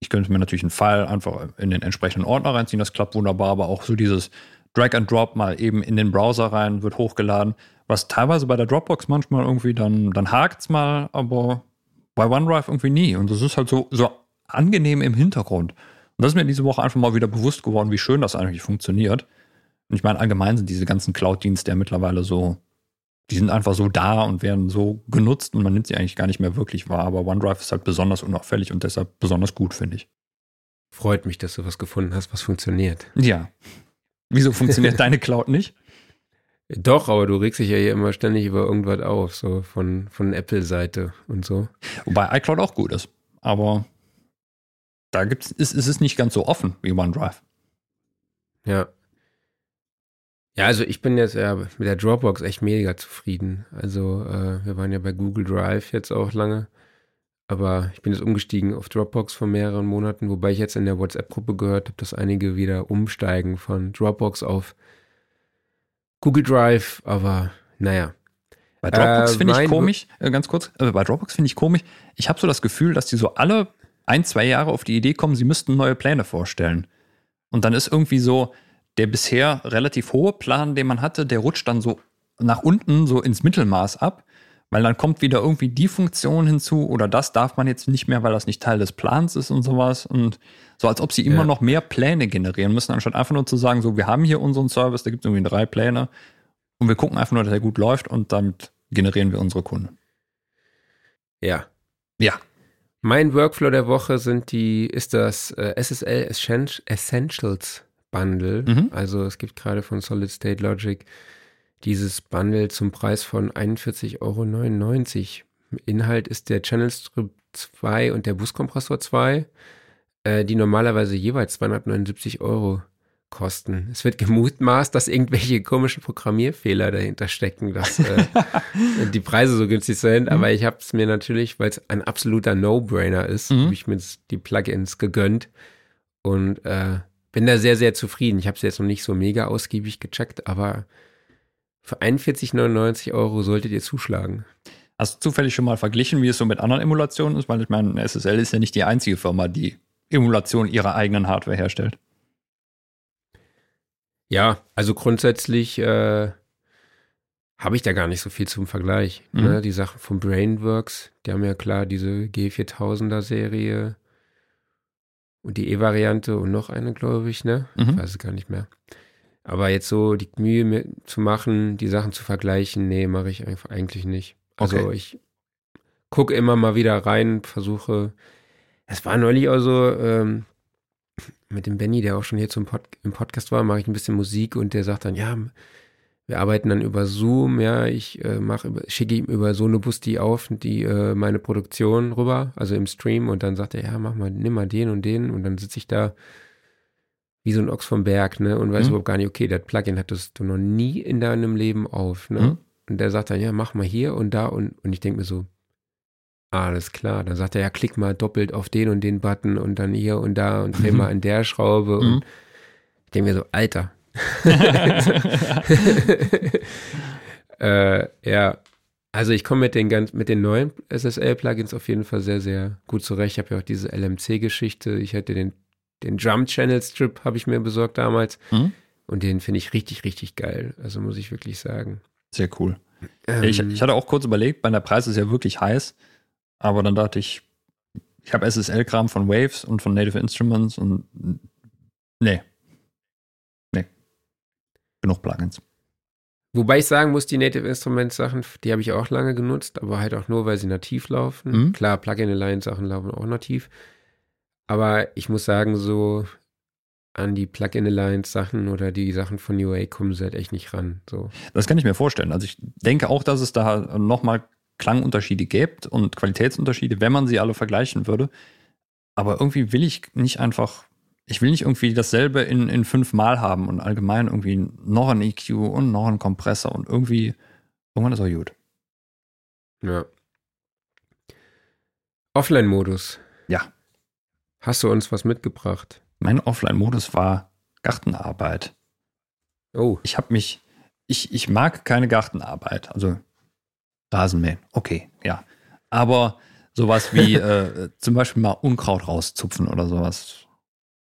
ich könnte mir natürlich einen File einfach in den entsprechenden Ordner reinziehen, das klappt wunderbar, aber auch so dieses Drag and Drop mal eben in den Browser rein, wird hochgeladen, was teilweise bei der Dropbox manchmal irgendwie dann, dann hakt's mal, aber bei OneDrive irgendwie nie. Und das ist halt so, so angenehm im Hintergrund. Und das ist mir diese Woche einfach mal wieder bewusst geworden, wie schön das eigentlich funktioniert. Und ich meine, allgemein sind diese ganzen Cloud-Dienste ja mittlerweile so, die sind einfach so da und werden so genutzt und man nimmt sie eigentlich gar nicht mehr wirklich wahr. Aber OneDrive ist halt besonders unauffällig und deshalb besonders gut, finde ich. Freut mich, dass du was gefunden hast, was funktioniert. Ja. Wieso funktioniert deine Cloud nicht? Doch, aber du regst dich ja hier immer ständig über irgendwas auf, so von, von Apple-Seite und so. Wobei iCloud auch gut ist. Aber da gibt's, ist, ist es nicht ganz so offen wie OneDrive. Ja. Ja, also ich bin jetzt ja mit der Dropbox echt mega zufrieden. Also äh, wir waren ja bei Google Drive jetzt auch lange. Aber ich bin jetzt umgestiegen auf Dropbox vor mehreren Monaten, wobei ich jetzt in der WhatsApp-Gruppe gehört habe, dass einige wieder umsteigen von Dropbox auf Google Drive. Aber naja, Bei Dropbox Äh, finde ich komisch, äh, ganz kurz, äh, bei Dropbox finde ich komisch, ich habe so das Gefühl, dass die so alle ein, zwei Jahre auf die Idee kommen, sie müssten neue Pläne vorstellen. Und dann ist irgendwie so der bisher relativ hohe Plan, den man hatte, der rutscht dann so nach unten, so ins Mittelmaß ab, weil dann kommt wieder irgendwie die Funktion hinzu oder das darf man jetzt nicht mehr, weil das nicht Teil des Plans ist und sowas. Und so als ob sie immer Ja. noch mehr Pläne generieren müssen, anstatt einfach nur zu sagen, so, wir haben hier unseren Service, da gibt es irgendwie drei Pläne und wir gucken einfach nur, dass er gut läuft und damit generieren wir unsere Kunden. Ja. Ja. Mein Workflow der Woche sind die, ist das äh, SSL Essen- Essentials Bundle. Mhm. Also es gibt gerade von Solid State Logic dieses Bundle zum Preis von 41,99 Euro. Inhalt ist der Channel Strip 2 und der Buskompressor 2, äh, die normalerweise jeweils 279 Euro kosten. Es wird gemutmaßt, dass irgendwelche komischen Programmierfehler dahinter stecken, dass äh, die Preise so günstig sind. Aber ich habe es mir natürlich, weil es ein absoluter No-Brainer ist, Mhm. habe ich mir die Plugins gegönnt und äh, bin da sehr, sehr zufrieden. Ich habe es jetzt noch nicht so mega ausgiebig gecheckt, aber für 41,99 Euro solltet ihr zuschlagen. Hast du zufällig schon mal verglichen, wie es so mit anderen Emulationen ist? Weil ich meine, SSL ist ja nicht die einzige Firma, die Emulation ihrer eigenen Hardware herstellt. Ja, also grundsätzlich äh, habe ich da gar nicht so viel zum Vergleich. Mhm. Ne? Die Sachen von Brainworks, die haben ja klar diese G4000er Serie und die E-Variante und noch eine, glaube ich, ne? Ich Mhm. weiß es gar nicht mehr. Aber jetzt so die Mühe mir zu machen, die Sachen zu vergleichen, nee, mache ich einfach eigentlich nicht. Also Okay. ich gucke immer mal wieder rein, versuche. Es war neulich auch so, ähm, mit dem Benny, der auch schon hier zum Pod im Podcast war, mache ich ein bisschen Musik und der sagt dann, ja, wir arbeiten dann über Zoom, ja, ich äh, mache, schicke ihm über Sonobus die auf, die äh, meine Produktion rüber, also im Stream und dann sagt er, ja, mach mal, nimm mal den und den und dann sitze ich da wie so ein Ochs vom Berg, ne, und weiß Mhm. überhaupt gar nicht, okay, das Plugin hattest du noch nie in deinem Leben auf, ne, Mhm. und der sagt dann, ja, mach mal hier und da und, und ich denke mir so, alles klar, dann sagt er, ja, klick mal doppelt auf den und den Button und dann hier und da und dreh Mhm. mal an der Schraube Mhm. und ich denke mir so, Alter, äh, ja, also ich komme mit den ganz, mit den neuen SSL-Plugins auf jeden Fall sehr, sehr gut zurecht. Ich habe ja auch diese LMC-Geschichte. Ich hatte den, den Drum Channel Strip habe ich mir besorgt damals Mhm. und den finde ich richtig, richtig geil. Also muss ich wirklich sagen. Sehr cool. Ähm, Ich, ich hatte auch kurz überlegt, weil der Preis ist ja wirklich heiß, aber dann dachte ich, ich habe SSL-Kram von Waves und von Native Instruments und nee. Nee. Genug Plugins. Wobei ich sagen muss, die Native Instruments Sachen, die habe ich auch lange genutzt, aber halt auch nur, weil sie nativ laufen. Mhm. Klar, Plugin Alliance Sachen laufen auch nativ. Aber ich muss sagen, so an die Plugin Alliance Sachen oder die Sachen von UA kommen sie halt echt nicht ran. So. Das kann ich mir vorstellen. Also ich denke auch, dass es da nochmal Klangunterschiede gibt und Qualitätsunterschiede, wenn man sie alle vergleichen würde. Aber irgendwie will ich nicht einfach, ich will nicht irgendwie dasselbe in, in fünfmal haben und allgemein irgendwie noch ein EQ und noch ein Kompressor und irgendwie, irgendwann ist auch gut. Ja. Offline-Modus. Ja. Hast du uns was mitgebracht? Mein Offline-Modus war Gartenarbeit. Oh, Ich habe mich, ich, ich mag keine Gartenarbeit. Also Rasenmähen, okay, ja. Aber sowas wie äh, zum Beispiel mal Unkraut rauszupfen oder sowas.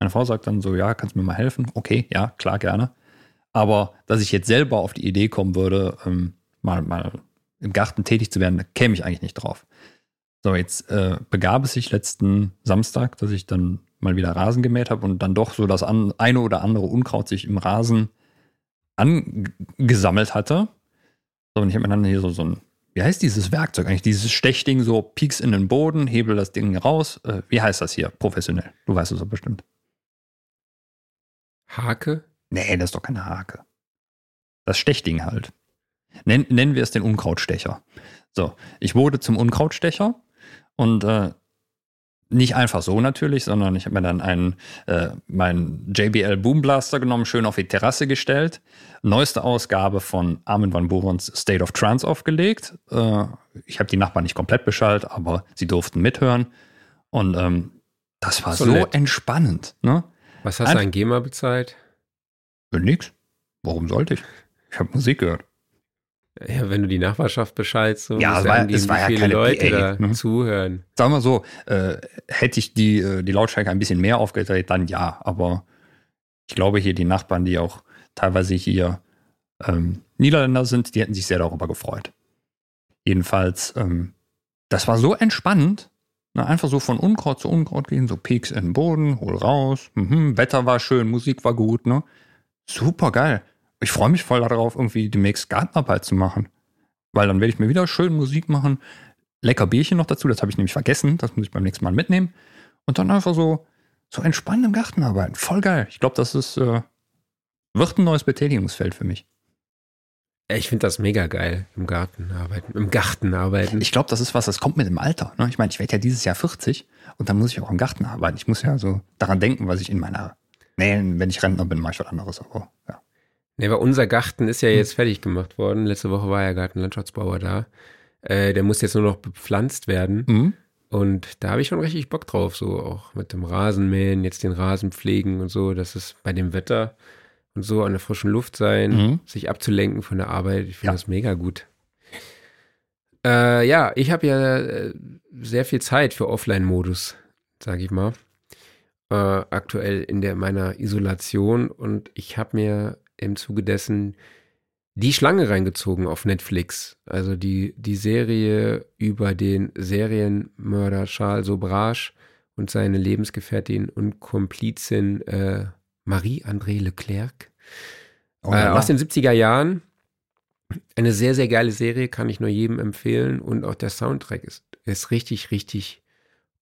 Meine Frau sagt dann so, ja, kannst du mir mal helfen? Okay, ja, klar, gerne. Aber dass ich jetzt selber auf die Idee kommen würde, ähm, mal, mal im Garten tätig zu werden, da käme ich eigentlich nicht drauf. So, jetzt äh, begab es sich letzten Samstag, dass ich dann mal wieder Rasen gemäht habe und dann doch so das an, eine oder andere Unkraut sich im Rasen angesammelt hatte. So, und ich habe mir dann hier so, so ein, wie heißt dieses Werkzeug eigentlich? Dieses Stechding, so pieks in den Boden, hebel das Ding raus. Äh, wie heißt das hier? Professionell. Du weißt es doch bestimmt. Hake? Nee, das ist doch keine Hake. Das Stechding halt. Nen, nennen wir es den Unkrautstecher. So, ich wurde zum Unkrautstecher und äh, nicht einfach so natürlich, sondern ich habe mir dann einen, äh, meinen JBL Boom Blaster genommen, schön auf die Terrasse gestellt, neueste Ausgabe von Armin van Burens State of Trance aufgelegt. Äh, ich habe die Nachbarn nicht komplett beschallt, aber sie durften mithören und ähm, das war So so, entspannend. Ne? Was hast Einf- du an GEMA bezahlt? Für nix. Warum sollte ich? Ich habe Musik gehört. Ja, wenn du die Nachbarschaft beschallst, so Ja, es war- die, es war ja viele keine Leute PA, da ne? zuhören. Sagen wir so, äh, hätte ich die, äh, die Lautstärke ein bisschen mehr aufgedreht, dann ja. Aber ich glaube hier die Nachbarn, die auch teilweise hier ähm, Niederländer sind, die hätten sich sehr darüber gefreut. Jedenfalls, ähm, das war so entspannend. Ne, einfach so von Unkraut zu Unkraut gehen, so Peaks in den Boden, hol raus. Mhm, Wetter war schön, Musik war gut, ne? Super geil. Ich freue mich voll darauf, irgendwie demnächst Gartenarbeit zu machen. Weil dann werde ich mir wieder schön Musik machen. Lecker Bierchen noch dazu, das habe ich nämlich vergessen. Das muss ich beim nächsten Mal mitnehmen. Und dann einfach so, so entspannt im Garten arbeiten. Voll geil. Ich glaube, das ist, äh, wird ein neues Betätigungsfeld für mich. Ich finde das mega geil, im Garten arbeiten. Im Garten arbeiten. Ich glaube, das ist was, das kommt mit dem Alter. Ne? Ich meine, ich werde ja dieses Jahr 40 und dann muss ich auch im Garten arbeiten. Ich muss ja so daran denken, was ich in meiner, nee, wenn ich Rentner bin, mache ich was anderes. Aber ja. Nee, aber unser Garten ist ja Hm. jetzt fertig gemacht worden. Letzte Woche war ja Gartenlandschaftsbauer da. Äh, der muss jetzt nur noch bepflanzt werden. Mhm. Und da habe ich schon richtig Bock drauf, so auch mit dem Rasenmähen, jetzt den Rasen pflegen und so. Das ist bei dem Wetter und so an der frischen Luft sein, Mhm. sich abzulenken von der Arbeit. Ich finde Ja. das mega gut. Äh, ja, ich habe ja äh, sehr viel Zeit für Offline-Modus, sage ich mal. Äh, aktuell in der meiner Isolation und ich habe mir im Zuge dessen die Schlange reingezogen auf Netflix. Also die, die Serie über den Serienmörder Charles Sobrage und seine Lebensgefährtin und Komplizin äh, Marie-André Leclerc. Oh, äh, aus den 70er Jahren. Eine sehr, sehr geile Serie, kann ich nur jedem empfehlen. Und auch der Soundtrack ist, ist richtig, richtig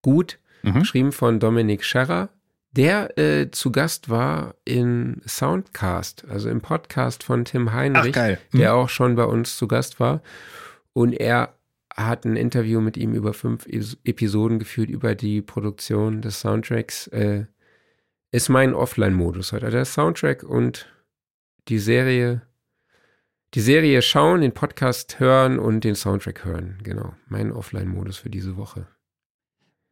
gut. Mhm. Geschrieben von Dominik Scherrer, der äh, zu Gast war in Soundcast, also im Podcast von Tim Ach, Heinrich, geil. der auch schon bei uns zu Gast war. Und er hat ein Interview mit ihm über fünf Episoden geführt über die Produktion des Soundtracks. Äh, ist mein Offline-Modus heute. Also der Soundtrack und die Serie, die Serie schauen, den Podcast hören und den Soundtrack hören. Genau, mein Offline-Modus für diese Woche.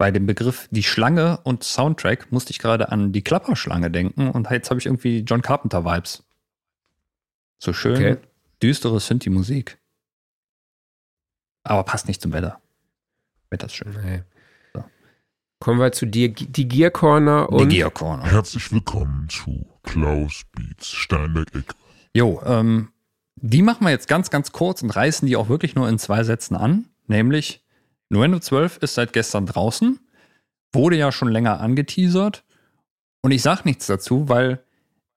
Bei dem Begriff die Schlange und Soundtrack musste ich gerade an die Klapperschlange denken und jetzt habe ich irgendwie John Carpenter-Vibes. So schön Okay. düstere Synthi-Musik. Aber passt nicht zum Wetter. Wetter ist schön. Nee. So. Kommen wir zu dir, die Gear Corner Die und Gear Corner. Herzlich willkommen zu Klaus Beats Steinberg-Ecke. Jo, ähm, die machen wir jetzt ganz, ganz kurz und reißen die auch wirklich nur in zwei Sätzen an. Nämlich, Nuendo 12 ist seit gestern draußen, wurde ja schon länger angeteasert. Und ich sage nichts dazu, weil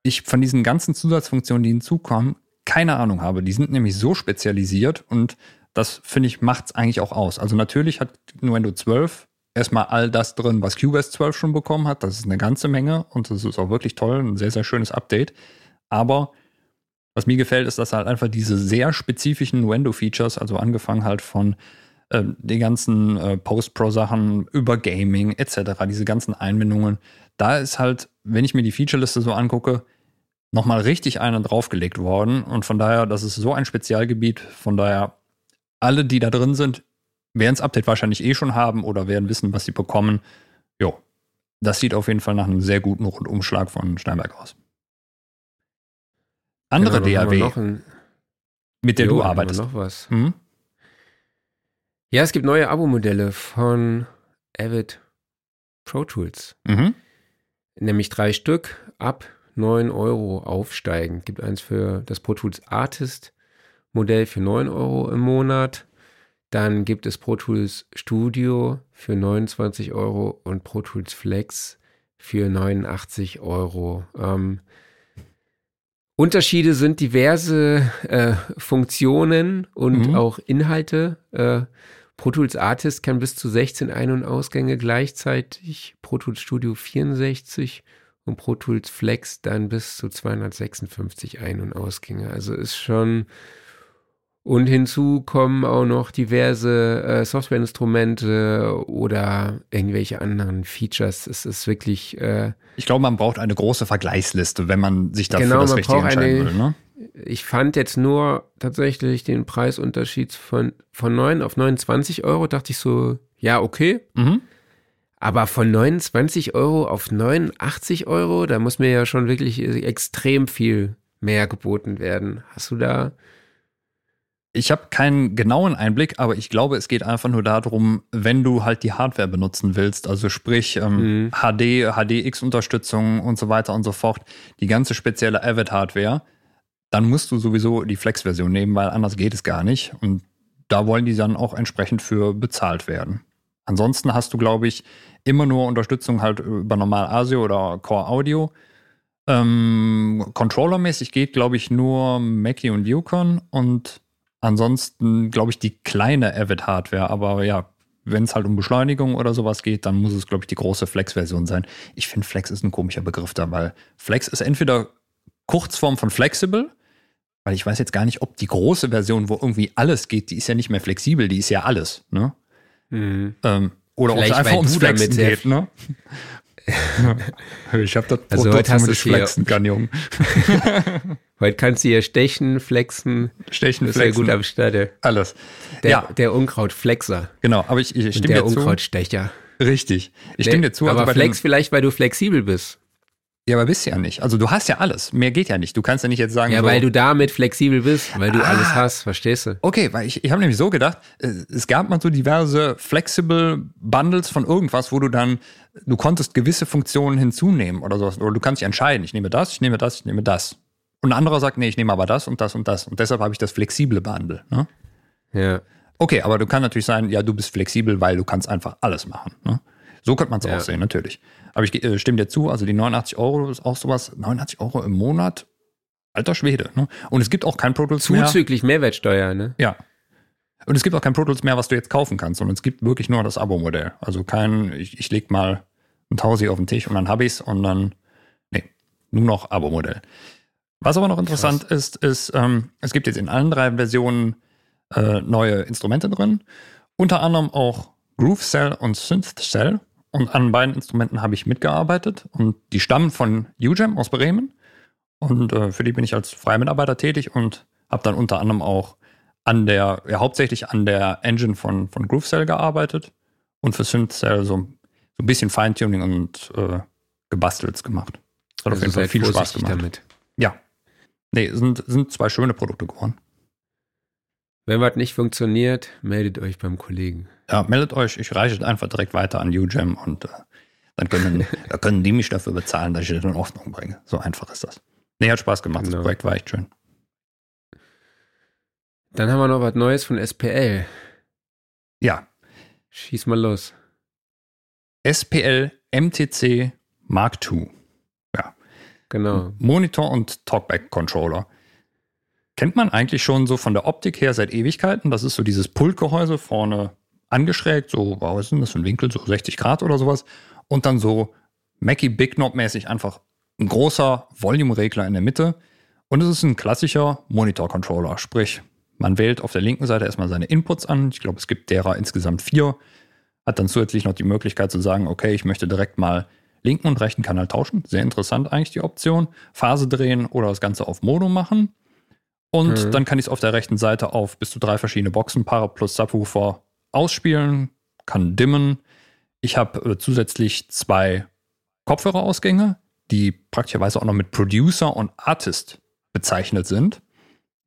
ich von diesen ganzen Zusatzfunktionen, die hinzukommen, keine Ahnung habe. Die sind nämlich so spezialisiert und das, finde ich, macht es eigentlich auch aus. Also natürlich hat Nuendo 12 erstmal all das drin, was Cubase 12 schon bekommen hat. Das ist eine ganze Menge und das ist auch wirklich toll, ein sehr, sehr schönes Update. Aber was mir gefällt, ist, dass halt einfach diese sehr spezifischen Nuendo-Features, also angefangen halt von ähm, den ganzen äh, Post-Pro-Sachen über Gaming etc., diese ganzen Einbindungen, da ist halt, wenn ich mir die Featureliste so angucke, nochmal richtig einen draufgelegt worden. Und von daher, das ist so ein Spezialgebiet. Von daher, alle, die da drin sind, werden das Update wahrscheinlich eh schon haben oder werden wissen, was sie bekommen. Jo, das sieht auf jeden Fall nach einem sehr guten Rundumschlag von Steinberg aus. Andere Genau, DAW, mit der Jo, du arbeitest. Noch was. Hm? Ja, es gibt neue Abo-Modelle von Avid Pro Tools. Mhm. Nämlich drei Stück ab 9 Euro aufsteigen. Gibt eins für das Pro Tools Artist Modell für 9 Euro im Monat. Dann gibt es Pro Tools Studio für 29 Euro und Pro Tools Flex für 89 Euro. Ähm, Unterschiede sind diverse äh, Funktionen und Mhm. auch Inhalte. Äh, Pro Tools Artist kann bis zu 16 Ein- und Ausgänge gleichzeitig, Pro Tools Studio 64 und Pro Tools Flex dann bis zu 256 Ein- und Ausgänge. Also ist schon. Und hinzu kommen auch noch diverse äh, Softwareinstrumente oder irgendwelche anderen Features. Es ist wirklich äh, Ich glaube, man braucht eine große Vergleichsliste, wenn man sich dafür Genau, das Richtige entscheiden eine- will. Ne? Ich fand jetzt nur tatsächlich den Preisunterschied von, von 9 auf 29 Euro. Dachte ich so, ja, okay. Mhm. Aber von 29 Euro auf 89 Euro, da muss mir ja schon wirklich extrem viel mehr geboten werden. Hast du da? Ich habe keinen genauen Einblick, aber ich glaube, es geht einfach nur darum, wenn du halt die Hardware benutzen willst, also sprich ähm, Mhm. HD, HDX-Unterstützung und so weiter und so fort, die ganze spezielle Avid-Hardware, dann musst du sowieso die Flex-Version nehmen, weil anders geht es gar nicht. Und da wollen die dann auch entsprechend für bezahlt werden. Ansonsten hast du, glaube ich, immer nur Unterstützung halt über normal ASIO oder Core Audio. Ähm, Controllermäßig geht, glaube ich, nur Mackie und Yukon und ansonsten, glaube ich, die kleine Avid-Hardware. Aber ja, wenn es halt um Beschleunigung oder sowas geht, dann muss es, glaube ich, die große Flex-Version sein. Ich finde, Flex ist ein komischer Begriff da, weil Flex ist entweder Kurzform von Flexible, weil ich weiß jetzt gar nicht, ob die große Version, wo irgendwie alles geht, die ist ja nicht mehr flexibel, die ist ja alles, ne? Mhm. Ähm, oder ob es einfach ums Flexen geht, ne? ich habe das Also Produkt, heute hast du flexen kann, Junge. Heute kannst du hier stechen, flexen. Stechen, ist flexen, gut am Start. alles. Der, ja, der Unkrautflexer. genau. Aber ich, ich stimme der dir zu. Unkrautstecher. Richtig. Ich stimme dir zu. Aber bei Flex vielleicht, weil du flexibel bist. Ja, aber bist ja nicht. Also du hast ja alles. Mehr geht ja nicht. Du kannst ja nicht jetzt sagen, Ja, so, weil du damit flexibel bist, weil du Ah. alles hast, verstehst du? Okay, weil ich, ich habe nämlich so gedacht, äh, es gab mal so diverse Flexible Bundles von irgendwas, wo du dann, du konntest gewisse Funktionen hinzunehmen oder sowas. Oder du kannst dich entscheiden, ich nehme das, ich nehme das, ich nehme das. Und ein anderer sagt, nee, ich nehme aber das und das und das. Und deshalb habe ich das flexible Bundle. Ne? Ja. Okay, aber du kann natürlich sein, ja, du bist flexibel, weil du kannst einfach alles machen. Ne? So könnte man es Ja. auch sehen, natürlich. Aber ich äh, stimme dir zu, also die 89 Euro ist auch sowas, 89 Euro im Monat, alter Schwede. Ne? Und es gibt auch kein Pro Tools mehr. Zuzüglich Mehrwertsteuer, ne? Ja. Und es gibt auch kein Pro Tools mehr, was du jetzt kaufen kannst, sondern es gibt wirklich nur das Abo-Modell. Also kein, ich, ich leg mal ein Tausi auf den Tisch und dann hab ich's und dann, nee, nur noch Abo-Modell. Was aber noch interessant ist, ist, ähm, es gibt jetzt in allen drei Versionen äh, neue Instrumente drin. Unter anderem auch Groove Cell und Synth Cell. Und an beiden Instrumenten habe ich mitgearbeitet. Und die stammen von UGEM aus Bremen. Und äh, für die bin ich als freier Mitarbeiter tätig und habe dann unter anderem auch an der, ja, hauptsächlich an der Engine von, von Groove Cell gearbeitet und für Synth Cell so, so ein bisschen Feintuning und äh, gebastelt gemacht. Hat auf Also jeden Fall viel Spaß gemacht. damit. Ja. Nee, sind, sind zwei schöne Produkte geworden. Wenn was nicht funktioniert, meldet euch beim Kollegen. Ja, meldet euch, ich reiche es einfach direkt weiter an UGEM und äh, dann können, da können die mich dafür bezahlen, dass ich das in Ordnung bringe. So einfach ist das. Nee, hat Spaß gemacht. Genau. Das Projekt war echt schön. Dann haben wir noch was Neues von SPL. Ja, Schieß mal los. SPL MTC Mark II. Genau. Monitor und Talkback-Controller. Kennt man eigentlich schon so von der Optik her seit Ewigkeiten. Das ist so dieses Pultgehäuse vorne angeschrägt, so, was ist denn das für ein Winkel, so 60 Grad oder sowas. Und dann so Mackie Big Knob-mäßig einfach ein großer Volume-Regler in der Mitte. Und es ist ein klassischer Monitor-Controller. Sprich, man wählt auf der linken Seite erstmal seine Inputs an. Ich glaube, es gibt derer insgesamt vier. Hat dann zusätzlich noch die Möglichkeit zu sagen, okay, ich möchte direkt mal linken und rechten Kanal tauschen. Sehr interessant eigentlich die Option. Phase drehen oder das Ganze auf Mono machen. Und Mhm. dann kann ich es auf der rechten Seite auf bis zu drei verschiedene Boxenpaare plus Subwoofer ausspielen, kann dimmen. Ich habe äh, zusätzlich zwei Kopfhörerausgänge, die praktischerweise auch noch mit Producer und Artist bezeichnet sind.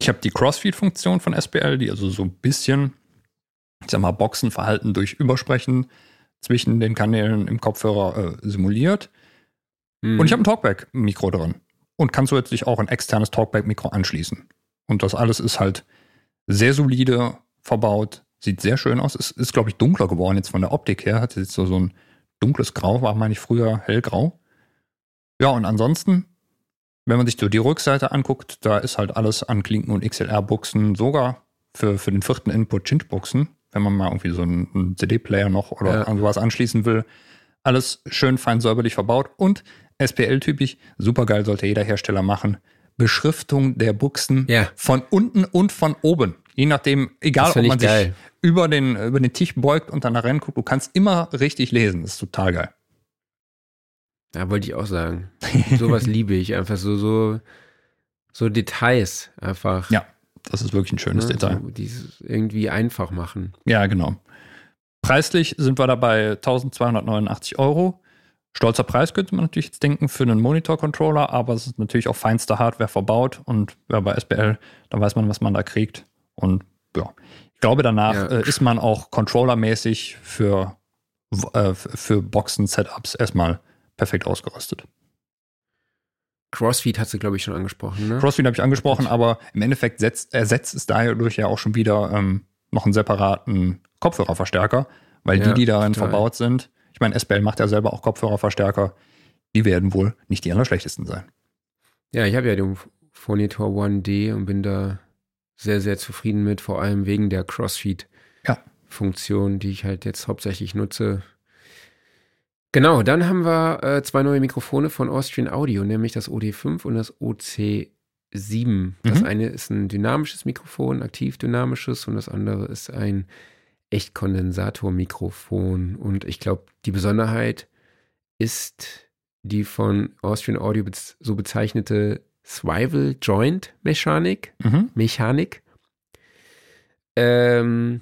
Ich habe die Crossfeed-Funktion von SPL, die also so ein bisschen, ich sag mal, Boxenverhalten durch Übersprechen zwischen den Kanälen im Kopfhörer äh, simuliert. Mhm. Und ich habe ein Talkback-Mikro drin und kann zusätzlich auch ein externes Talkback-Mikro anschließen. Und das alles ist halt sehr solide verbaut, sieht sehr schön aus. Es ist, glaube ich, dunkler geworden jetzt von der Optik her. Hat jetzt so, so ein dunkles Grau, war, meine ich, früher hellgrau. Ja, und ansonsten, wenn man sich so die Rückseite anguckt, da ist halt alles an Klinken und XLR-Buchsen, sogar für, für den vierten Input Chinch-Buchsen, wenn man mal irgendwie so einen, einen CD-Player noch oder Ja. sowas anschließen will. Alles schön fein säuberlich verbaut und SPL-typisch, supergeil sollte jeder Hersteller machen. Beschriftung der Buchsen Ja. von unten und von oben. Je nachdem, egal ob man ich sich geil. über den, über den Tisch beugt und dann nach rein guckt, du kannst immer richtig lesen. Das ist total geil. Ja, wollte ich auch sagen. Sowas liebe ich. Einfach so, so, so Details einfach. Ja, das ist wirklich ein schönes ne? Detail. So, dieses irgendwie einfach machen. Ja, genau. Preislich sind wir dabei 1289 Euro. Stolzer Preis könnte man natürlich jetzt denken für einen Monitor-Controller, aber es ist natürlich auch feinste Hardware verbaut und ja, bei SPL, da weiß man, was man da kriegt. Und ja, ich glaube, danach Ja. äh, ist man auch controllermäßig für, äh, für Boxen-Setups erstmal perfekt ausgerüstet. Crossfeed hat sie, glaube ich, schon angesprochen, ne? Crossfeed habe ich angesprochen, aber im Endeffekt setzt, ersetzt es dadurch ja auch schon wieder ähm, noch einen separaten Kopfhörerverstärker, weil Ja, die, die darin total. verbaut sind, ich meine, SBL macht ja selber auch Kopfhörerverstärker, die werden wohl nicht die allerschlechtesten sein. Ja, ich habe ja den Phonitor 1D und bin da sehr, sehr zufrieden mit, vor allem wegen der Ja. Crossfeed-Funktion, die ich halt jetzt hauptsächlich nutze. Genau, dann haben wir äh, zwei neue Mikrofone von Austrian Audio, nämlich das OD5 und das OC7. Das Mhm. eine ist ein dynamisches Mikrofon, aktiv dynamisches, und das andere ist ein Echtkondensatormikrofon. Und ich glaube, die Besonderheit ist die von Austrian Audio so bezeichnete Swivel Joint Mechanik. Mhm. Mechanik. Ähm,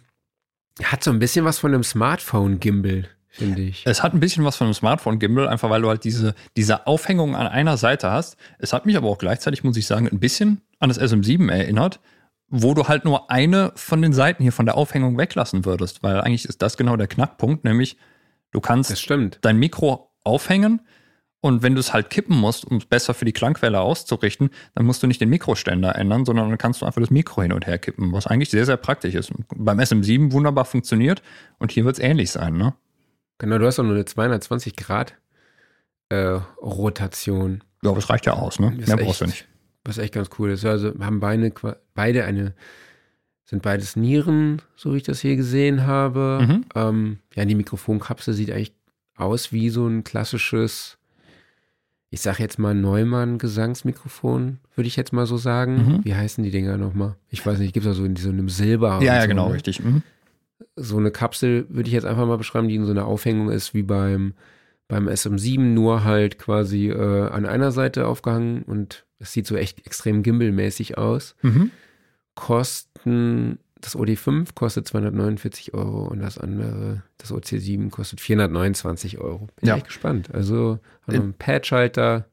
hat so ein bisschen was von einem Smartphone-Gimbal, finde ich. Es hat ein bisschen was von einem Smartphone-Gimbal, einfach weil du halt diese, diese Aufhängung an einer Seite hast. Es hat mich aber auch gleichzeitig, muss ich sagen, ein bisschen an das SM7 erinnert, wo du halt nur eine von den Seiten hier von der Aufhängung weglassen würdest, weil eigentlich ist das genau der Knackpunkt, nämlich du kannst dein Mikro aufhängen und wenn du es halt kippen musst, um es besser für die Klangquelle auszurichten, dann musst du nicht den Mikroständer ändern, sondern dann kannst du einfach das Mikro hin und her kippen, was eigentlich sehr, sehr praktisch ist. Beim SM7 wunderbar funktioniert und hier wird es ähnlich sein, ne? Genau, du hast auch nur eine 220 Grad äh, Rotation. Ja, aber es reicht ja aus, ne? Mehr brauchst du echt- nicht. Was echt ganz cool ist. Also haben beide, beide eine, sind beides Nieren, so wie ich das hier gesehen habe. Mhm. Ähm, ja, die Mikrofonkapsel sieht eigentlich aus wie so ein klassisches, ich sag jetzt mal Neumann-Gesangsmikrofon, würde ich jetzt mal so sagen. Mhm. Wie heißen die Dinger nochmal? Ich weiß nicht, gibt es so in so einem Silber. Ja, ja, so, genau, ne? richtig. Mhm. so eine Kapsel würde ich jetzt einfach mal beschreiben, die in so einer Aufhängung ist wie beim, beim SM7, nur halt quasi äh, an einer Seite aufgehangen und es sieht so echt extrem gimbalmäßig aus. Mhm. Kosten, das OD5 kostet 249 Euro und das andere, das OC7 kostet 429 Euro. Bin Ja. echt gespannt. Also haben wir einen Patchhalter.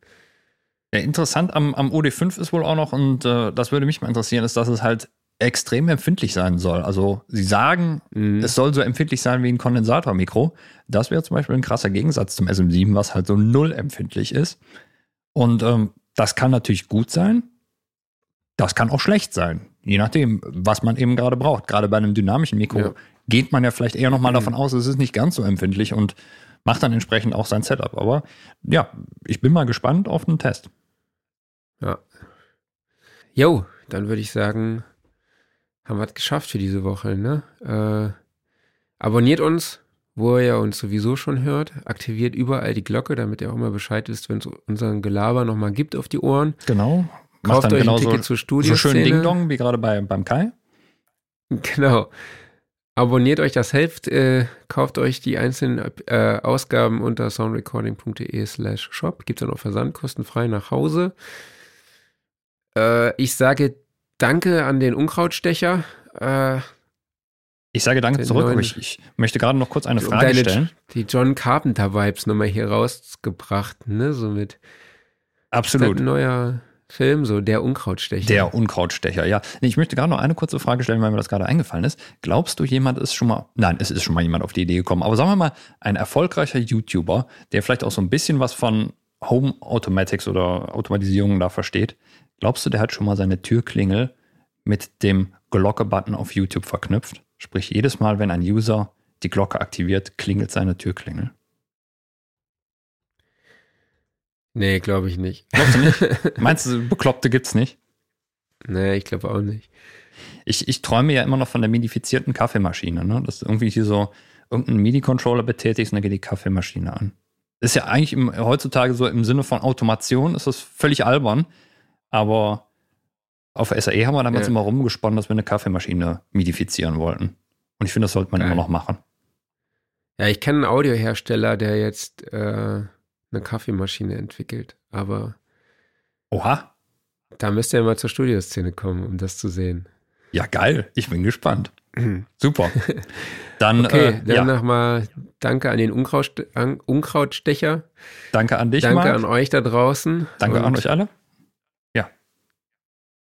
Ja, interessant am, am OD5 ist wohl auch noch, und äh, das würde mich mal interessieren, ist, dass es halt extrem empfindlich sein soll. Also sie sagen, Mhm. es soll so empfindlich sein wie ein Kondensatormikro. Das wäre zum Beispiel ein krasser Gegensatz zum SM7, was halt so null empfindlich ist. Und ähm, das kann natürlich gut sein. Das kann auch schlecht sein. Je nachdem, was man eben gerade braucht. Gerade bei einem dynamischen Mikro Ja. geht man ja vielleicht eher nochmal Mhm. davon aus, es ist nicht ganz so empfindlich und macht dann entsprechend auch sein Setup. Aber ja, ich bin mal gespannt auf den Test. Ja. Jo, dann würde ich sagen, haben wir es geschafft für diese Woche, ne? Äh, abonniert uns, wo ihr uns sowieso schon hört. Aktiviert überall die Glocke, damit ihr auch immer Bescheid wisst, wenn es unseren Gelaber nochmal gibt auf die Ohren. Genau. Kauft euch ein genauso Ticket zur so schön Studioszene. Ding-Dong wie gerade bei, beim Kai. Genau. Abonniert euch, das hilft. Äh, kauft euch die einzelnen äh, Ausgaben unter soundrecording.de slash shop. Gibt es dann auch Versand kostenfrei nach Hause. Äh, ich sage Danke an den Unkrautstecher. Äh, Ich sage danke zurück, neuen- ich, ich möchte gerade noch kurz eine Frage deine- stellen. Die John Carpenter-Vibes nochmal hier rausgebracht, ne? So mit ist das Absolut. ein neuer Film, so der Unkrautstecher. Der Unkrautstecher, ja. Ich möchte gerade noch eine kurze Frage stellen, weil mir das gerade eingefallen ist. Glaubst du, jemand ist schon mal, nein, es ist schon mal jemand auf die Idee gekommen, aber sagen wir mal, ein erfolgreicher YouTuber, der vielleicht auch so ein bisschen was von Home Automatics oder Automatisierung da versteht, glaubst du, der hat schon mal seine Türklingel mit dem Glocke-Button auf YouTube verknüpft? Sprich, jedes Mal, wenn ein User die Glocke aktiviert, klingelt seine Türklingel. Nee, glaube ich nicht. Glaubst du nicht? Meinst du, Bekloppte gibt's nicht? nee, ich glaube auch nicht. Ich, ich träume ja immer noch von der midifizierten Kaffeemaschine, ne? Dass du irgendwie hier so irgendeinen MIDI-Controller betätigst und dann geht die Kaffeemaschine an. Ist ja eigentlich im, heutzutage so im Sinne von Automation, ist das völlig albern. Aber auf SAE haben wir damals Ja. immer rumgesponnen, dass wir eine Kaffeemaschine midifizieren wollten. Und ich finde, das sollte man Geil. immer noch machen. Ja, ich kenne einen Audiohersteller, der jetzt äh, eine Kaffeemaschine entwickelt. Aber Oha. da müsst ihr mal zur Studioszene kommen, um das zu sehen. Ja, geil. Ich bin gespannt. Super. Dann, Okay, äh, dann ja, nochmal Danke an den an Unkrautstecher. danke an dich, Danke Marc. an euch da draußen. Danke an euch alle.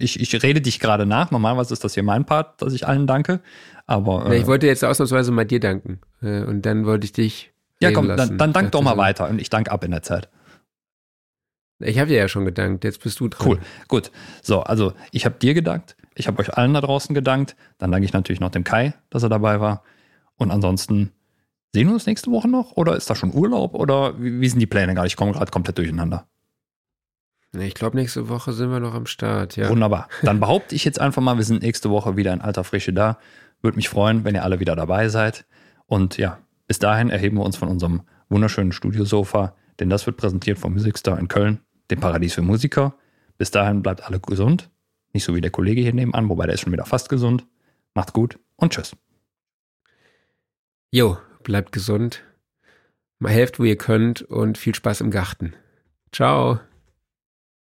ich, ich rede dich gerade nach. Normalerweise ist das hier mein Part, dass ich allen danke. Aber äh, ich wollte jetzt ausnahmsweise mal dir danken. Äh, Und dann wollte ich dich. Ja, komm, dann, dann dank doch mal weiter und ich danke ab in der Zeit. Ich habe dir ja schon gedankt, jetzt bist du dran. Cool, gut. So, also ich habe dir gedankt, ich habe euch allen da draußen gedankt. Dann danke ich natürlich noch dem Kai, dass er dabei war. Und ansonsten sehen wir uns nächste Woche noch oder ist da schon Urlaub oder wie, wie sind die Pläne gerade? Ich komme gerade komplett durcheinander. Ich glaube, nächste Woche sind wir noch am Start, ja. Wunderbar. Dann behaupte ich jetzt einfach mal, wir sind nächste Woche wieder in alter Frische da. Würde mich freuen, wenn ihr alle wieder dabei seid. Und ja, bis dahin erheben wir uns von unserem wunderschönen Studiosofa, denn das wird präsentiert vom Music Store in Köln, dem Paradies für Musiker. Bis dahin bleibt alle gesund. Nicht so wie der Kollege hier nebenan, wobei der ist schon wieder fast gesund. Macht's gut und tschüss. Jo, bleibt gesund. Mal helft, wo ihr könnt und viel Spaß im Garten. Ciao.